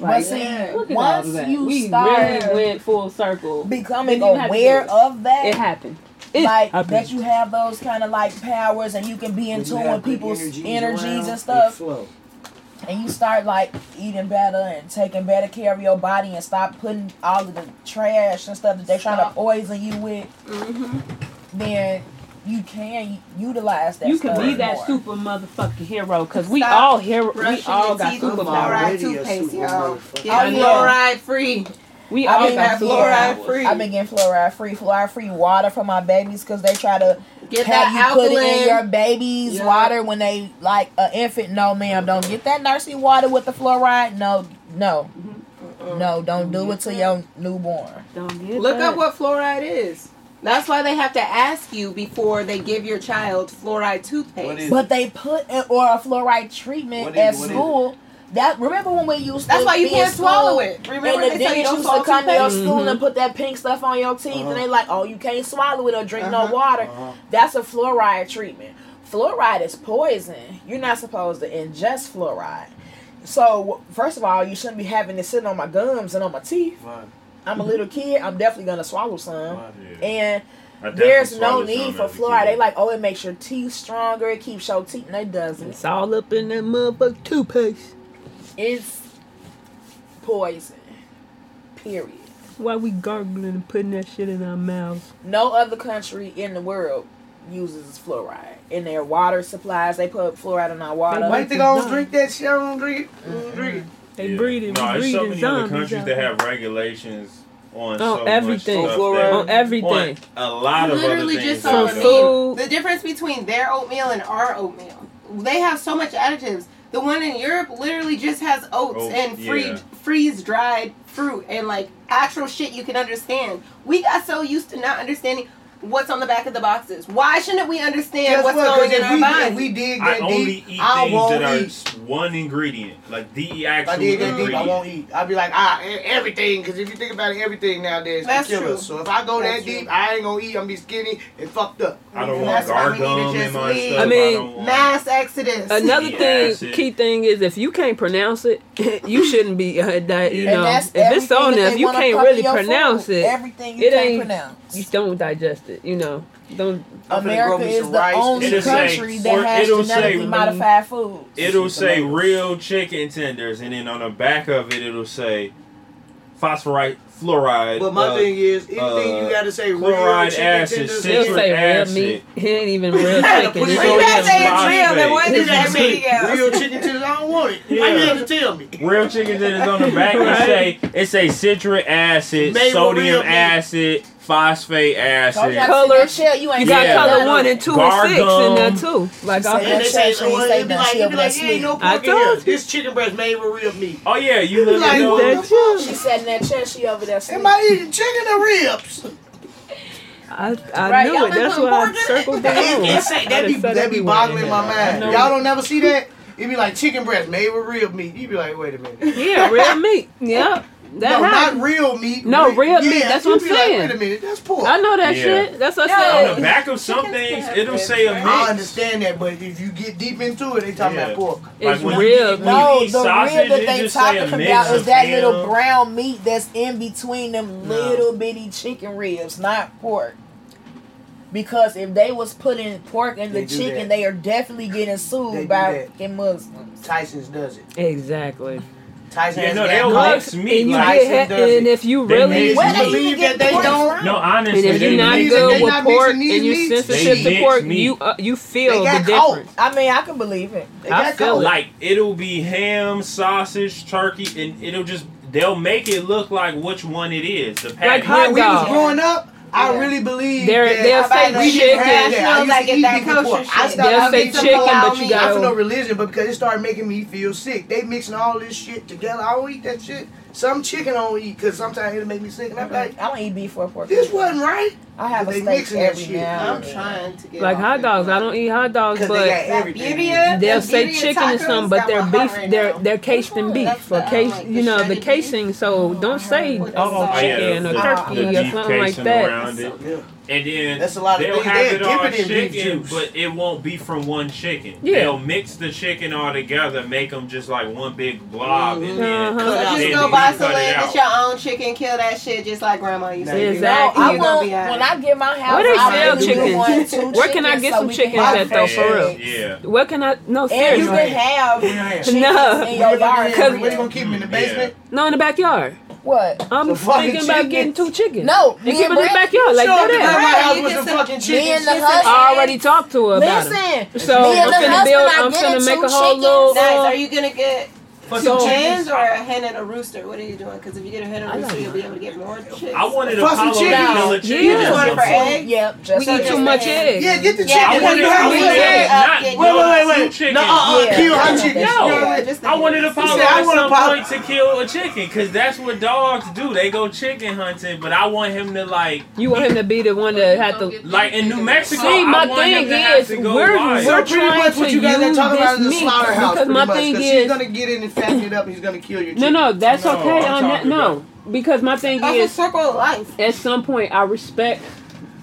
Like, see, look at once all of that. you we start- really went full circle. becoming you have to aware of that. It happened. It like happened. that you have those kind of like powers and you can be in tune with people's energies energies, around, and stuff and you start like eating better and taking better care of your body and stop putting all of the trash and stuff that they're trying to poison you with Mm-hmm. then you can utilize that you can stuff be that more. super motherfucking hero because we all hero. We all got teeth with superpowers. fluoride Already a toothpaste, super y'all. motherfucker. Get Oh, yeah. fluoride free. We I've all been getting fluoride free. I've been getting fluoride free, fluoride free water for my babies because they try to Get have that you put it in your baby's Yeah. water when they like an infant. No, ma'am, don't get that nursing water with the fluoride. No, no, no, don't do it to your newborn. Don't get Look that. up what fluoride is. That's why they have to ask you before they give your child fluoride toothpaste. What is- But they put it, or a fluoride treatment What is- at what is school. That remember when we used to. That's to why you can't swallow it. Remember and the they tell you don't used swallow to come to your toothpaste? school Mhm. and put that pink stuff on your teeth, Uh-huh. and they like, oh, you can't swallow it or drink no Uh-huh. water. Uh-huh. That's a fluoride treatment. Fluoride is poison. You're not supposed to ingest fluoride. So first of all, you shouldn't be having it sitting on my gums and on my teeth. Right, I'm a little kid. I'm definitely gonna swallow some. right. Yeah. And there's no need for fluoride. kid. They like, oh, it makes your teeth stronger. It keeps your teeth. No, it doesn't. It's all up in that motherfucking toothpaste. It's poison. Period. Why we gargling and putting that shit in our mouths? No other country in the world uses fluoride in their water supplies. They put fluoride in our water. Why you think I don't drink that shit? I don't drink it. I don't drink it. Mm-hmm. They Yeah. breeding, No, we there's so many other zombies countries that have regulations on On so everything. much stuff On fluoride. On everything. on a lot of Literally other just things. saw that a From go- food. The difference between their oatmeal and our oatmeal. They have so much additives. The one in Europe literally just has oats Oat, and free, yeah. freeze dried fruit and like actual shit you can understand. We got so used to not understanding what's on the back of the boxes. Why shouldn't we understand Guess what's what? 'Cause going in if our we, body? we dig I that only deep, eat I things won't that are eat. one ingredient, like the If actual I dig that deep, I won't eat. I'll be like, ah, everything. Because if you think about it, everything nowadays That's can kill true. us. So if I go That's that true. deep, I ain't gonna eat. I'm gonna be skinny and fucked up. I don't want that's why we need to gargum in my leave. stuff. I mean, don't want- Mass exodus. Another thing, that's it. key thing is if you can't pronounce it, you shouldn't be. Uh, that, you know, if it's on there, if you can't really pronounce it, everything you it can't ain't- pronounce. you don't digest it. You know, don't. I'm grow America me is the rice. only It'll country or that has it'll say- genetically modified food. It'll Some say tomatoes. real chicken tenders, and then on the back of it, it'll say phosphorite fluoride. But my uh, thing is, anything uh, you gotta say real chloride chicken acid, tenders, They'll citric say real acid. meat. It ain't even real gotta chicken. put it It's on you gotta say it's real, then what does that mean? real chicken tenders, I don't want it. Why Yeah. you have to tell me? Real chicken tenders on the back. It Right. say it say citric acid, Made with sodium acid. meat. Acid, phosphate Told acid. you Color- shell, you ain't You got Yeah. color one and two and six in there too. Like I, said And they say, shit, she ain't well, say it'd be like, it'd be like, yeah, ain't no sleep. I pork in told here. you. This chicken breast made with real meat. Oh yeah, you look Like, at what those. the fuck? She sat in that chair, she over there sleep. Am I eating chicken or ribs? I, I Right, knew y'all it. That's putting why I pork in it? circled That down. it, say, that be that be boggling my mind. know. Y'all don't never see that. It'd be like chicken breast made with real meat. You'd be like, wait a minute. Yeah, real meat. Yep. That no, happened. not real meat. No, real yeah, meat, that's what I'm be like, saying. wait a minute, that's pork. I know that Yeah. shit. That's what No. I On the back of some things, it'll have say a ribs, mix. I understand that, but if you get deep into it, they talking Yeah. about pork. It's when real meat. No, the eat sausage, rib that they just talking about is that ham. little brown meat that's in between them No. little bitty chicken ribs, not pork. Because if they was putting pork in the They do chicken, that. they are definitely getting sued do by that. fucking Muslims. Tyson's does it. Exactly. Tyson Yeah, no, got they'll pork. mix meat. and you like- Tyson get, does and if you really mix Where meat. they believe that they don't. No, honestly, and if you're not good with pork and you these meats. sensitive to pork, meat. you uh, you feel They the got caught. difference. I mean, I can believe it. They I got feel caught. it. like it'll be ham, sausage, turkey, and it'll just they'll make it look like which one it is. The Like hot When we was growing up, I Yeah. really believe They're- that they'll say we chicken. didn't have that. I used like to eat that before. I shit. stopped They'll say chicken, but you gotta- I for no religion, but because it started making me feel sick. They mixing all this shit together. I don't eat that shit. Some chicken I don't eat because sometimes it'll make me sick. And I'm mm-hmm. like, I don't eat beef or pork. this wasn't right. I have a steak every now. I'm trying to get like hot dogs. I don't eat hot dogs, but they will say chicken or something, but they're beef. They're they're cased in beef for or case. You know the casing. So oh, don't say chicken or turkey or something like that. And then That's a lot they'll of they'll have it all chicken, but it won't be from one chicken. Yeah. They'll mix the chicken all together, make them just like one big blob, mm-hmm. and then uh-huh. just go buy some land, your own chicken, kill that shit, just like grandma used to. Exactly. No, I will, when I get my house, where they sell really chicken? Where can I get so some chickens at though? For real? Yeah. Where can I? No, seriously. And you can have no. Cause where you gonna keep them in the basement? No, in the backyard. What? I'm so thinking about chickens. getting two chickens. No, and keep it in the backyard like sure, that. My house was some fucking chickens. The husband, I already talked to her about listen, it. So I'm gonna build. I'm gonna make a whole little. Uh, are you gonna get? For so some chickens or a hen and a rooster? What are you doing? Because if you get a hen and a rooster, you'll be able to get more chicks. I wanted a Apollo a chicken. You just want it for eggs? Yep. Just we need too much eggs. Yeah, get the chicken. Yeah, I wanted Wait, wait, wait, wait. Chicken. No, uh, uh, kill her chicken. No, I wanted a chicken. at some point to kill a chicken because that's what dogs do. They go chicken hunting, but I want him to like. You want him to be the one that had to like in New Mexico. See, my thing is we're we're trying to use this meat because my thing is she's gonna get in it up, he's gonna kill your. Chicken. No, no, that's no, okay. I'm on that, no, because my thing that's is circle of life. At some point, I respect,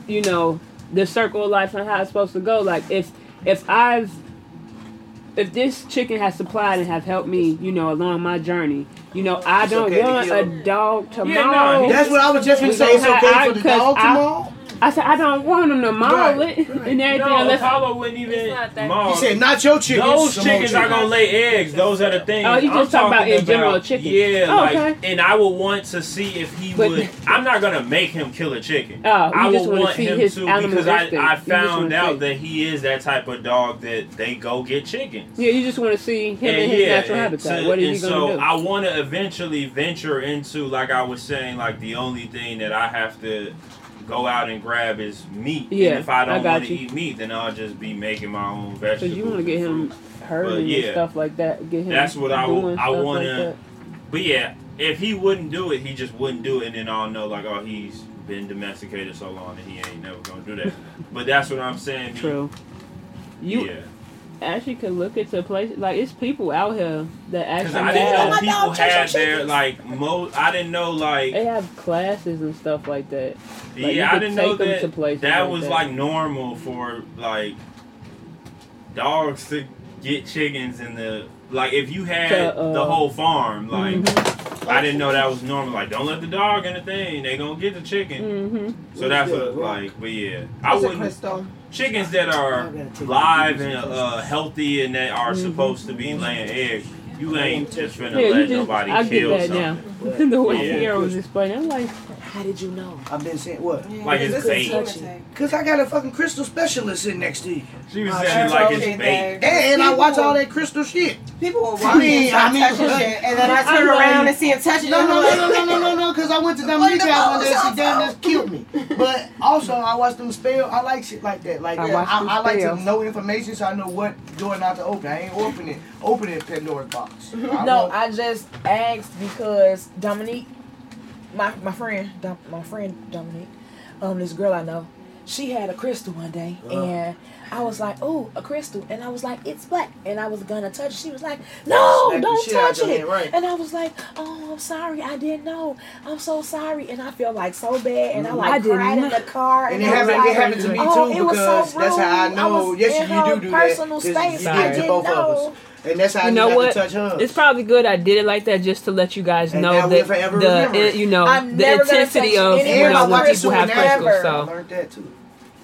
you know, the circle of life and how it's supposed to go. Like if if I've if this chicken has supplied and have helped me, you know, along my journey, you know, I it's don't okay want a dog to yeah. No, that's what I was just gonna say. It's okay I, for the dog tomorrow. I said I don't want them to maul right. it and everything. No, unless Apollo wouldn't even maul. He said not your chickens. Those chickens are gonna lay eggs. Those are the oh, things. Oh, you just talking about in general chickens. Yeah, oh, okay. like and I would want to see if he but, would. I'm not gonna make him kill a chicken. Oh, I would want him to because I, I found out that he is that type of dog that they go get chickens. Yeah, you just want to see him in his yeah, natural habitat. To, what is he gonna so do? I want to eventually venture into like I was saying, like the only thing that I have to go out and grab his meat. Yeah, and if I don't want to eat meat, then I'll just be making my own vegetables. So you want to get him hurting yeah, and stuff like that. Get him. That's what i want to. Like but yeah, if he wouldn't do it, he just wouldn't do it, and then I'll know like, oh, he's been domesticated so long that he ain't never gonna do that. but that's what I'm saying. True. You. Yeah actually could look into places like it's people out here that actually. I didn't know people had their like most. I didn't know like they have classes and stuff like that. Like, yeah, I didn't know that. that like was that. like normal for like dogs to get chickens in the like if you had to, uh, the whole farm mm-hmm. like. Mm-hmm. I didn't know that was normal. Like, don't let the dog in the thing; they gonna get the chicken. Mm-hmm. So that's a, like, but yeah, I wouldn't chickens that are live and uh, healthy and that are supposed to be laying eggs. You ain't just gonna yeah, let just, nobody I kill get that something. now. the way yeah. Sierra was explaining, I'm like, how did you know? I've been saying what? Yeah. Like it's bait. Cause I got a fucking crystal specialist in next to you. She was oh, saying like it's bait. And, and I watch all that crystal shit. People will walk I mean, I mean, touching and then I turn I around and see him touching. No, no, no, no, no, no, no, because I went to Dominica one day. She done just killed me. But also, I watch them spell. I like shit like that. Like I, I, like to know information so I know what door not to open. I ain't opening it opening Pandora's box. Mm-hmm. I no, I just asked because Dominique, my my friend, Dom, my friend Dominique, um, this girl I know, she had a crystal one day, uh-huh. and I was like, "Oh, a crystal," and I was like, "It's black," and I was gonna touch it. She was like, "No, Smack don't touch it," right. and I was like, "Oh, I'm sorry, I didn't know. I'm so sorry," and I feel like so bad, and I mm-hmm. like I cried in the car, and, and it, happened, like, it happened. to me oh, too because so that's how I know. I yes, you do do personal that. Space, you did both know. of us. And that's how you know what? It's probably good I did it like that just to let you guys and know that the, it, you know I'm the intensity of when I why people have crystals. So I learned that too.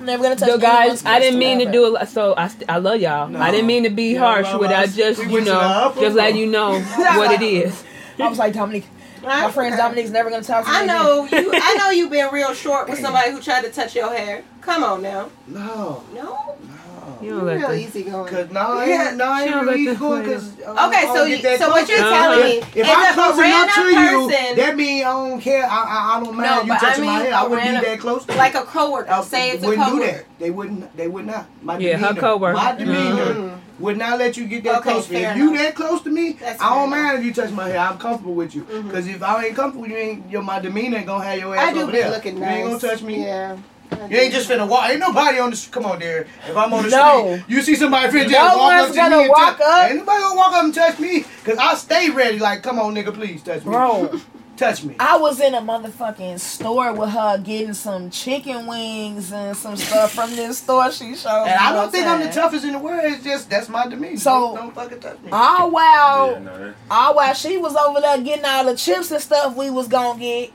Never gonna touch. So guys, I didn't mean to do it. So I, I love y'all. No. I didn't mean to be harsh. No, with I just you know just let you know what it is. I was like Dominique. My friend Dominique's never gonna talk to me. I know you. I know you've been real short with somebody who tried to touch your hair. Come on now. No. No. You don't real easy going. Yeah. no, I ain't really. Cause uh, okay, so you, so close. what you're telling me? If, I'm close enough to person, you, that means I don't care. I I, I don't mind no, you touching I mean, my hair. I wouldn't be that close. To like a coworker, I'll say it's a coworker. wouldn't do that. They wouldn't. They would not. My yeah, demeanor, her coworker. My demeanor. Mm-hmm would not let you get that okay, close to me. If you that close to me, That's I don't mind if you touch my hair. I'm comfortable with you. Because mm-hmm. if I ain't comfortable, you ain't your my demeanor ain't gonna have your ass I do be there. Looking nice. Ain't gonna touch me. Yeah. Yeah. You ain't just finna walk. Ain't nobody on the street. Come on, there. If I'm on the No. street, you see somebody finna just No walk one's up to gonna me and walk touch. up. Ain't nobody gonna walk up and touch me. Cause I stay ready. Like, come on, nigga, please touch me. Bro, touch me. I was in a motherfucking store with her getting some chicken wings and some stuff from this store she showed me. And I don't think I'm the toughest in the world. It's just that's my demeanor. So- don't fucking touch me. All while Yeah, no, all while she was over there getting all the chips and stuff we was gonna get,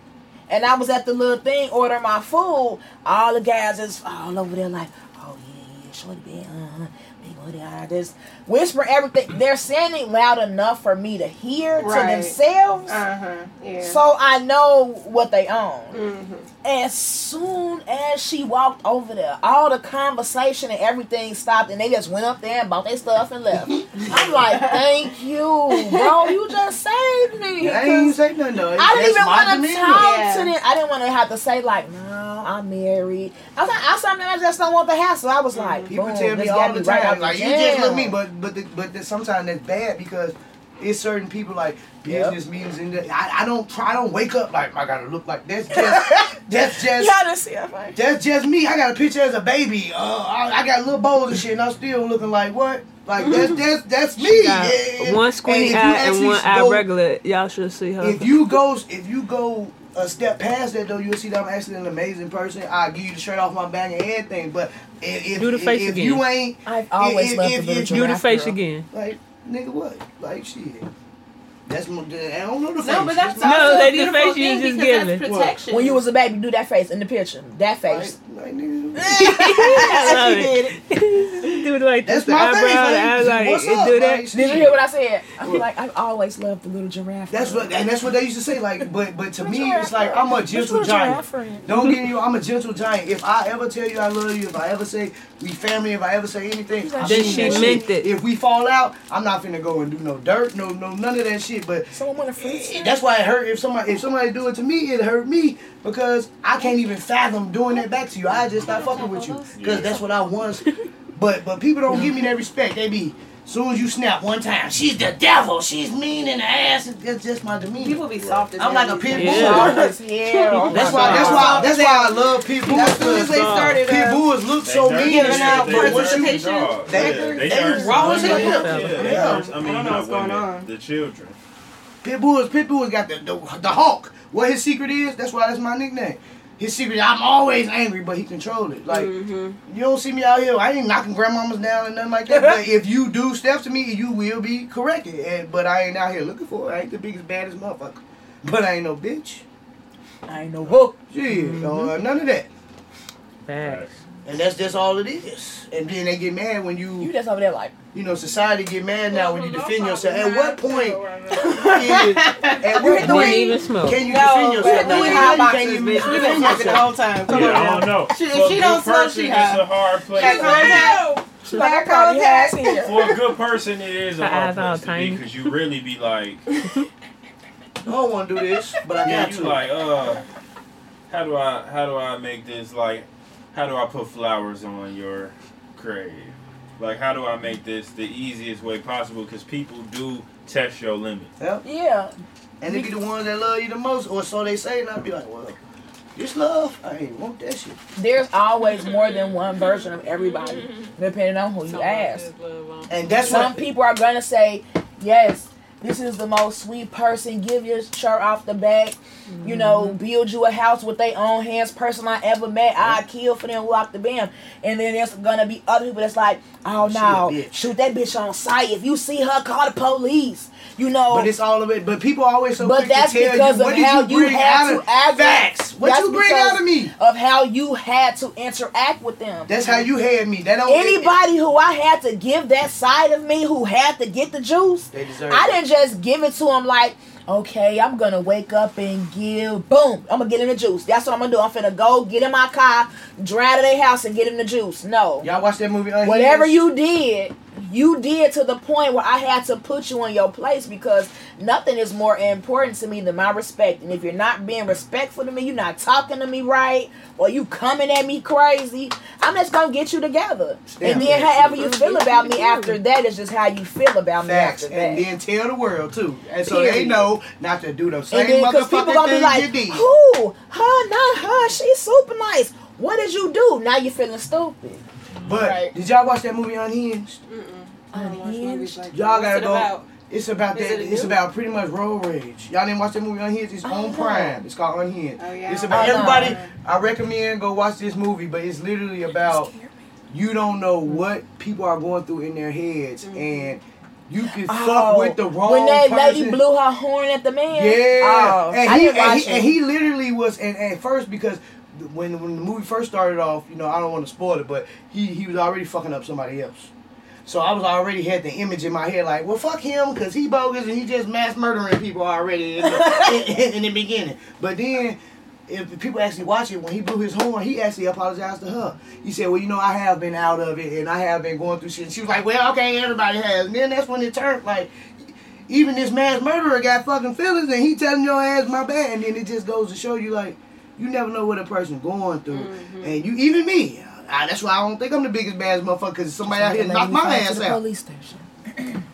and I was at the little thing ordering my food. All the guys is all over there like, oh yeah, yeah, shorty bit, uh, big booty, uh, this whisper everything. They're saying it loud enough for me to hear to themselves, Uh huh. Yeah. so I know what they own. Mhm. As soon as she walked over there, all the conversation and everything stopped, and they just went up there and bought their stuff and left. I'm like, thank you, bro. You just saved me. I ain't even 'Cause say nothing though. I didn't even want to talk Yeah. to them. I didn't want to have to say like, no, I'm married. I was like, I something I just don't want the hassle. I was like, People tell me all the me right time, like you just look jam. me, but but the, but the, sometimes that's bad because it's certain people like Yep. business meetings and the, I, I don't try. I don't wake up like I gotta look like that's just that's just Y'all didn't see her face. that's just me. I got a picture as a baby. Uh, I, I got little bowls and shit, and I'm still looking like what? Like that's that's that's me. Yeah. one squinty if eye and actually one eye go- regular. Y'all should see her. If you go if you go a step past that though, you'll see that I'm actually an amazing person. I'll give you the shirt off my back and everything. But if, if Do the face if again. you ain't I've always If- loved if- the little if Do the face girl. again. like nigga what? Like shit. That's my, I don't know the face. No, but that's my- No, also they a the beautiful face you thing just because giving. that's protection. When you was a baby, do that face in the picture. That face. like, nigga. I love She did it. do it like this. That's The my eyebrow, face. the Like, like, what's up? do that. Like, Did you hear what I said? I feel like I've always loved the little giraffe. That's what, and that's what they used to say. Like, but but to me, your it's like I'm a gentle giant. Don't get you. I'm a gentle giant. If I ever tell you I love you, if I ever say we family, if I ever say anything, Then mean she that meant it. If we fall out, I'm not finna go and do no dirt, no no none of that shit. But Someone want a free eh, snack? that's why it hurt. If somebody if somebody do it to me, it hurt me because I can't even fathom doing that back to you. I just stop fucking with you because that's what I want. But but people don't give me that respect. They be. Soon as you snap one time, she's the devil. She's mean in the ass. That's just my demeanor. People be soft as I'm hell like a these pit bull. Yeah. Soft as hell. That's why. That's why. That's why I love pit bulls. As soon as they started, pit uh, bulls look so mean and shit. now, They but dirty once you participation dogs. they- Yeah, they raw as hell. Yeah, they Yeah. dirty- I mean, I don't know what's going women, on. The children. pit bulls, pit bulls got the, the the Hulk. What his secret is? That's why that's my nickname. His secret, I'm always angry, but he control it. Like Mm-hmm. you don't see me out here. I ain't knocking grandmamas down and nothing like that. but if you do stuff to me, you will be corrected. And but I ain't out here looking for it. I ain't the biggest baddest motherfucker. But I ain't no bitch. I ain't no hook. Shit, uh, none of that. Facts. And that's just all it is. And then they get mad when You you, just over there like, you know, society get mad now when you defend yourself. At what point is, at what Didn't point even smoke. can you No, defend we're yourself? doing Like, you boxes, can't even bitch. We've defend been talking the whole time. Come yeah, on I now. don't know. She- if For a she good don't smoke, person, she it's high. a hard place. Got to be. contact. I called you ass. For a good person, it is a hard place to be because you really be like, I don't want to do this, but I yeah, got you to. like, uh, how do I, how do I make this like, how do I put flowers on your grave? Like, how do I make this the easiest way possible? Because people do test your limits. Yep. Yeah. And they be the ones that love you the most, or so they say, and I'll be like, well, this love, I ain't want that shit. There's always more than one version of everybody, depending on who you Someone ask. says love on. And that's Some what people are gonna say, yes, this is the most sweet person. Give your shirt off the back. You know, build you a house with their own hands. Person I ever met, I kill for them, walk the bam. And then there's gonna be other people that's like, oh no, shoot that bitch on sight. If you see her, call the police. You know, But it's all of it. But people always so But quick that's to tell because you, of how you you had to act. facts? What That's you bring out of me? of how you had to interact with them. That's how you had me. That don't Anybody who I had to give that side of me, who had to get the juice, They deserve. I didn't just give it to them like, okay, I'm gonna wake up and give, boom, I'm gonna get him the juice. That's what I'm gonna do. I'm finna go get in my car, drive to their house, and get him the juice. No, Y'all watch that movie? Uh, Unhinged? whatever you did, you did to the point where I had to put you in your place because nothing is more important to me than my respect. And if you're not being respectful to me, you're not talking to me right, or you coming at me crazy, I'm just gonna get you together. And then however you feel about me after that is just how you feel about me Facts, after and then tell the world too, and so they know not to do the same then because people motherfucking gonna be like, you did. who? Her, not her. She's super nice. What did you do? Now you're feeling stupid. But Right. did y'all watch that movie Unhinged? I don't watch movies like. Y'all gotta it go. about? It's about Is that. it It's new- about pretty much road rage. Y'all didn't watch that movie Unhinged? It's on. Oh, Prime. It's called Unhinged. Oh, yeah. It's about Oh, no. everybody. I recommend go watch this movie, but it's literally about you don't know mm-hmm. what people are going through in their heads, mm-hmm. and you can oh, fuck Oh, with the wrong when that person. lady blew her horn at the man. Yeah, Oh, and, he, and, he, and he literally was, and at first because when when the movie first started off, you know, I don't want to spoil it, but he he was already fucking up somebody else. So I was already had the image in my head like, well, fuck him because he bogus and he just mass murdering people already in the, in, in the beginning. But then. If people actually watch it, when he blew his horn, he actually apologized to her. He said, "Well, you know, I have been out of it, and I have been going through shit." And she was like, "Well, okay, everybody has." And then that's when it turned like, even this mass murderer got fucking feelings and he telling your ass my bad and then it just goes to show you like you never know what a person going through mm-hmm. and you even me I, that's why I don't think I'm the biggest baddest motherfucker because somebody out here knocked my ass out Police station.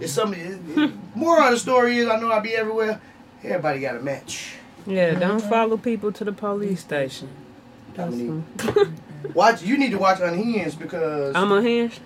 it's something it, it, more of the story is I know I be everywhere everybody got a match Yeah, don't follow people to the police station. Dominique. watch you need to watch Unhinged because I'm unhinged.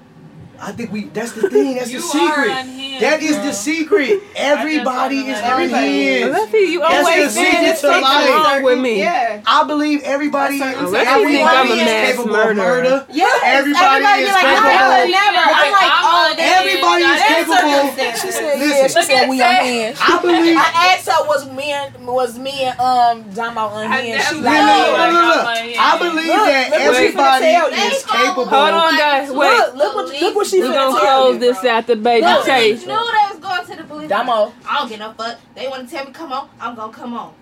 I think we that's the thing that's You the are secret unhinged, that is bro. the secret everybody is Everybody unhinged you That's always the saying secret to life. with me. Yeah. I believe everybody, Unless you everybody think I'm a is capable murderer. of murder. Yes. Everybody Everybody is like, capable. never, never. I'm like, I'm oh. Everybody is capable. She said, Listen. yeah, she said we that. unhinged. I believe. I asked her was me and was me and um Damo unhinged. She like, No, no, no, no. I'm unhinged. I believe that look what she finna everybody is capable. Hold on, guys. Wait. Look, look look what she We're gonna tell close you. this after baby Look. They Chase. knew they was going to the police. Damo. I don't get no fuck. They want to tell me come on. I'm gonna come on.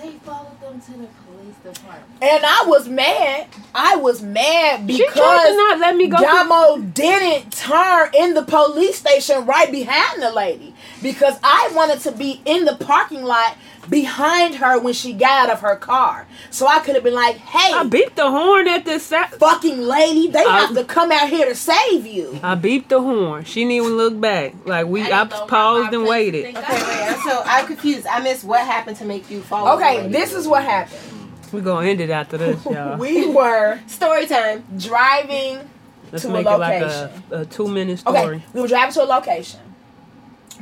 They followed them to the police department. And I was mad. I was mad She tried to because not let me go. through- Damo didn't turn in the police station right behind the lady because I wanted to be in the parking lot behind her when she got out of her car. So I could have been like, hey, I beeped the horn at this sa- fucking lady, they I- have to come out here to save you. I beeped the horn. She didn't even look back. Like we, I, didn't paused and waited. Okay, wait. So I'm confused. I missed what happened to make you fall. Okay, this is what happened. We're gonna end it after this, y'all. We were story time. driving Let's to a make it like a, a two minute story. Okay, we were driving to a location.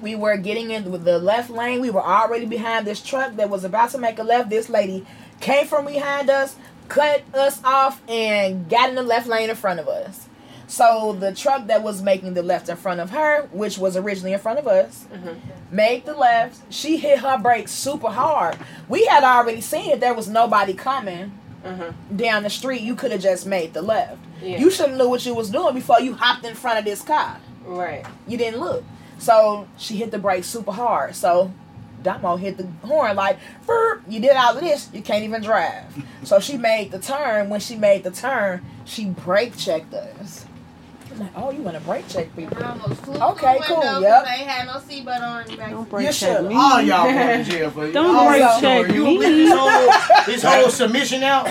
We were getting in with the left lane. We were already behind this truck that was about to make a left. This lady came from behind us, cut us off, and got in the left lane in front of us. So the truck that was making the left in front of her, which was originally in front of us, mm-hmm. made the left. She hit her brakes super hard. We had already seen it. there was nobody coming mm-hmm. down the street. You could have just made the left. Yeah. You should have knew what you was doing before you hopped in front of this car. Right. You didn't look. So she hit the brakes super hard. So Damo hit the horn like, you did all of this, you can't even drive. so she made the turn. When she made the turn, she brake checked us. I'm like, oh, you want to brake check people? I almost flew Okay, through the cool, window yep. 'cause I ain't had no seatbelt on. Back Don't You break check should. me. All y'all going to jail for you. Don't All break y'all check know. You me. leave this whole, this whole submission out.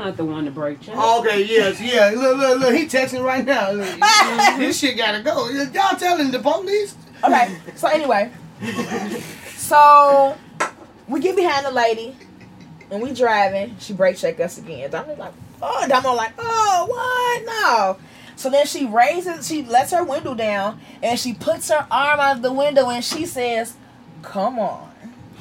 I'm not the one to break check. Okay, yes, yeah. Look, look, look. He texting right now. Look, this shit gotta go. Y'all telling the police? Okay. So anyway, so we get behind the lady and we driving. She brake check us again. Damo like, oh, Damo like, oh, what? No. So then she raises, she lets her window down and she puts her arm out of the window and she says, "Come on."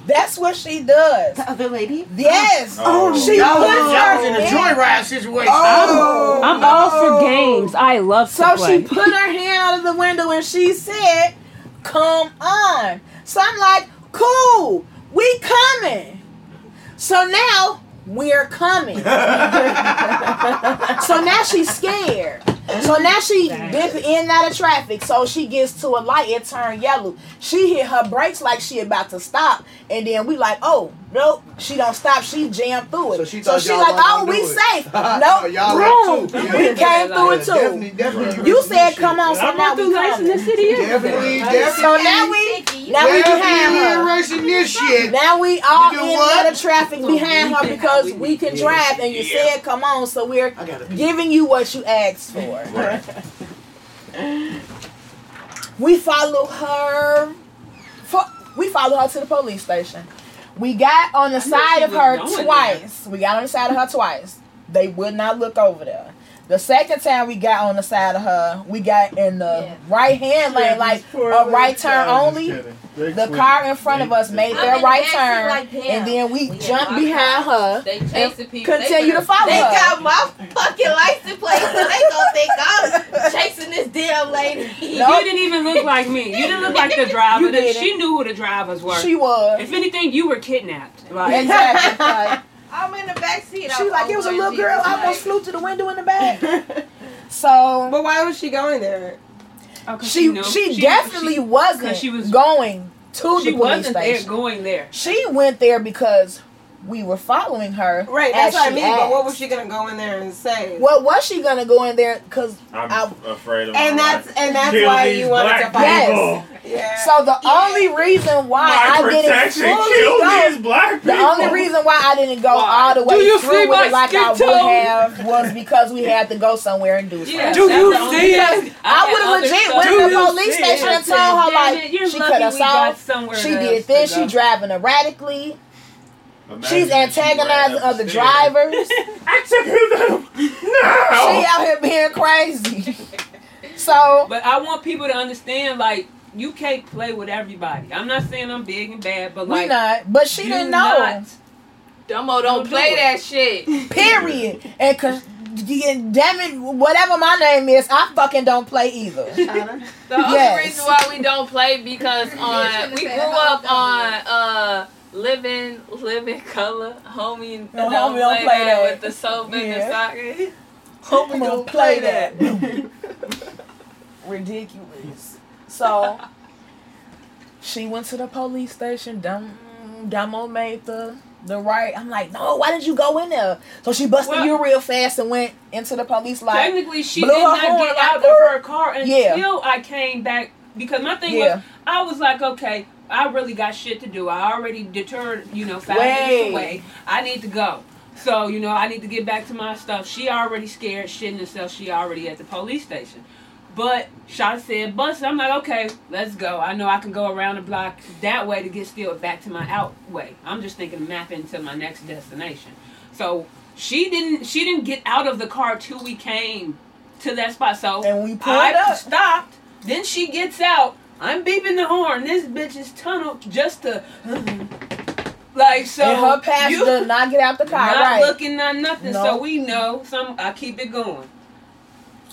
That's what she does. The other lady. Yes. Oh. oh she Y'all puts y'all her in a joyride situation. Oh. I'm all for games. I love to So play. she put her hand out of the window and she said, Come on. So I'm like, Cool, we coming. So now we're coming. so now she's scared. So now she dip in out of traffic. So she gets to a light, it turned yellow. She hit her brakes like she about to stop. And then we like, oh, nope, she don't stop. She jammed through it. So she thought she like, oh, we it. safe. Nope, y'all boom. left. We Yeah. came through it too. Definitely, definitely. You said, come on, so now went we through in the city Definitely, definitely. So now we, Sticky. now we behind Definitely her. erasing this shit. Now we all You do in what? out of traffic behind her because we can Yeah. drive and you Yeah. said come on, so we're I gotta pee. giving you what you asked for. Right. We follow her. fo- We follow her to the police station. We got on the knew side of her going twice. We got on the side of her twice. They would not look over there. The second time we got on the side of her, we got in the Yeah. right hand lane, like a right turn only. The car in front of us made their in the right turn, like, and then we We jumped my behind her. They chasing people. continue They to follow They her. got my fucking license plate, so they gonna think I'm chasing this damn lady. Nope. You didn't even look like me. You didn't look like the driver. You. She knew who the drivers were. She was if anything, you were kidnapped. Like, exactly. Like, I'm in the back seat. she I'm like it was a little OMG, girl. I almost flew to the window in the back. So But why was she going there? oh, 'cause she knew. she, She- definitely she- wasn't she was- going to She the police wasn't there station. going there. She went there because we were following her. Right, that's what I she mean. But what was she gonna go in there and say? What was she gonna go in there? Because I'm I- afraid of And my that's life. and that's Kill why you wanted to fight. Yes. Yeah. so the only reason why My I didn't protection fully go, these black people. the only reason why I didn't go Why? all the way through with my it like I would have was because we had to go somewhere and do something. Yeah, Do you see thing. it? I would have other legit stuff. went to the police station it? and told her Damn like you're she lucky cut us off. somewhere She did to this. She driving erratically. Imagine She's if she ran antagonizing other the drivers. stairs. Execute them She out here being crazy. So But I want people to understand, like, you can't play with everybody. I'm not saying I'm big and bad, but like we like, not, but she you didn't know. not- Dumbo don't Don't play it. that shit. Period. And cause yeah, damn it, whatever my name is, I fucking don't play either. Shana? The only Yes. reason why we don't play because on we grew up on uh living living color. Homie No, don't, homie don't play, play that, that. with the soap and Yeah. the socket. Homie don't play that. Ridiculous. So she went to the police station. Dum Damo made the the right. I'm like, no, why did you go in there? So she busted Well- you real fast and went into the police like technically she did not get like, out of her car until Yeah. I came back because my thing Yeah. was I was like, okay, I really got shit to do. I already deterred, you know, five minutes away. I need to go. So, you know, I need to get back to my stuff. She already scared, shitting herself. She already at the police station. But Shot said, bus. I'm like, okay, let's go. I know I can go around the block that way to get still back to my out way. I'm just thinking mapping to my next destination. So she didn't she didn't get out of the car till we came to that spot. So and we pulled I up. stopped. Then she gets out. I'm beeping the horn. This bitch is tunneled just to like so. and her passenger you not get out the car, not right? looking, not nothing. No. So we know. Some I keep it going.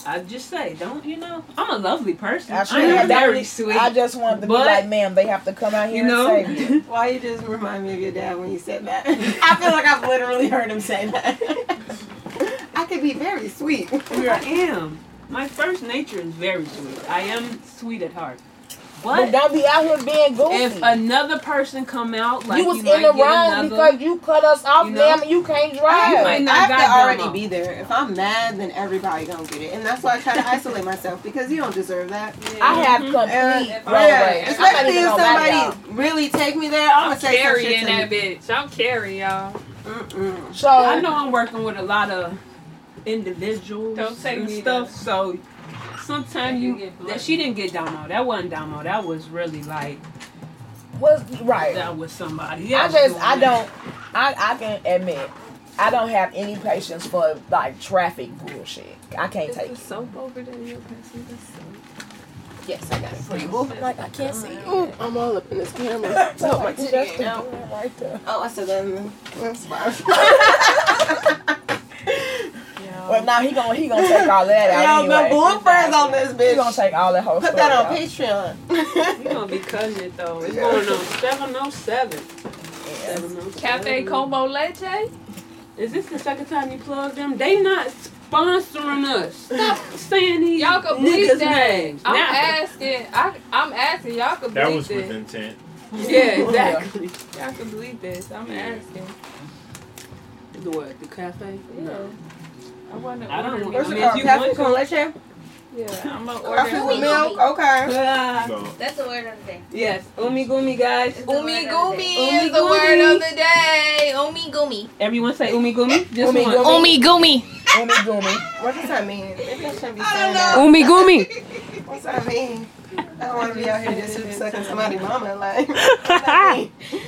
I just say, don't you know? I'm a lovely person. I I, should am very sweet. I just wanted to But- be like, ma'am, they have to come out here you know. and save you. Why you just remind me of your dad when you said that? I feel like I've literally heard him say that. I could be very sweet. I am. My first nature is very sweet. I am sweet at heart. But But don't be out here being goofy. if another person come out, like you was you in the might wrong another, because you cut us off, you know? damn, you can't You drive. might I not have to already demo. be there. If I'm mad, then everybody gonna get it, and that's why I try to isolate myself because you don't deserve that. I have Mhm. complete And, road yeah, rage. I'm not especially if gonna lie to y'all. somebody really take me there, I'm I'm gonna say some shit carrying to that me. bitch. I'm carrying y'all. Mm-mm. So I know I'm working with a lot of individuals Don't take and me stuff, there. so sometimes You you that she didn't get Damo. That wasn't Damo. That was really like was right. that was somebody. I just I don't I I can admit I don't have any patience for like traffic bullshit. I can't Is take the it. soap over there? You're passing the soap. Yes, I got it for you. Like I can't see you. Ooh, I'm all up in this camera. So Oh, my like, titty just ain't the out. door right there. Oh, I said that in that's fine. Well, now he gonna he gonna take all that out Yo, the anyway. bloopers on this bitch. He gonna bitch. take all that whole Put story that on out. Patreon. We gonna be cutting it though. It's going on seven oh seven. Seven oh Cafe seven. con Leche? Is this the second time you plug them? They not sponsoring us. Stop saying these Y'all can bleep niggas' that. names. I'm Now- asking. I, I'm asking. Y'all can That bleep was with this. intent. Yeah, exactly. Y'all can believe this. I'm asking. The what? The cafe? No. I want to I don't order. know. What's I it mean, called? if you Cafe want con leche? Yeah, I'm gonna Coffee order. with milk? Okay. Ah, So, That's the word of the day. yes, umi gumi guys. It's the word of the is the word of the day. Umi gumi. Everyone say umi gumi. Just Umi one. gumi. Umi gumi. Umi gumi. What does that mean? Maybe I shouldn't be I saying don't that. Umi gumi. What's that mean? I don't want to be out here just sucking somebody mama. Like, what's that mean?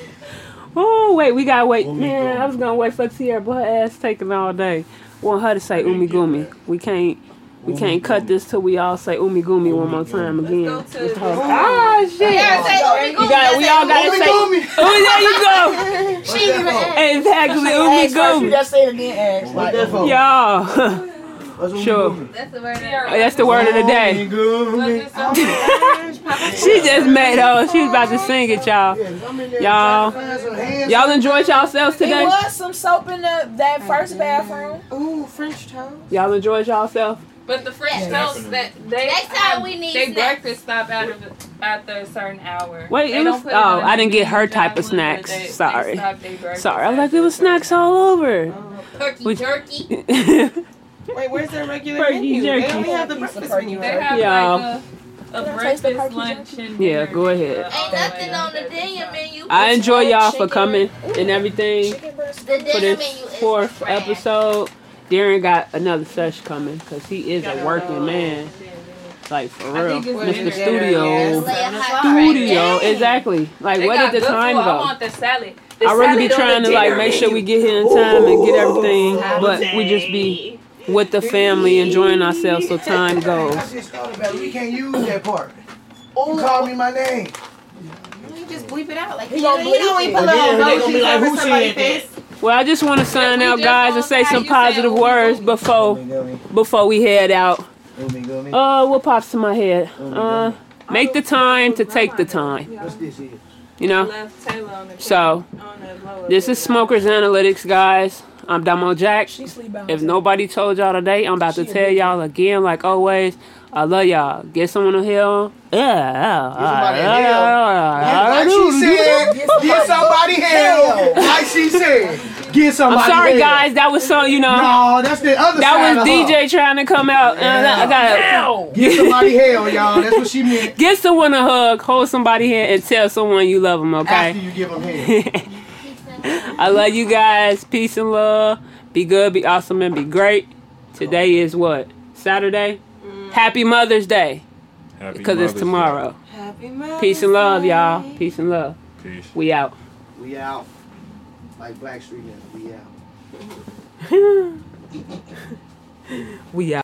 Oh wait, we gotta wait. Umi Man, gumi. I was gonna wait for Tierra, but her ass taking all day. Want her to say Let me umi get gumi. We can't. We can't cut this till we all say umi gumi one more time again. go to With the- her- Ah shit! Say You gumi. got. We all gotta Umi say. Gumi. Oh, there you go. What's that for? Exactly, umi Ask you gumi. just said it then ask. What's Like, that for? Y'all. What's Sure. That's the word. Yeah. Uh, that's the word of the day. Umi Gumi. Was it something? She just made oh, she was about to sing it, y'all. Yeah, I'm in there Y'all- trying to find some hands. Y'all enjoyed yourselves There today? was some soap in the, that first bathroom. Ooh, French toast. Y'all enjoyed yourself? But the French Yeah. toast that they Next time have- we need they snacks. breakfast stop out of after a certain hour. Wait, They it was- oh, on I didn't get her type of snacks. they- they Sorry. stop their breakfast Sorry, I was like, after it was snacks all over. Turkey, We- jerky. Wait, where's their regular Perky menu? jerky. They only have the breakfast menu. They right? have Yeah. like a, a Can I taste the breakfast, lunch, jerky? and Yeah, go ahead. Ain't nothing on the after dinner menu. I enjoy y'all for coming and everything Chicken breast. The for this fourth episode. Darren got another sesh coming because he is a working man. Like for real, Mr. Studio. yeah. Lay a Seven hot o'clock. Studio, exactly. Like, They where did the time food. I go? want the salad. The I really be salad on trying to like make sure we get here in time and get everything, but we just be with the family enjoying ourselves so time goes. I just thought about it. We can't use that part. You call me my name. You just bleep it out. Like, He you, gonna you know bleep when put But little then they gonna emojis be over somebody's face. Well, I just want to sign we out, guys, and say some positive Umi words before Gummy, gummy, before we head out. gummy, gummy. Uh, what pops to my head? Uh, make the time to take the time. What's this here? You know. Left Taylor on the So on the lower this is Smokers Analytics, guys. I'm Damo Jack. She If nobody told y'all today, I'm about to tell y'all again, like always. I love y'all. Get someone to hell. Yeah. somebody Like she said, get somebody hell. Like she said, get somebody I'm sorry, hell. guys. That was so you know. No, that's the other That side was of her. DJ trying to come out. And I, I gotta Hell. Get somebody hell, y'all. That's what she meant. give someone a hug, hold somebody hand, and tell someone you love them. Okay. After Okay. you give them hell. I love you guys. Peace and love. Be good, be awesome, and be great. Today is what? Saturday? Mm. Happy Mother's Day. Happy Because it's Mother's Day. tomorrow. Happy Mother's Peace and love, Day. y'all. Peace and love. Peace. We out. We out. Like black Blackstreet, we out. We out.